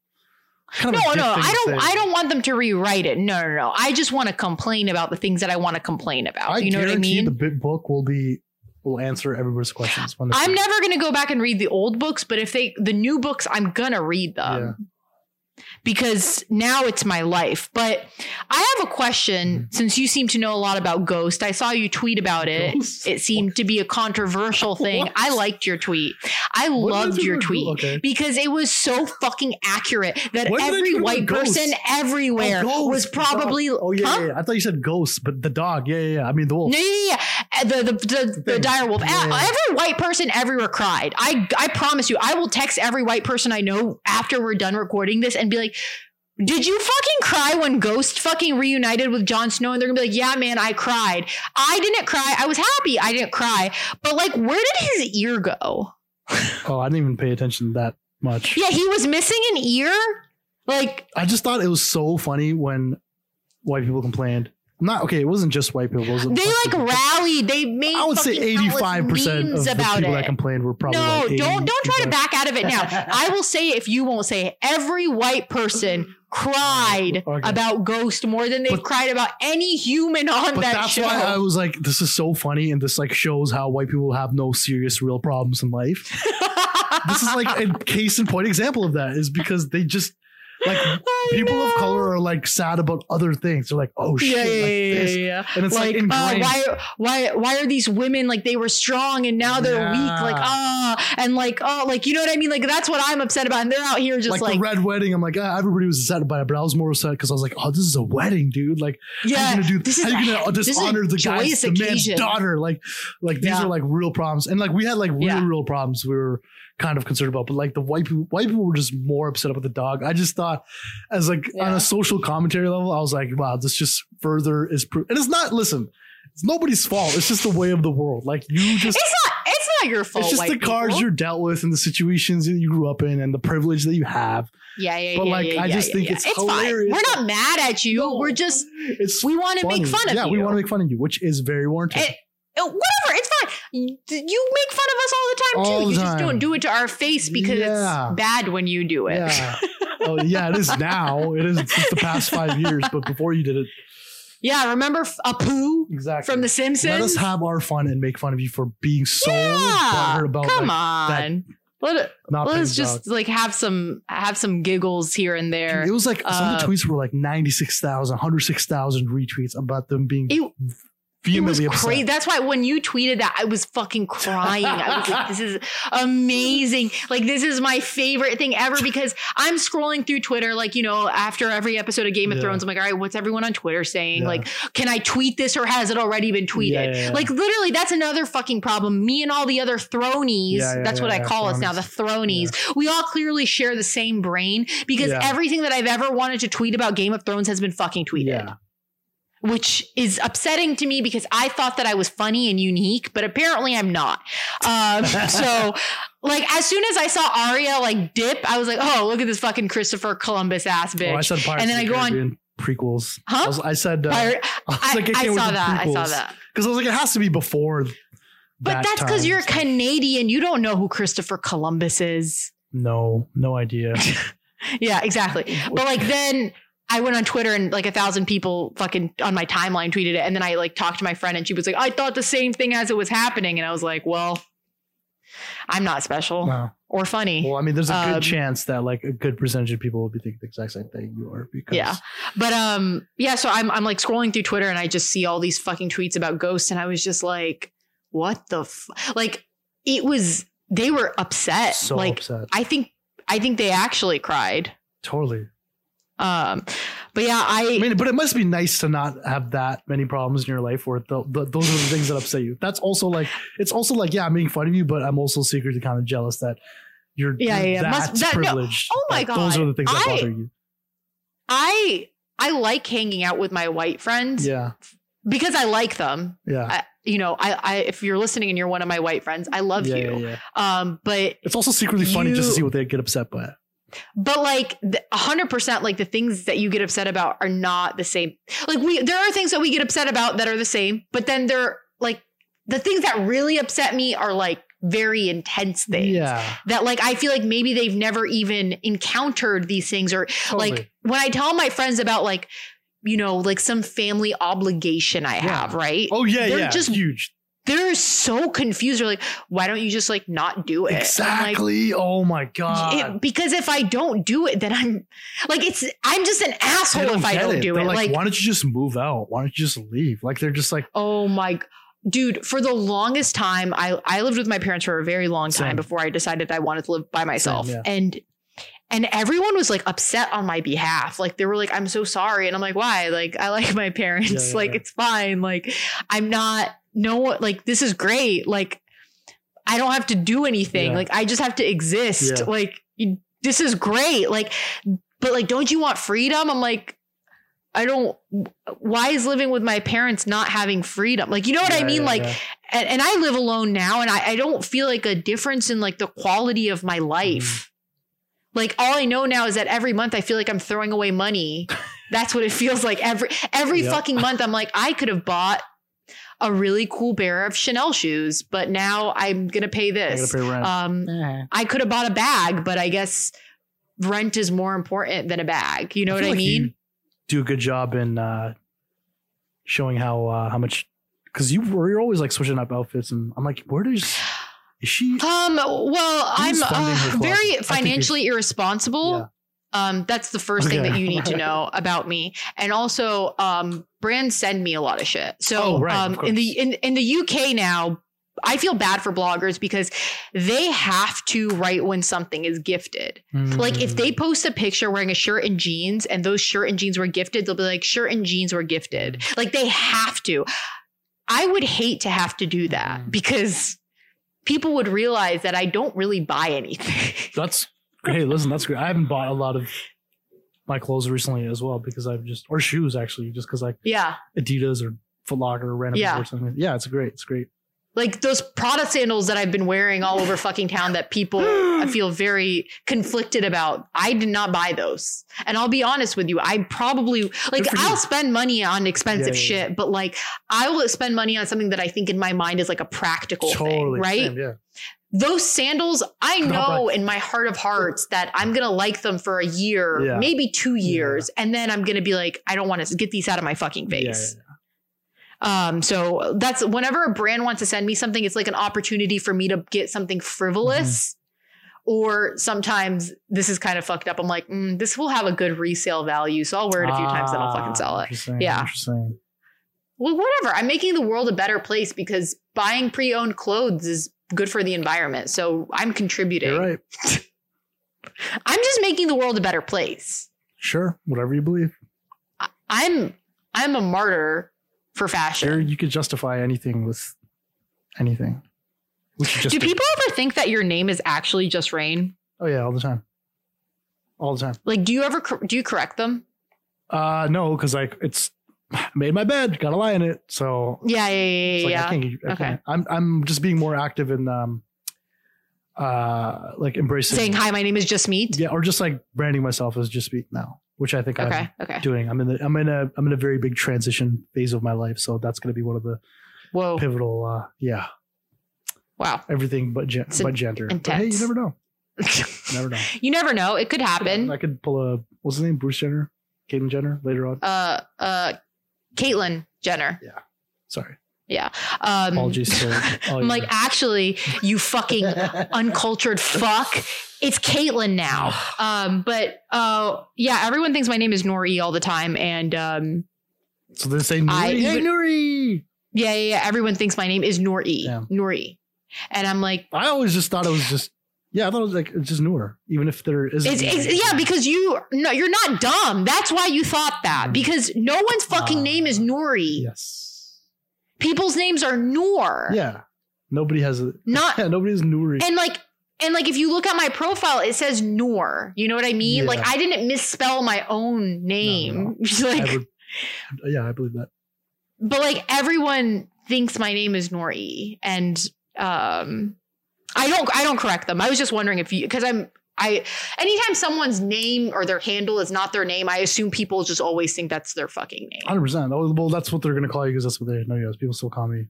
Kind no, of a no, I don't. I don't want them to rewrite it. No, no, no. I just want to complain about the things that I want to complain about. I you know what I mean? The bit book will be will answer everybody's questions. I'm never gonna go back and read the old books, but if they the new books, I'm gonna read them. Because now it's my life. But I have a question mm-hmm. since you seem to know a lot about Ghost. I saw you tweet about it. Ghost? It seemed to be a controversial thing. What? I liked your tweet. I What loved your tweet Okay. because it was so fucking accurate that What every white person oh, everywhere Oh, was probably Oh yeah, Huh? yeah, yeah. I thought you said ghost, but the dog. Yeah, yeah, yeah. I mean the wolf. No, yeah, yeah, yeah. The the the, the, dire wolf. Every white person everywhere cried. I I promise you, I will text every white person I know after we're done recording this and be like. Did you fucking cry when Ghost fucking reunited with Jon Snow? And they're gonna be like, yeah, man, I cried. I didn't cry. I was happy I didn't cry. But like, where did his ear go? Oh, I didn't even pay attention that much. Yeah, he was missing an ear. Like, I just thought it was so funny when white people complained. Not okay. It wasn't just white people. It was they like rallied. They made. I would say eighty-five percent of the about people it. that complained were probably No, like don't don't try to back out of it now. I will say if you won't say it. Every white person cried oh, Okay. about Ghost more than they've But- cried about any human on But that that's show. why I was like, this is so funny, and this like shows how white people have no serious, real problems in life. this is like a case in point example of that is because they just like I people of color are like sad about other things. They're like, oh shit, Yeah, yeah, like yeah, this. yeah, yeah. and it's like, Like, uh, why, why, why are these women like they were strong and now they're Yeah. weak? Like, ah, and like, oh, like you know what I mean? Like that's what I'm upset about. And they're out here just like, like, the red wedding. I'm like, ah, everybody was upset about it, but I was more upset because I was like, oh, this is a wedding, dude. Like, yeah, how you gonna do? this is how you gonna is a dishonor the guy's the man's daughter? Like, like these are like real problems, and like we had like real, real problems. We were kind of concerned about, but like the white people, white people were just more upset about the dog. I just thought, as like on a social commentary level, I was like, wow, this just further is proof. And it's not. Listen, it's nobody's fault. It's just the way of the world. Like you just. It's not. It's not your fault. It's just the cards people. you're dealt with and the situations that you grew up in and the privilege that you have. Yeah, yeah, But, yeah. like, yeah, I yeah, just yeah, think yeah. it's fine. hilarious We're not mad at you. No. We're just It's we want to make fun of yeah, you. Yeah, we want to make fun of you, which is very warranted. It- whatever. It's fine. You make fun of us all the time too. All the you just don't do it to our face because Yeah. it's bad when you do it. yeah. oh, yeah, it is now. It is the past five years, but before you did it, Yeah, remember Apu exactly. from The Simpsons? Let us have our fun and make fun of you for being so yeah, about come like, on. let it, let us just dog. like have some have some giggles here and there. It was like some of the Uh, tweets were like 96,000, 106,000 retweets about them being It- It was vehemently crazy. That's why when you tweeted that, I was fucking crying. I was like, this is amazing. Like, this is my favorite thing ever because I'm scrolling through Twitter, like, you know, after every episode of Game of Yeah. Thrones, I'm like, all right, what's everyone on Twitter saying? Yeah. Like, can I tweet this or has it already been tweeted? Yeah. Like, literally, that's another fucking problem. Me and all the other thronies, that's what I call us now, the thronies. We all clearly share the same brain because everything that I've ever wanted to tweet about Game of Thrones has been fucking tweeted Yeah. Which is upsetting to me because I thought that I was funny and unique, but apparently I'm not. Um, so, like, as soon as I saw Arya like dip, I was like, "Oh, look at this fucking Christopher Columbus ass bitch." Oh, I said Pirates And then I go on- prequels. Huh? I, was, I said, uh, Pirate- I, was like, I can't saw that. I saw that. Because I was like, it has to be before. But that that's because you're Canadian. You don't know who Christopher Columbus is. No, no idea. Yeah, exactly. But like then I went on Twitter and like a thousand people fucking on my timeline tweeted it. And then I like talked to my friend and she was like, I thought the same thing as it was happening. And I was like, well, I'm not special No. or funny. Well, I mean, there's a good Um, chance that like a good percentage of people will be thinking the exact same thing you are. Because Yeah. But um yeah, so I'm I'm like scrolling through Twitter and I just see all these fucking tweets about ghosts and I was just like, what the f-? like it was they were upset. so like upset. I think I think they actually cried. totally. Um but yeah, I, I mean, but it must be nice to not have that many problems in your life where the, the, those are the things that upset you. That's also like, it's also like, yeah, I'm making fun of you, but I'm also secretly kind of jealous that you're, Yeah, yeah, yeah. Must- that's that- no. Oh my Like, Those are the things that I- bother you. I I like hanging out with my white friends Yeah. because I like them. Yeah. I, you know, I, I if you're listening and you're one of my white friends, I love yeah, you. yeah, yeah. Um, but It's also secretly funny just to see what they get upset by. But like a hundred percent, like the things that you get upset about are not the same. Like we, there are things that we get upset about that are the same, but then they're like the things that really upset me are like very intense things. Yeah. That like I feel like maybe they've never even encountered these things or Totally. like when I tell my friends about like you know like some family obligation I Yeah. have, right? oh, yeah, they're yeah. just- huge. They're so confused. They're like, why don't you just like not do it? I'm like, Exactly. oh my god. it- because if I don't do it, then I'm like it's I'm just an asshole if I don't it. do They're it. Like, Like, why don't you just move out? Why don't you just leave? Like they're just like oh my dude, for the longest time, I I lived with my parents for a very long time Same. before I decided I wanted to live by myself. yeah. And and everyone was like upset on my behalf. Like they were like, I'm so sorry. And I'm like, why? Like I like my parents. Yeah, yeah, like it's fine. Like I'm not no like this is great. Like I don't have to do anything. Yeah. Like I just have to exist. Yeah. Like this is great. Like, but like, don't you want freedom? I'm like, I don't. Why is living with my parents not having freedom? Like, you know what I mean? yeah, like, yeah. and, and I live alone now, and I, I don't feel like a difference in like the quality of my life. Mm-hmm. Like, all I know now is that every month I feel like I'm throwing away money. That's what it feels like every every Yep. fucking month. I'm like, I could have bought a really cool pair of Chanel shoes, but now I'm gonna pay I gotta this. pay rent. Um, I could have bought a bag, but I guess rent is more important than a bag. You know what I like mean? do a good job in uh, showing how uh, how much because you were you're always like switching up outfits, and I'm like, where does is she? Um, well, I'm Who's funding her uh, very financially irresponsible. Um, that's the first thing that you need to know about me. And also, um, brands send me a lot of shit. So, Oh, right, um, in the in in the UK now, I feel bad for bloggers because they have to write when something is gifted. Like if Mm. they post a picture wearing a shirt and jeans and those shirt and jeans were gifted, they'll be like shirt and jeans were gifted. Like they have to. I would hate to have to do that Mm. because people would realize that I don't really buy anything. that's hey, listen, that's great. I haven't bought a lot of my clothes recently as well because I've just or shoes actually just because like yeah. Adidas or Foot Locker or random Yeah. or something. Yeah, it's great. It's great. Like those Prada sandals that I've been wearing all over fucking town that people I feel very conflicted about. I did not buy those. And I'll be honest with you, I probably like Good for you. I'll spend money on expensive Yeah, yeah, shit, but like I will spend money on something that I think in my mind is like a practical thing, right? Same, yeah. Those sandals, I know but- in my heart of hearts that I'm gonna like them for a year, Yeah. maybe two years, and then I'm gonna be like, I don't want to get these out of my fucking Yeah, yeah, face. yeah. Um, so that's whenever a brand wants to send me something, it's like an opportunity for me to get something frivolous. Or sometimes this is kind of fucked up. I'm like, mm, this will have a good resale value, so I'll wear it a few times, then I'll fucking Ah, sell it. Interesting. Yeah. Interesting. Well, whatever. I'm making the world a better place because buying pre-owned clothes is good for the environment. So I'm contributing. You're right. I'm just making the world a better place. Sure. Whatever you believe. I'm I'm a martyr for fashion. Sure, you could justify anything with anything. We should just Do people ever think that your name is actually Jus Reign? Oh yeah, all the time. All the time. Like, do you ever do you correct them? Uh no, because like it's made my bed, gotta lie in it. So Yeah, yeah, yeah, it's yeah. like, I can't, I okay. Can't. I'm I'm just being more active in um uh like embracing Saying hi, my name is Jasmeet. Yeah, or just like branding myself as just speak now, which I think Okay, I'm okay. doing. I'm in the I'm in a I'm in a very big transition phase of my life. So that's gonna be one of the Whoa, pivotal uh yeah, wow. everything but gen- but gender. But hey, you never know. Never know. you never know; it could happen. I could pull a what's his name? Bruce Jenner, Caitlyn Jenner later on. Uh, uh, Caitlyn Jenner. Yeah. Sorry, Yeah. Um, apologies to. all I'm you- like, actually, you fucking uncultured fuck. It's Caitlyn now. Um, but uh, yeah, everyone thinks my name is Nori all the time, and um, so they say Nori. I hey, even- Nuri. yeah, yeah, yeah, everyone thinks my name is Nori. Yeah. Nori, and I'm like, I always just thought it was just. Yeah, I thought it was like it's just Noor, even if there isn't. it's, it's yeah, because you no, you're not dumb. That's why you thought that Mm. because no one's fucking Ah. name is Nori. yes. People's names are Noor. Yeah, nobody has a. Not Yeah, nobody Nuri. and like and like if you look at my profile it says Noor. You know what I mean? Like I didn't misspell my own name. like I would- yeah, I believe that. but like everyone thinks my name is Nori and um I don't I don't correct them. I was just wondering if you because I'm I anytime someone's name or their handle is not their name, I assume people just always think that's their fucking name. Hundred percent. Oh, well, that's what they're gonna call you because that's what they know you as. People still call me.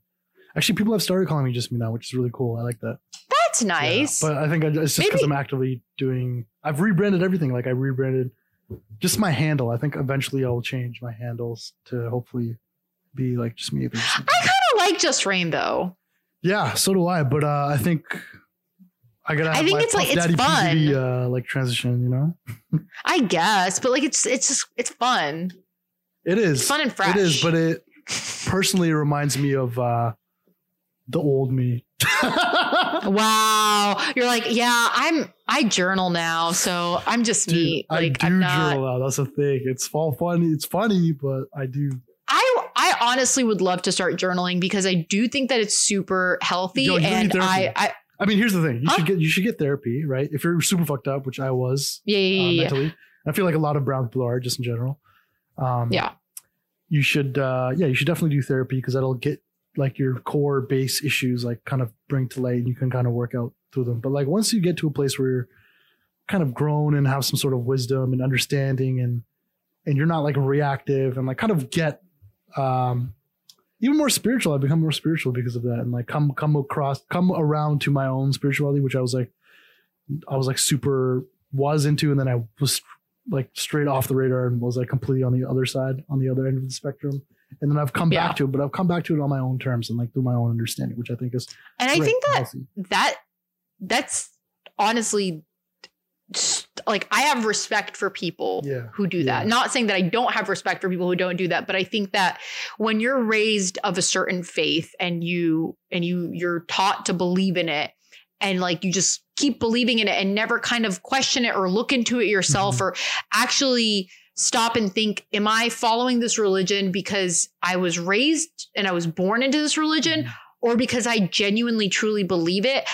Actually, people have started calling me just me now, which is really cool. I like that. That's Yeah. nice. But I think I, it's just because I'm actively doing. I've rebranded everything. Like I rebranded just my handle. I think eventually I'll change my handles to hopefully be like just me. I kind of like Jus Reign though. Yeah, so do I. But uh, I think I gotta. I think it's, like, it's fun. Uh, like transition. You know, I guess, but like it's it's just it's fun. it is It's fun and fresh. It is, but it personally reminds me of uh, the old me. wow, you're like, yeah, I'm I journal now, so I'm just Dude, me. I do I'm not. journal out. That's the thing. It's all funny. It's funny, but I do. I I honestly would love to start journaling because I do think that it's super healthy, Yo, and. I I I mean, here's the thing. You Huh? should get you should get therapy, right? If you're super fucked up, which I was yeah uh, yeah yeah, yeah. mentally. I feel like a lot of brown people are just in general. Um, Yeah. You should, uh, yeah, you should definitely do therapy because that'll get like your core base issues like kind of bring to light and you can kind of work out through them. But like once you get to a place where you're kind of grown and have some sort of wisdom and understanding and and you're not like reactive and like kind of get um even more spiritual. I've become more spiritual because of that and like come come across come around to my own spirituality, which I was like I was like super was into and then I was like straight off the radar and was like completely on the other side, on the other end of the spectrum. And then I've come Yeah. back to it, but I've come back to it on my own terms and like through my own understanding, which I think is and I think that healthy. that that's honestly st- like I have respect for people Yeah. who do Yeah. that. Not saying that I don't have respect for people who don't do that, but I think that when you're raised of a certain faith and you and you you're taught to believe in it and like you just keep believing in it and never kind of question it or look into it yourself Mhm. or actually stop and think am I following this religion because I was raised and I was born into this religion Mhm. or because I genuinely truly believe it.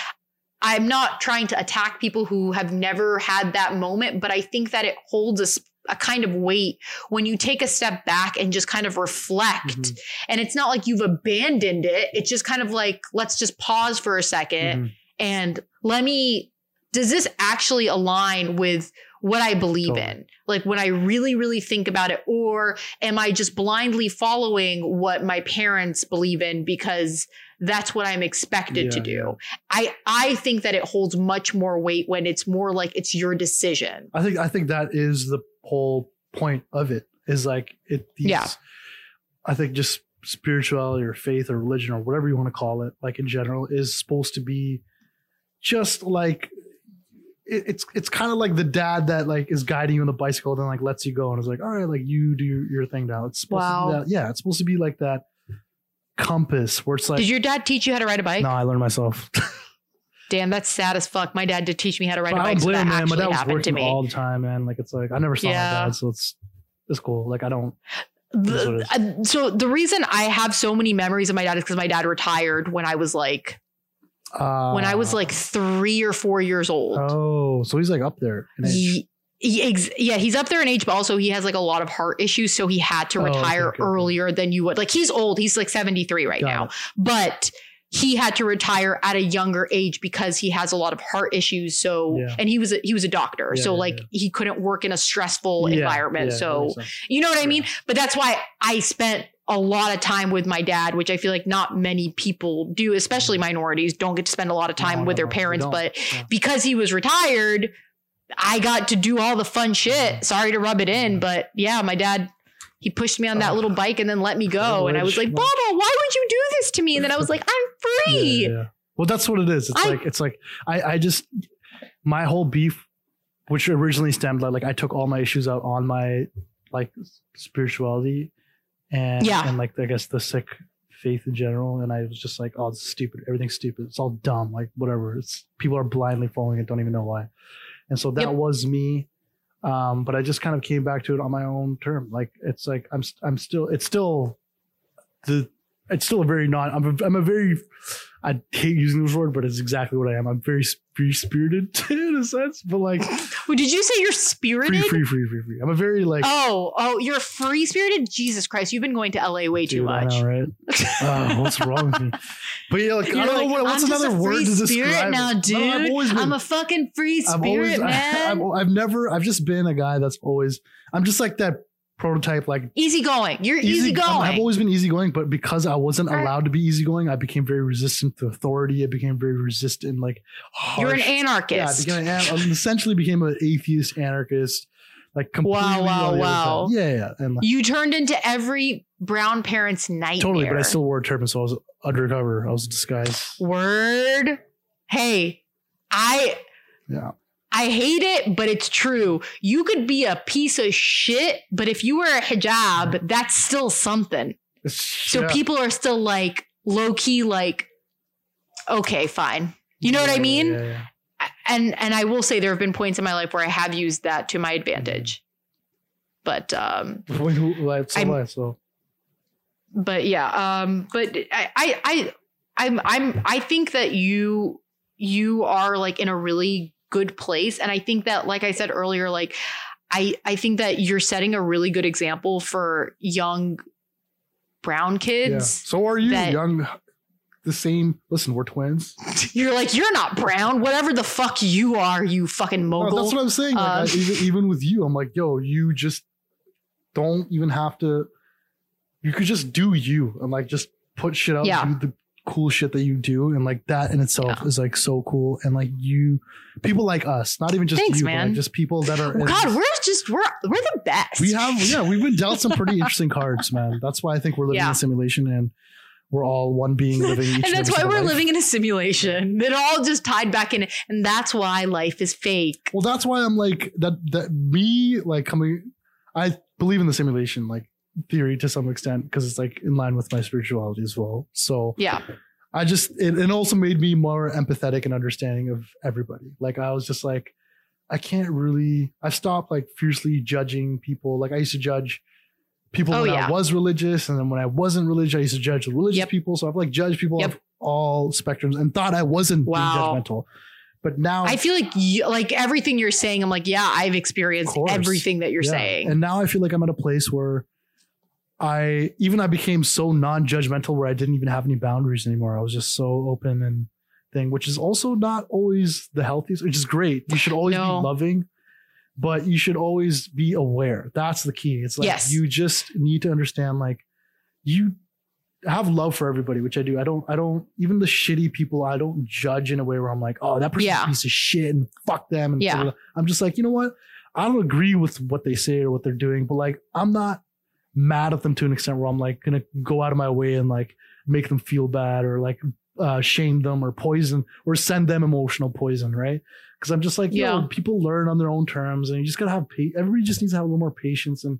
I'm not trying to attack people who have never had that moment, but I think that it holds a kind of weight when you take a step back and just kind of reflect. Mhm. And it's not like you've abandoned it. It's just kind of like, let's just pause for a 2nd Mhm. and let me, does this actually align with what I believe Totally. in? Like when I really, really think about it, or am I just blindly following what my parents believe in because that's what I'm expected to do? yeah. I I think that it holds much more weight when it's more like it's your decision. I think I think that is the whole point of it. Is like it. These, Yeah. I think just spirituality or faith or religion or whatever you want to call it, like in general, is supposed to be just like it, it's it's kind of like the dad that like is guiding you on the bicycle, and then like lets you go and is like, all right, like you do your, your thing now. It's supposed to Wow. be that, yeah, it's supposed to be like that compass where it's like Did your dad teach you how to ride a bike? no, I learned myself. Damn, that's sad as fuck. My dad did teach me how to ride a bike. don't So blame that him, man. My dad was working me. all the time, man. Like it's like I never saw Yeah. my dad, so it's it's cool. Like I don't. The- That's what it uh, so the reason I have so many memories of my dad is because my dad retired when I was like Uh, when I was like three or four years old. Oh, so he's like up there. in age. Ye- he ex- yeah, he's up there in age, but also he has like a lot of heart issues, so he had to Oh, retire okay, okay. earlier than you would. Like he's old; he's like seventy three right Got now, it. but he had to retire at a younger age because he has a lot of heart issues. So, Yeah. and he was a, he was a doctor, Yeah, so like yeah. he couldn't work in a stressful environment. so you know what I mean? But that's why I spent a lot of time with my dad, which I feel like not many people do, especially minorities, don't get to spend a lot of time No, with no, their parents. But Yeah. because he was retired, I got to do all the fun shit. Sorry to rub it in, Mhm. but yeah, my dad. He pushed me on that Ugh. little bike and then let me go. And I was like. Baba, why would you do this to me? And then I was like, I'm free. yeah. Well, that's what it is. It's I- like it's like I I just my whole beef, which originally stemmed like, like I took all my issues out on my like spirituality, and Yeah. and like I guess the Sikh faith in general, and I was just like, oh, it's stupid. Everything's stupid. It's all dumb. Like whatever. It's people are blindly following it, don't even know why. And so that Yep. was me. Um, but I just kind of came back to it on my own term. Like it's like I'm I'm still it's still the it's still a very non I'm a, I'm a very I hate using this word, but it's exactly what I am. I'm very free spirited in a sense, but like Well, Did you say you're spirited? free, free, free, free. I'm a very like Oh, oh, you're free spirited? Jesus Christ, you've been going to LA way too much. know, right? Oh, what's wrong with me? But yeah, like, I don't like, know what, what's I'm another a word free to describe now, No, dude. I've always been, I'm a fucking free spirit, always, man. I've, I've never, I've just been a guy that's always, I'm just like that prototype, like easygoing. You're easy- easygoing. I've always been easygoing, but because I wasn't Right. allowed to be easygoing, I became very resistant to authority. I became very resistant, like harsh. You're an Yeah, I anarchist. became, I um, essentially became an atheist anarchist. Like completely. Wow, wow, on the other wow. Yeah, yeah, and like, You turned into every brown parent's nightmare. totally. But I still wore a turban, so I was undercover. I was disguised. Word. Hey, I Yeah. I hate it, but it's true. You could be a piece of shit, but if you wear a hijab, that's still something. So Yeah. people are still like low key, like, okay, fine. You know what I mean? yeah, yeah. And and I will say there have been points in my life where I have used that to my advantage. But um, like, so I'm- So but yeah um but I, I i i'm i'm i think that you you are like in a really good place and i think that like i said earlier like i i think that you're setting a really good example for young brown yeah. kids So are you, that- young? The same. Listen, we're twins. you're like you're not brown whatever the fuck you are you fucking No, that's what I'm saying. Like, I, Um, even, even with you, I'm like, yo, you just don't even have to. You could just do you and like just put shit out, Yeah. do the cool shit that you do, and like that in itself Yeah. is like so cool. And like you, people like us, not even just Thanks, you, man. like just people that are. in- god we're just we're we're the best we have yeah, we've been dealt some pretty interesting cards, man. That's why I think we're living in a simulation and we're all one being living. Each and that's why we're life. living in a simulation it all just tied back in and that's why life is fake Well, that's why I'm like that. That me like coming. I believe in the simulation like theory to some extent because it's like in line with my spirituality as well. So yeah I just it, it also made me more empathetic and understanding of everybody. Like I was just like, I can't really. I've stopped like fiercely judging people. Like I used to judge people Oh, when yeah. I was religious, and then when I wasn't religious, I used to judge religious Yep. people. So I've like judged people Yep. of all spectrums and thought I wasn't Wow. being judgmental. But now I feel like you, like everything you're saying. I'm like, yeah, I've experienced everything that you're Yeah. saying. And now I feel like I'm at a place where I even I became so non-judgmental where I didn't even have any boundaries anymore. I was just so open and thing, which is also not always the healthiest, which is great. You should always No. be loving, but you should always be aware. That's the key. It's like Yes. you just need to understand like you have love for everybody, which I do. I don't, I don't, even the shitty people, I don't judge in a way where I'm like, oh, that person's Yeah. a piece of shit and fuck them. And Yeah. I'm just like, you know what? I don't agree with what they say or what they're doing, but like, I'm not mad at them to an extent where I'm like gonna go out of my way and like make them feel bad or like uh, shame them or poison or send them emotional poison, right? Because I'm just like, yeah, Yeah. people learn on their own terms, and you just gotta have pa- everybody just needs to have a little more patience and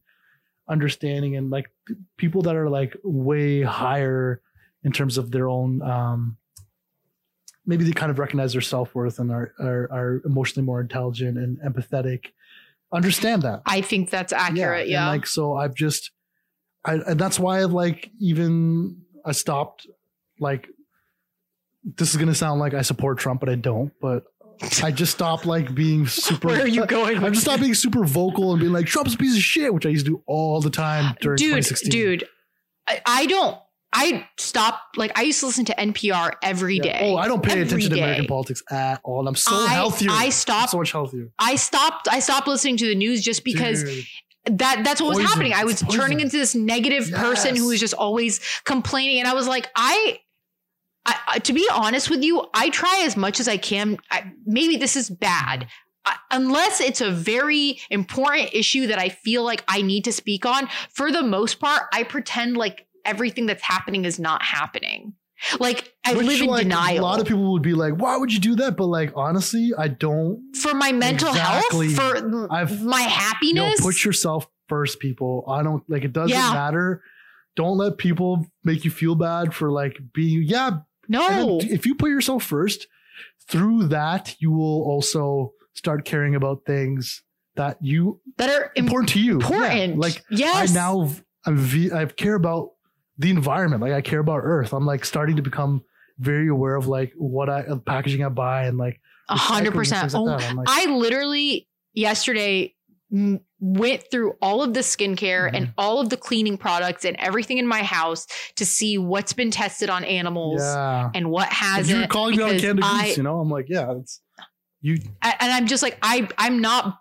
understanding, and like p- people that are like way higher in terms of their own. um Maybe they kind of recognize their self worth and are, are are emotionally more intelligent and empathetic. Understand that, I think that's accurate. Yeah. and like so, I've just, I and that's why I've like even I stopped. Like, this is gonna sound like I support Trump, but I don't. But I just stopped like being super. Where are you going? I'm just stopped being super vocal and being like Trump's a piece of shit, which I used to do all the time during dude, 2016. dude, I, I don't. I stopped. Like I used to listen to NPR every Yeah. day. Oh, I don't pay Every attention to. American politics at all. And I'm so I- healthier. I I'm stopped- so much healthier I stopped. I stopped listening to the news just because Dude. That that's what was Poison. happening. I was poison. turning into this negative person who was just always complaining, and I was like, I. I, I- to be honest with you, I try as much as I can. I, maybe this is bad. I, unless it's a very important issue that I feel like I need to speak on, for the most part, I pretend like everything that's happening is not happening. Like I Which, live in like, denial. A lot of people would be like, "Why would you do that?" But like, honestly, I don't. for my mental Exactly. health, for I've- my You know, happiness. put yourself first, people. I don't like. It doesn't Yeah. matter. Don't let people make you feel bad for like being. Yeah, no, if you put yourself first, through that you will also start caring about things that you that are im- important to you. important. Yeah, like yes, I now I'm v- I care about the environment. Like I care about Earth. I'm like starting to become very aware of like what I of packaging I buy and like a hundred and percent. Oh, that. I'm like, I literally yesterday m- went through all of the skincare and Mhm. all of the cleaning products and everything in my house to see what's been tested on animals yeah. and what hasn't. you're calling me on Canada Goose, you know, I'm like, yeah, it's you. And I'm just like I I'm not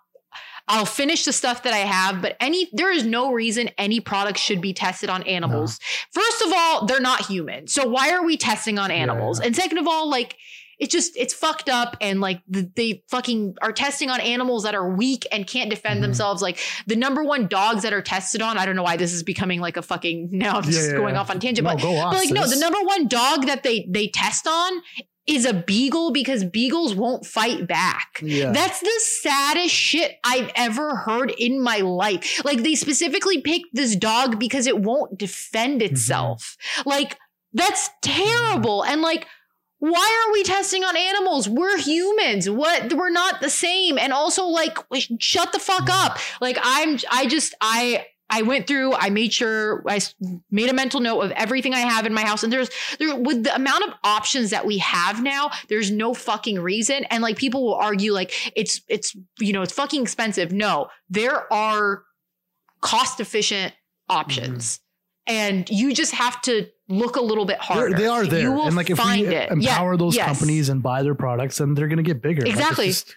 I'll finish the stuff that I have, but any there is no reason any product should be tested on animals. First of all, they're not human. So why are we testing on animals? yeah. And second of all, like it's just it's fucked up and like the, they fucking are testing on animals that are weak and can't defend Mhm. themselves like the number one dogs that are tested on i don't know why this is becoming like a fucking now i'm just yeah, going yeah. off on tangent No, but, off, but like no the number one dog that they they test on is a beagle because beagles won't fight back Yeah. that's the saddest shit I've ever heard in my life. Like they specifically picked this dog because it won't defend Mm-hmm. itself. Like that's terrible. And like why are we testing on animals? We're humans. What we're not the same. And also like shut the fuck Mm-hmm. up. Like I'm I just I I went through, I made sure I made a mental note of everything I have in my house. And there's there with the amount of options that we have now, there's no fucking reason. And like people will argue like it's it's you know, it's fucking expensive. No, there are cost efficient options. Mm-hmm. And you just have to look a little bit They're- harder. they are there. You will and like if find we it. empower Yeah, those yes. companies and buy their products, then they're going to get bigger. Like, Exactly. just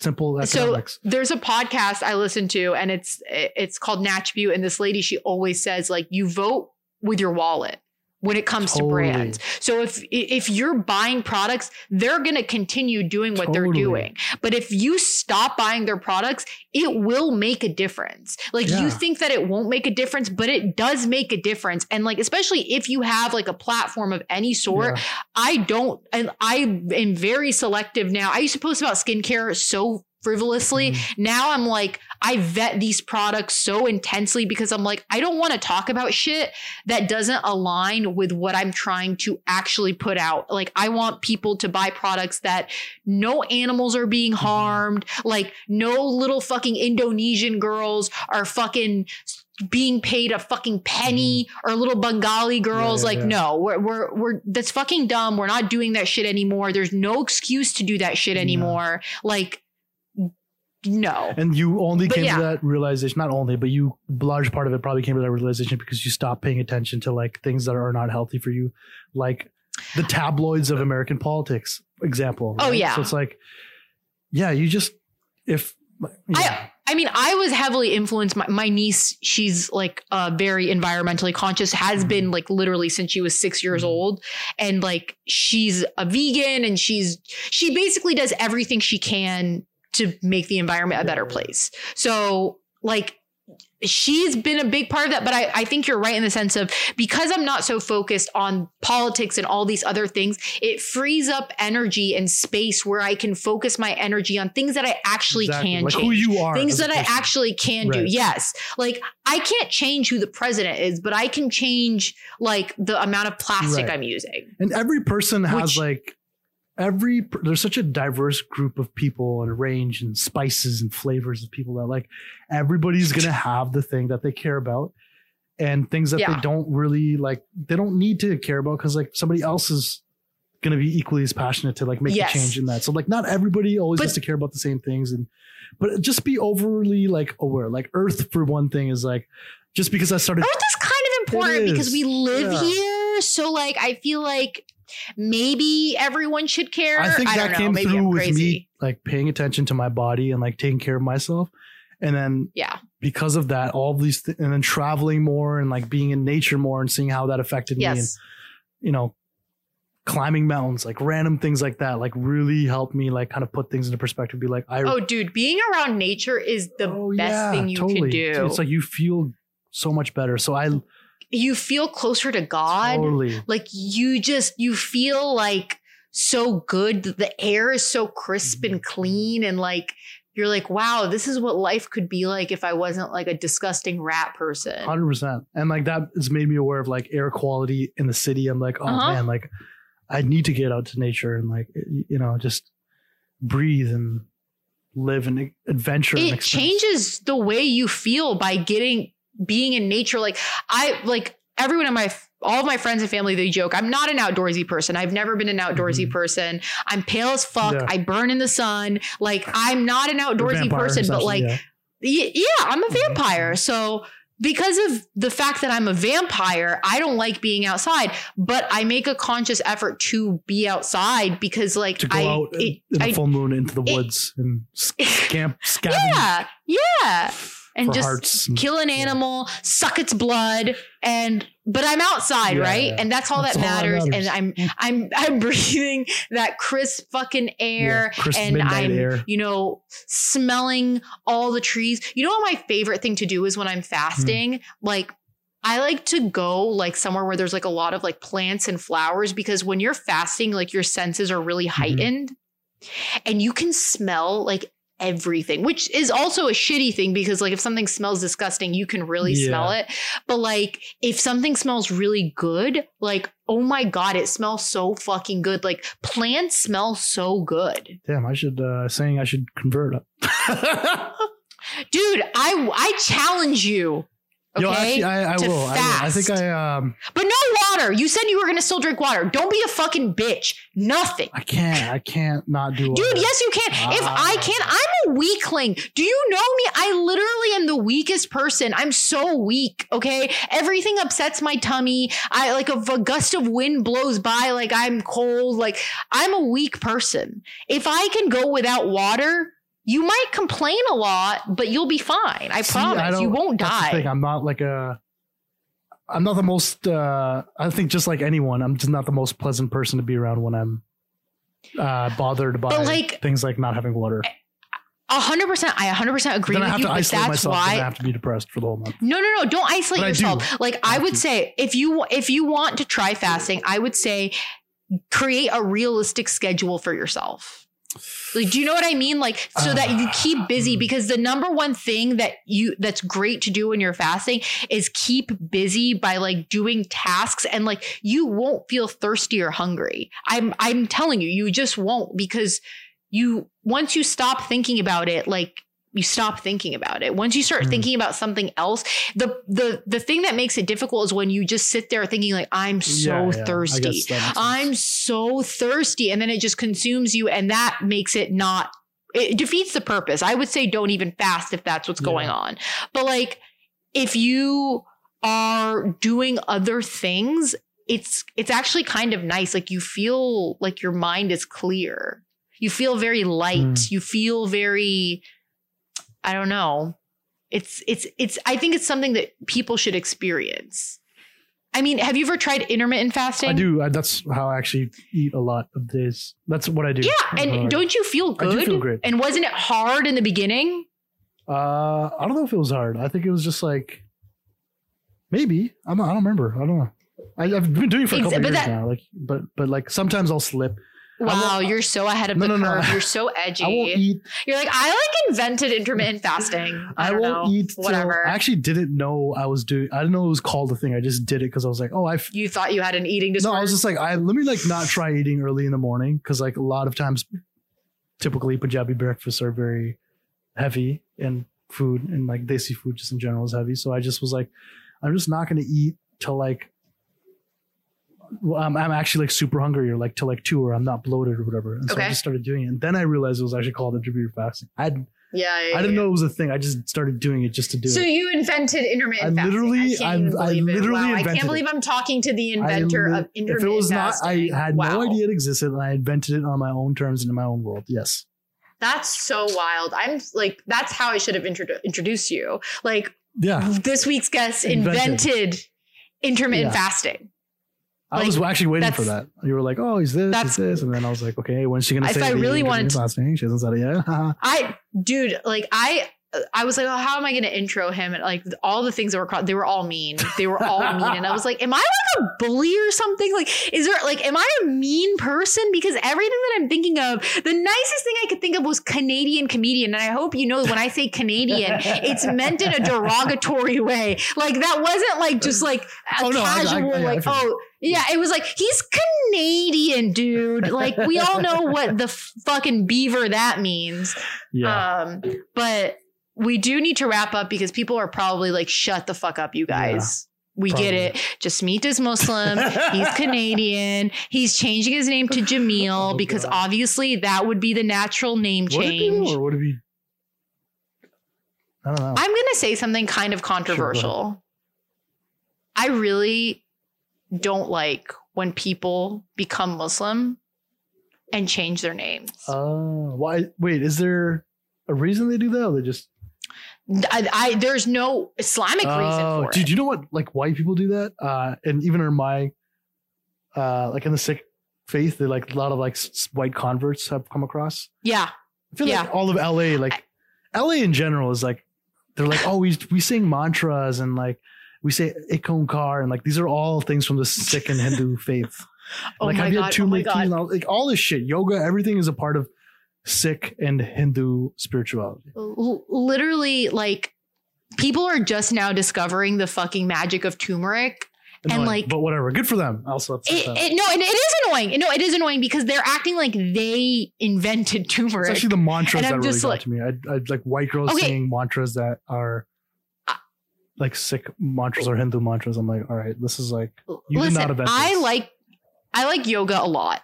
simple So economics. there's a podcast I listen to, and it's it's called Natchview, and this lady she always says like you vote with your wallet when it comes to brands. So if if you're buying products, they're going to continue doing what they're doing. But if you stop buying their products, it will make a difference. Like Yeah. you think that it won't make a difference, but it does make a difference. And like especially if you have like a platform of any sort, Yeah. I don't, and I am very selective now. I used to post about skincare so frivolously. Mhm. Now I'm like, I vet these products so intensely because I'm like, I don't want to talk about shit that doesn't align with what I'm trying to actually put out. Like, I want people to buy products that no animals are being Mm-hmm. harmed, like, no little fucking Indonesian girls are fucking being paid a fucking penny or little Bengali girls. Mm-hmm. yeah, like, yeah. no, we're, we're, we're, that's fucking dumb. We're not doing that shit anymore. There's no excuse to do that shit anymore. Like, no. And you only But came yeah. to that realization, not only, but you, large part of it probably came to that realization because you stopped paying attention to like things that are not healthy for you, like the tabloids of American politics example. Oh, yeah. So it's like, yeah, you just, if, yeah. I mean, I was heavily influenced. My, my niece, she's like uh, very environmentally conscious, has Mhm. been like literally since she was six years Mhm. old. And like she's a vegan and she's, she basically does everything she can to make the environment a better mm. place. So, like, she's been a big part of that. But I, I think you're right in the sense of because I'm not so focused on politics and all these other things, it frees up energy and space where I can focus my energy on things that I actually Exactly. can like change who you are. things that I actually can do. Yes. Like I can't change who the president is, but I can change like the amount of plastic Right. I'm using. And every person has Which- like every there's such a diverse group of people and range and spices and flavors of people that like everybody's gonna have the thing that they care about and things that Yeah. they don't really like they don't need to care about because like somebody else is gonna be equally as passionate to like make Yes. a change in that so like not everybody always But- has to care about the same things and but just be overly like aware like earth for one thing is like just because i started Earth is kind of important because we live Yeah. here. So like I feel like maybe everyone should care. I think don't that know. came through with me like paying attention to my body and like taking care of myself. And then Yeah. because of that, all these th- and then traveling more and like being in nature more and seeing how that affected me and Yes. you know climbing mountains, like random things like that, like really helped me like kind of put things into perspective. Be like, I Oh, dude, being around nature is the Oh, best yeah, thing you can do. It's like you feel so much better. So I you feel closer to God. totally like you just you feel like so good the air is so crisp Mm-hmm. and clean and like you're like wow this is what life could be like if i wasn't like a disgusting rat person hundred percent. And like that has made me aware of like air quality in the city. I'm like, oh Uh-huh. man, like I need to get out to nature and like you know just breathe and live and adventure. it changes the way you feel by getting being in nature like i like everyone in my all of my friends and family they joke i'm not an outdoorsy person i've never been an outdoorsy Mhm. person i'm pale as fuck Yeah. i burn in the sun like i'm not an outdoorsy person but like yeah. Y- yeah, I'm a Mhm. vampire. So because of the fact that I'm a vampire, I don't like being outside, but I make a conscious effort to be outside because like to go I, out it- in the I- full moon into the it- woods and scamp scavenge yeah, yeah. And just hearts. kill an yeah. animal, suck its blood, and but I'm outside, Yeah, right? yeah. And that's all That's that all matters. matters. And I'm I'm I'm breathing that crisp fucking air Yeah, crisp and I'm air. you know smelling all the trees. You know what my favorite thing to do is when I'm fasting? Hmm. Like I like to go like somewhere where there's like a lot of like plants and flowers because when you're fasting, like your senses are really Mm-hmm. heightened and you can smell like everything, which is also a shitty thing because like if something smells disgusting, you can really Yeah. smell it. But like if something smells really good, like oh my god, it smells so fucking good. Like plants smell so good. Damn, I should uh saying I should convert. Dude, I I challenge you. Okay? Yo, actually, I, I to will. I will. I think fast. I um but no water. You said you were gonna still drink water. Don't be a fucking bitch. Nothing. I can't. I can't not do. Dude, water. yes, you can. if I Ah. can, I'm a weakling. Do you know me? I literally am the weakest person. I'm so weak. Okay. Everything upsets my tummy. I like if a gust of wind blows by, like I'm cold. Like I'm a weak person. If I can go without water, you might complain a lot, but you'll be fine. I See, promise. don't- you won't die. thing. I'm not like a. I'm not the most. uh I think just like anyone, I'm just not the most pleasant person to be around when I'm uh bothered by But, like- things like not having water. A hundred percent. I a hundred percent agree then I with have you. to But isolate that's myself. Then I have to be depressed for the whole month. No, no, no! Don't isolate But I yourself. Like I have would to. say, if you if you want to try fasting, I would say create a realistic schedule for yourself. Like, do you know what I mean? Like, so that you keep busy. Ah. Because the number one thing that you that's great to do when you're fasting is keep busy by like doing tasks, and like you won't feel thirsty or hungry. I'm I'm telling you, you just won't because you once you stop thinking about it, like you stop thinking about it. Once you start Mm. thinking about something else, the the the thing that makes it difficult is when you just sit there thinking like I'm so Yeah, yeah. Thirsty. guess that makes sense. I'm so thirsty and then it just consumes you and that makes it not it defeats the purpose. I would say don't even fast if that's what's going on. But like if you are doing other things, it's it's actually kind of nice. Like you feel like your mind is clear. You feel very light. Mm. You feel very I don't know. It's it's it's I think it's something that people should experience. I mean, have you ever tried intermittent fasting? I do. I, that's how I actually eat a lot of this. That's what I do. Yeah, and Uh, don't you feel I good? do feel great. And wasn't it hard in the beginning? Uh, I don't know if it was hard. I think it was just like maybe. I'm I don't remember. I don't know. I, I've been doing it for a couple years that- now. Like, but but like sometimes I'll slip. Wow, you're so ahead of No, the no, no. curve. You're so edgy. I won't eat. You're like, I like invented intermittent fasting. I, I, won't know. eat. Whatever. I actually didn't know I was doing. I didn't know it was called a thing. I just did it because I was like, oh, I. f- you thought you had an eating disorder. No, I was just like, I let me like not try eating early in the morning because like a lot of times, typically Punjabi breakfasts are very heavy and food and like desi food just in general is heavy. So I just was like, I'm just not going to eat till like. Well, I'm, I'm actually like super hungry or like till like two or I'm not bloated or whatever. And so I just started doing it. And then I realized it was actually called intermittent fasting. I yeah, yeah, I didn't know it was a thing. I just started doing it just to do So it. So you invented intermittent I fasting. literally- I even I it. literally Wow, I can't believe I'm talking to the inventor li- of intermittent fasting. If it was not, fasting. I had wow. no idea it existed, and I invented it on my own terms and in my own world. Yes. That's so wild. I'm like, that's how I should have introdu- introduced you. Like Yeah. this week's guest Invented. invented, intermittent Yeah. fasting. I was actually waiting for that. You were like, "Oh, he's this, he's this," and then I was like, "Okay, when's she gonna If say?" I the really wanted to- fasting? She hasn't said it yet. I, dude, like I, I was like, oh, how am I going to intro him? And like all the things that were, called, they were all mean. They were all mean. And I was like, am I like a bully or something? Like, is there like, am I a mean person? Because everything that I'm thinking of, the nicest thing I could think of was Canadian comedian. And I hope you know when I say Canadian, it's meant in a derogatory way. Like that wasn't like just like a Oh, no, I- I- casual, I- like, oh, yeah, it was like he's Canadian, dude. Like we all know what the fucking beaver that means. yeah. Um, but we do need to wrap up because people are probably like, shut the fuck up, you guys. we get probably. it. Jasmeet is Muslim. He's Canadian. He's changing his name to Jamil Oh, because God. obviously that would be the natural name Would change. or would it be? I don't know. I'm going to say something kind of controversial. I really don't like when people become Muslim and change their names. Uh, why? Wait, is there a reason they do that? Or they just I, I there's no Islamic reason Oh, for dude, it. you know what? Like white people do that, uh, and even in my, uh, like in the Sikh faith, they like a lot of like white converts have come across. yeah, I feel Yeah. like all of LA, like LA in general, is like they're like, oh, we we sing mantras and like we say Ik Onkar and like these are all things from the Sikh and Hindu faith. Oh like my have you God, had oh my God. all, like all this shit, yoga, everything is a part of Sikh and Hindu spirituality. L- literally like people are just now discovering the fucking magic of turmeric And, like- but whatever, good for them. Also, it's, It, it, no, and it is annoying. No, it is annoying because they're acting like they invented it's turmeric. actually the mantras that really just got to me. I, I like white girls Okay. singing mantras that are like Sikh mantras or Hindu mantras. I'm like, all right, this is like you did not invent I like I like yoga a lot.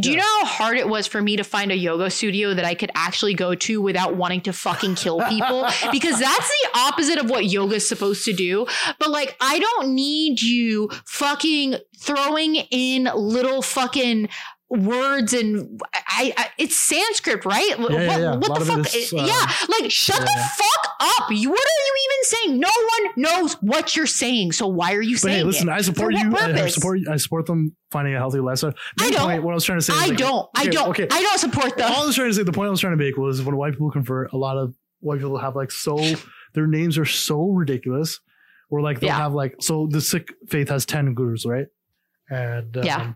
Do you know how hard it was for me to find a yoga studio that I could actually go to without wanting to fucking kill people? because that's the opposite of what yoga is supposed to do. But like, I don't need you fucking throwing in little fucking words and I, I it's Sanskrit, right? What, yeah, yeah. what the fuck? is, uh, yeah, like shut the yeah. fuck up. You, what are you even saying? No one knows what you're saying. So why are you But saying hey, listen, it? I support you. what I support. I support them finding a healthy lifestyle. I don't. point, what I was trying to say. I like- don't. I don't. Okay. I don't support them. All I was trying to say. The point I was trying to make was when white people convert, a lot of white people have like so their names are so ridiculous. Or like they'll Yeah. have like so the Sikh faith has ten gurus, right? And um, Yeah.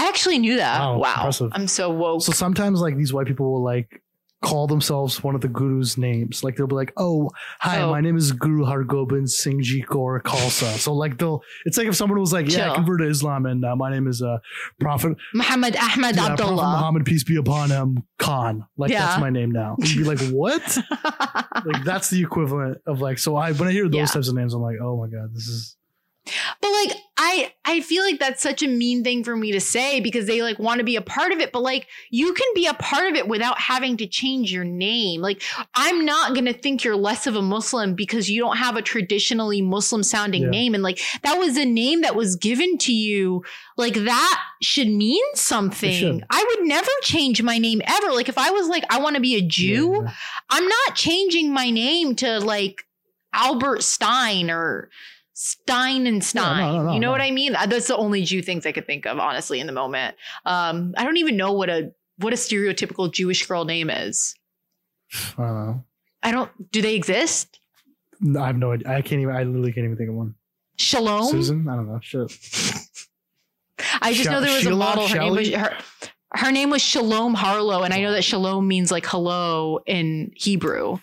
I actually knew that. Wow, Wow. impressive. I'm so woke. So sometimes like these white people will like call themselves one of the guru's names. Like they'll be like, "Oh, hi, Oh. my name is Guru Hargobind Singh Ji Kaur Khalsa." So like they'll, it's like if someone was like, "Yeah, I converted to Islam, and uh, my name is uh, Prophet, Muhammad Ahmad yeah, Prophet Abdullah. Muhammad, peace be upon him, Khan." Like Yeah. that's my name now. You'd be like, "What?" like that's the equivalent of like. So I when I hear those Yeah. types of names, I'm like, "Oh my god, this is." But like I I feel like that's such a mean thing for me to say because they like want to be a part of it but like you can be a part of it without having to change your name. Like I'm not going to think you're less of a Muslim because you don't have a traditionally Muslim sounding Yeah. name and like that was a name that was given to you. Like that should mean something. should. I would never change my name ever. Like if I was like I want to be a Jew, Yeah. I'm not changing my name to like Albert Stein or Stein and Stein. no, no, no, you know no. what I mean? Uh, That's the only Jew things I could think of, honestly, in the moment. Um, I don't even know what a what a stereotypical Jewish girl name is. I don't know. I don't. Do they exist? I have no idea. I can't even. I literally can't even think of one. Shalom. Susan, I don't know. Shit. I just Sha- know there was Sheila? a model. Her name was her. Her name was Shalom Harlow, and I know that Shalom means like hello in Hebrew.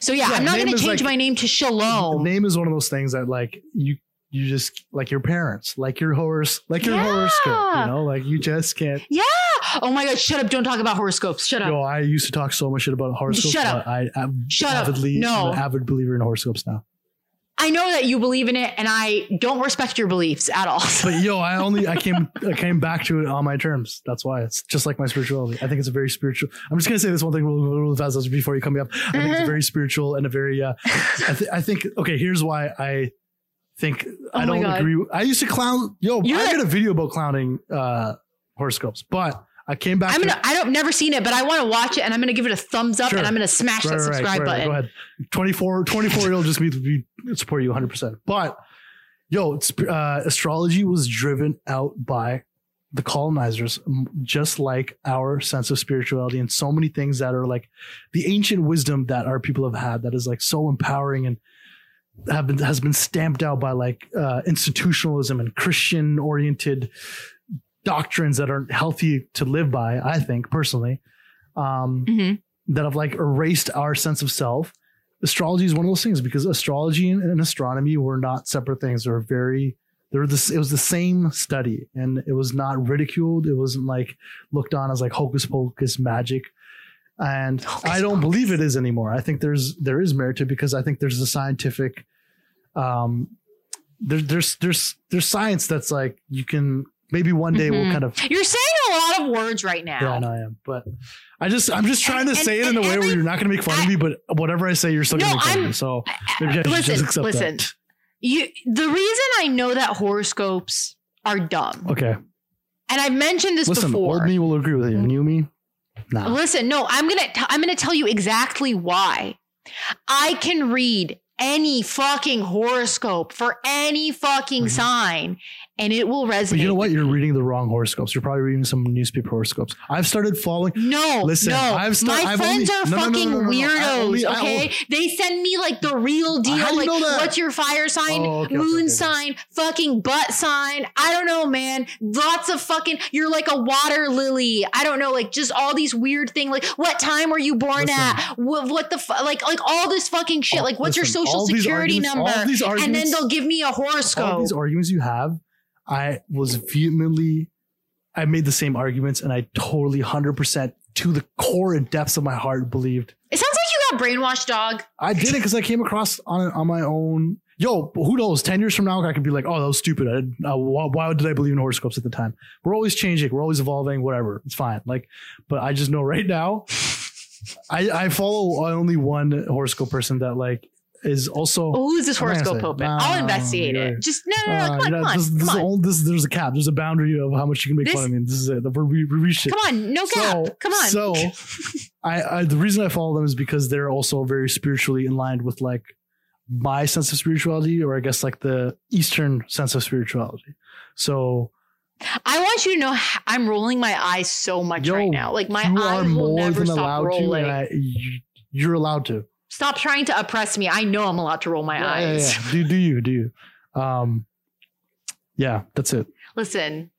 So yeah, Yeah, I'm not going to change like- my name to Shalom. name is one of those things that like you you just like your parents like your horse like your Yeah. horoscope you know like you just can't Yeah. Oh my god, shut up. Don't talk about horoscopes. Shut up. yo i used to talk so much shit about horoscopes Shut up. i i'm Shut up. No. I'm an avid believer in horoscopes now I know that you believe in it and I don't respect your beliefs at all. but yo i only i came i came back to it on my terms that's why it's just like my spirituality i think it's a very spiritual i'm just gonna say this one thing really, really fast before you come up i think it's very spiritual and a very uh I, th- I think okay here's why i think Oh i don't God. agree with- i used to clown yo You're i did a video about clowning uh horoscopes but i came back I'm gonna I don't never seen it, but I want to watch it and I'm gonna give it a thumbs up Sure. and I'm gonna smash that subscribe button. Go ahead. 24, 24 year old just me we support you 100%. But yo, uh, astrology was driven out by the colonizers, just like our sense of spirituality and so many things that are like the ancient wisdom that our people have had that is like so empowering and have been, has been stamped out by like uh, institutionalism and Christian oriented doctrines that aren't healthy to live by, I think personally. Um, Mhm. that have like erased our sense of self. Astrology is one of those things because astrology and, and astronomy were not separate things. They're very, they were this, it was the same study and it was not ridiculed. It wasn't like looked on as like hocus pocus magic. And Hocus I don't pocus. believe it is anymore. I think there's, there is merit to it because I think there's a scientific, um, there, there's, there's, there's science that's like, you can maybe one day we'll Mhm. kind of You're saying a lot of words right now. yeah, I know I am. But I just I'm just trying to And- say it in a way every- where you're not gonna make fun I- of me, but whatever I say, you're still No, gonna make fun I'm- me. So maybe I should listen, just accept listen. that. You the reason I know that horoscopes are dumb, Okay. and I've mentioned this Listen, before. old me will agree with you. New me, nah. Listen, no, I'm gonna t- I'm gonna tell you exactly why. I can read any fucking horoscope for any fucking Mhm. sign and it will resonate. But you know what? You're reading the wrong horoscopes. You're probably reading some newspaper horoscopes. I've started following. No, Listen, no. I've sta- My I've friends only- are no, fucking no, no, weirdos. only- okay, they send me like the real deal. How do you like, what's your fire oh, sign, Oh, okay, okay, moon okay. sign, fucking butt sign? I don't know, man. Lots of fucking. You're like a water lily. I don't know, like just all these weird things. Like, what time were you born Listen. at? What, what the fu- like, like all this fucking shit. Oh, like, what's listen, your social security number? And then they'll give me a all horoscope. these arguments you have, I was vehemently, I made the same arguments, and I totally, hundred percent, to the core and depths of my heart, believed. it sounds like you got brainwashed, dog. I did it because I came across on on my own. Yo, who knows? Ten years from now, I could be like, "Oh, that was stupid. I didn't, uh, why, why did I believe in horoscopes at the time?" We're always changing. We're always evolving. Whatever, it's fine. Like, but I just know right now, I I follow only one horoscope person that like is also. Oh, who's this I'm not gonna horoscope open? I'll investigate it. Just no, no, no. Uh, come on, you come on, this, this come on. all, this, there's a cap. There's a boundary of how much you can make This- fun of me. This is it. We, we, reached it. Come on, no cap. So, Come on. So, I, I the reason I follow them is because they're also very spiritually in line with like my sense of spirituality, or I guess like the Eastern sense of spirituality. So I want you to know I'm rolling my eyes so much Yo, right now. Like my eyes are will more never than stop allowed to, rolling. I, you, you're allowed to. Stop trying to oppress me. I know I'm allowed to roll my Yeah, yeah, eyes. yeah. Do do you do you? Um, yeah, that's it. Listen.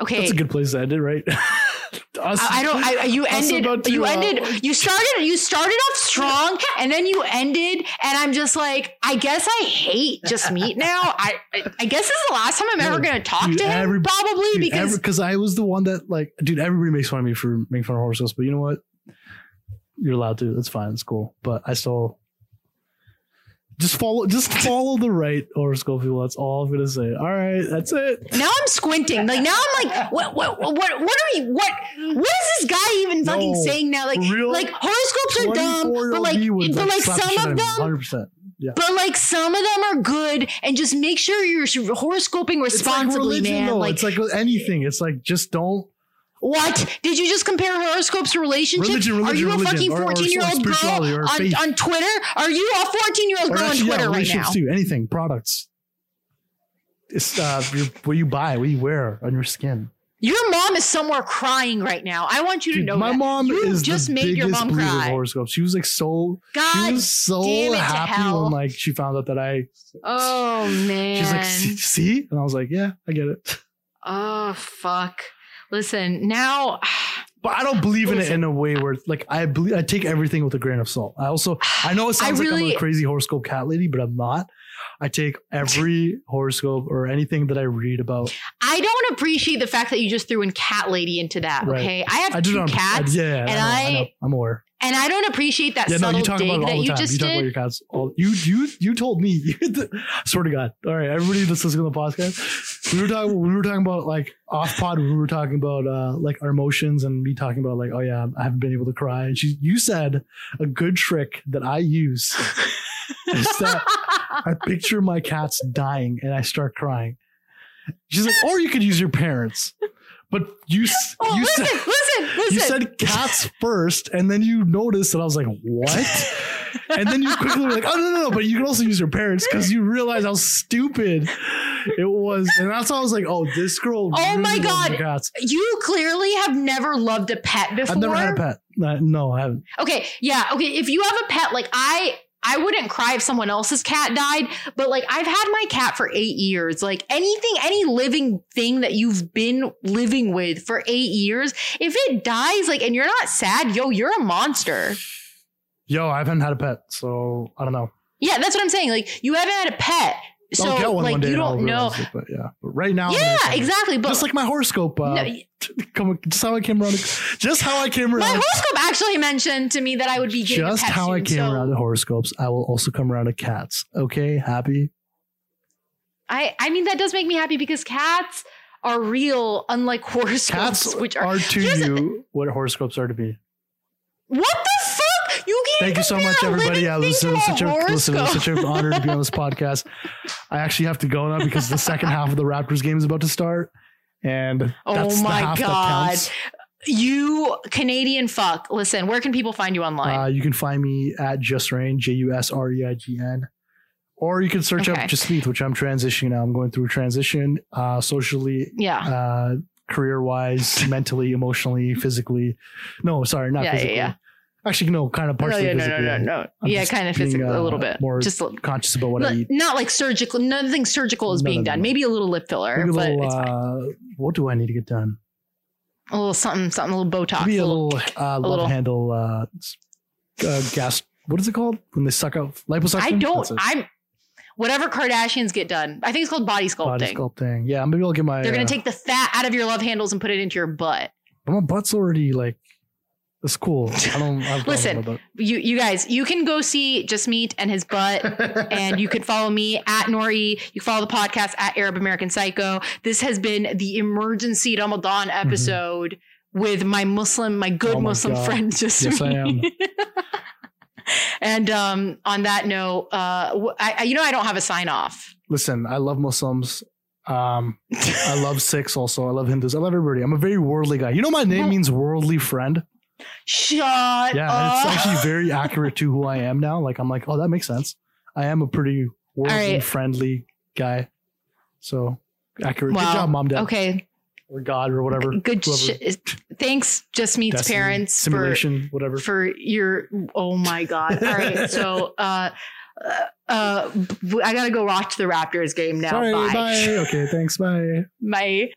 Okay. That's a good place to end it, right? Us- I, don't. I, you ended. You ended. You started. You started off strong, and then you ended. And I'm just like, I guess I hate Jasmeet now. I. I, I guess this is the last time I'm ever going to talk dude, to him. every- probably Dude, because because I was the one that like, dude, everybody makes fun of me for making fun of horoscopes, but you know what? You're allowed to. That's fine. It's cool. But I still just follow, just follow the right horoscope people. That's all I'm gonna say. All right, that's it. now I'm squinting. Like now I'm like, what? What? What? What are you? What? What is this guy even fucking No, saying now? Like, real like horoscopes are dumb, but like, but like some of them, hundred percent. Yeah. but like some of them are good. And just make sure you're horoscoping It's like responsibly, religion, man. though. Like, it's like anything. It's like just don't. What? Did you just compare horoscopes to relationships? Religion, are you a religion, fucking 14 year old girl on, on Twitter? Are you a 14 year old girl on actually, yeah, Twitter right now? too. Anything, products. It's uh, your, what you buy, what you wear on your skin. Your mom is somewhere crying right now. I want you to Dude, know my that. mom You is just made your mom cry. horoscopes. She was like so, she God. was so damn it to happy when like she found out that I. Oh man. She's like, see, see, and I was like, yeah, I get it. Oh fuck. Listen, now But I don't believe in it in a way where like I believe I take everything with a grain of salt. I also I know it sounds like I'm a crazy horoscope cat lady, but I'm not. I take every horoscope or anything that I read about. I don't appreciate the fact that you just threw in cat lady into that. Right. Okay. I have I two not. cats. I, yeah, yeah, and I, know, I, I'm aware. And I don't appreciate that Yeah, no, subtle you talk dig about it that all the you time. just You talk about your cats. All, you you you told me. You, swear to God. All right, everybody that's listening to the podcast, we were talking. We were talking about like off pod. We were talking about uh like our emotions and me talking about like, oh yeah, I haven't been able to cry. And she, you said a good trick that I use is that I picture my cats dying and I start crying. She's like, or you could use your parents. But you Oh, you listen, said listen, listen. you said cats first, and then you noticed, and I was like, what? and then you quickly were like, oh no, no, no, but you can also use your parents because you realize how stupid it was. And that's why I was like, oh, this girl. Oh really my God. Cats. you clearly have never loved a pet before. I've never had a pet. Uh, No, I haven't. Okay, yeah, okay. If you have a pet, like I I wouldn't cry if someone else's cat died, but like I've had my cat for eight years. Like anything, any living thing that you've been living with for eight years, if it dies, like and you're not sad, yo, you're a monster. Yo, I haven't had a pet, so I don't know. Yeah, that's what I'm saying. Like you haven't had a pet. So I'll get one like one day. you don't know. it, but yeah, but right now, Yeah, exactly. But Just like my horoscope. Uh, no, come, just how I came around. Just how I came around. my horoscope actually mentioned to me that I would be getting Just how I came so around to horoscopes, I will also come around to cats. Okay, happy. I I mean that does make me happy because cats are real, unlike horoscopes, Cats which are. are to you what horoscopes are to me. What the? You. Thank you so much, everybody. Yeah, thing listen, to it was such a listen, it was such an honor to be on this podcast. I actually have to go now because the second half of the Raptors game is about to start, and Oh that's my the half God. You Canadian fuck. Listen, where can people find you online? Uh, you can find me at Jus Reign, J U S R E I G N. Or you can search Okay. up Jasmeet, which I'm transitioning now. I'm going through a transition uh, socially, yeah. uh, career wise, mentally, emotionally, physically. No, sorry, not Yeah, yeah, physically. yeah. Actually, no, kind of No, partially yeah, no, no, physically. no, no. I'm yeah, kind of physical, a little uh, bit. more Just a- Conscious about what I not, eat. not like surgical. Nothing surgical is No, being no, done. Maybe a little lip filler, Maybe a but little, uh, what do I need to get done? a little something, something, a little Botox. Maybe a a little, uh, love little- handle uh, uh, gas. What is it called when they suck out liposuction? I don't. I'm whatever Kardashians get done. I think it's called body sculpting. Body sculpting. Yeah, maybe I'll get my. They're gonna uh, take the fat out of your love handles and put it into your butt. But my butt's already like. It's cool. I don't. I Listen, You, you guys, you can go see Jasmeet and his butt. and you can follow me at Nori. You can follow the podcast at Arab American Psycho. This has been the emergency Ramadan episode with my Muslim, my good Mm-hmm. Oh my Muslim God. friend, just Yes, I am. and um, on that note, uh, I- you know, I don't have a sign off. Listen, I love Muslims. Um, I love Sikhs also. I love Hindus. I love everybody. I'm a very worldly guy. You know, my name Well- means worldly friend. Shut Yeah, up. it's actually very accurate to who I am now. Like, I'm like, oh, that makes sense. I am a pretty worldly, right. friendly guy. So accurate. Wow. Good job, mom, dad, okay, or God, or whatever. good. Sh- thanks, Jasmeet's Destiny, parents for simulation, whatever. for your oh my god all right so uh uh, uh i gotta go watch the raptors game now Sorry, bye bye. Okay, thanks. Bye. bye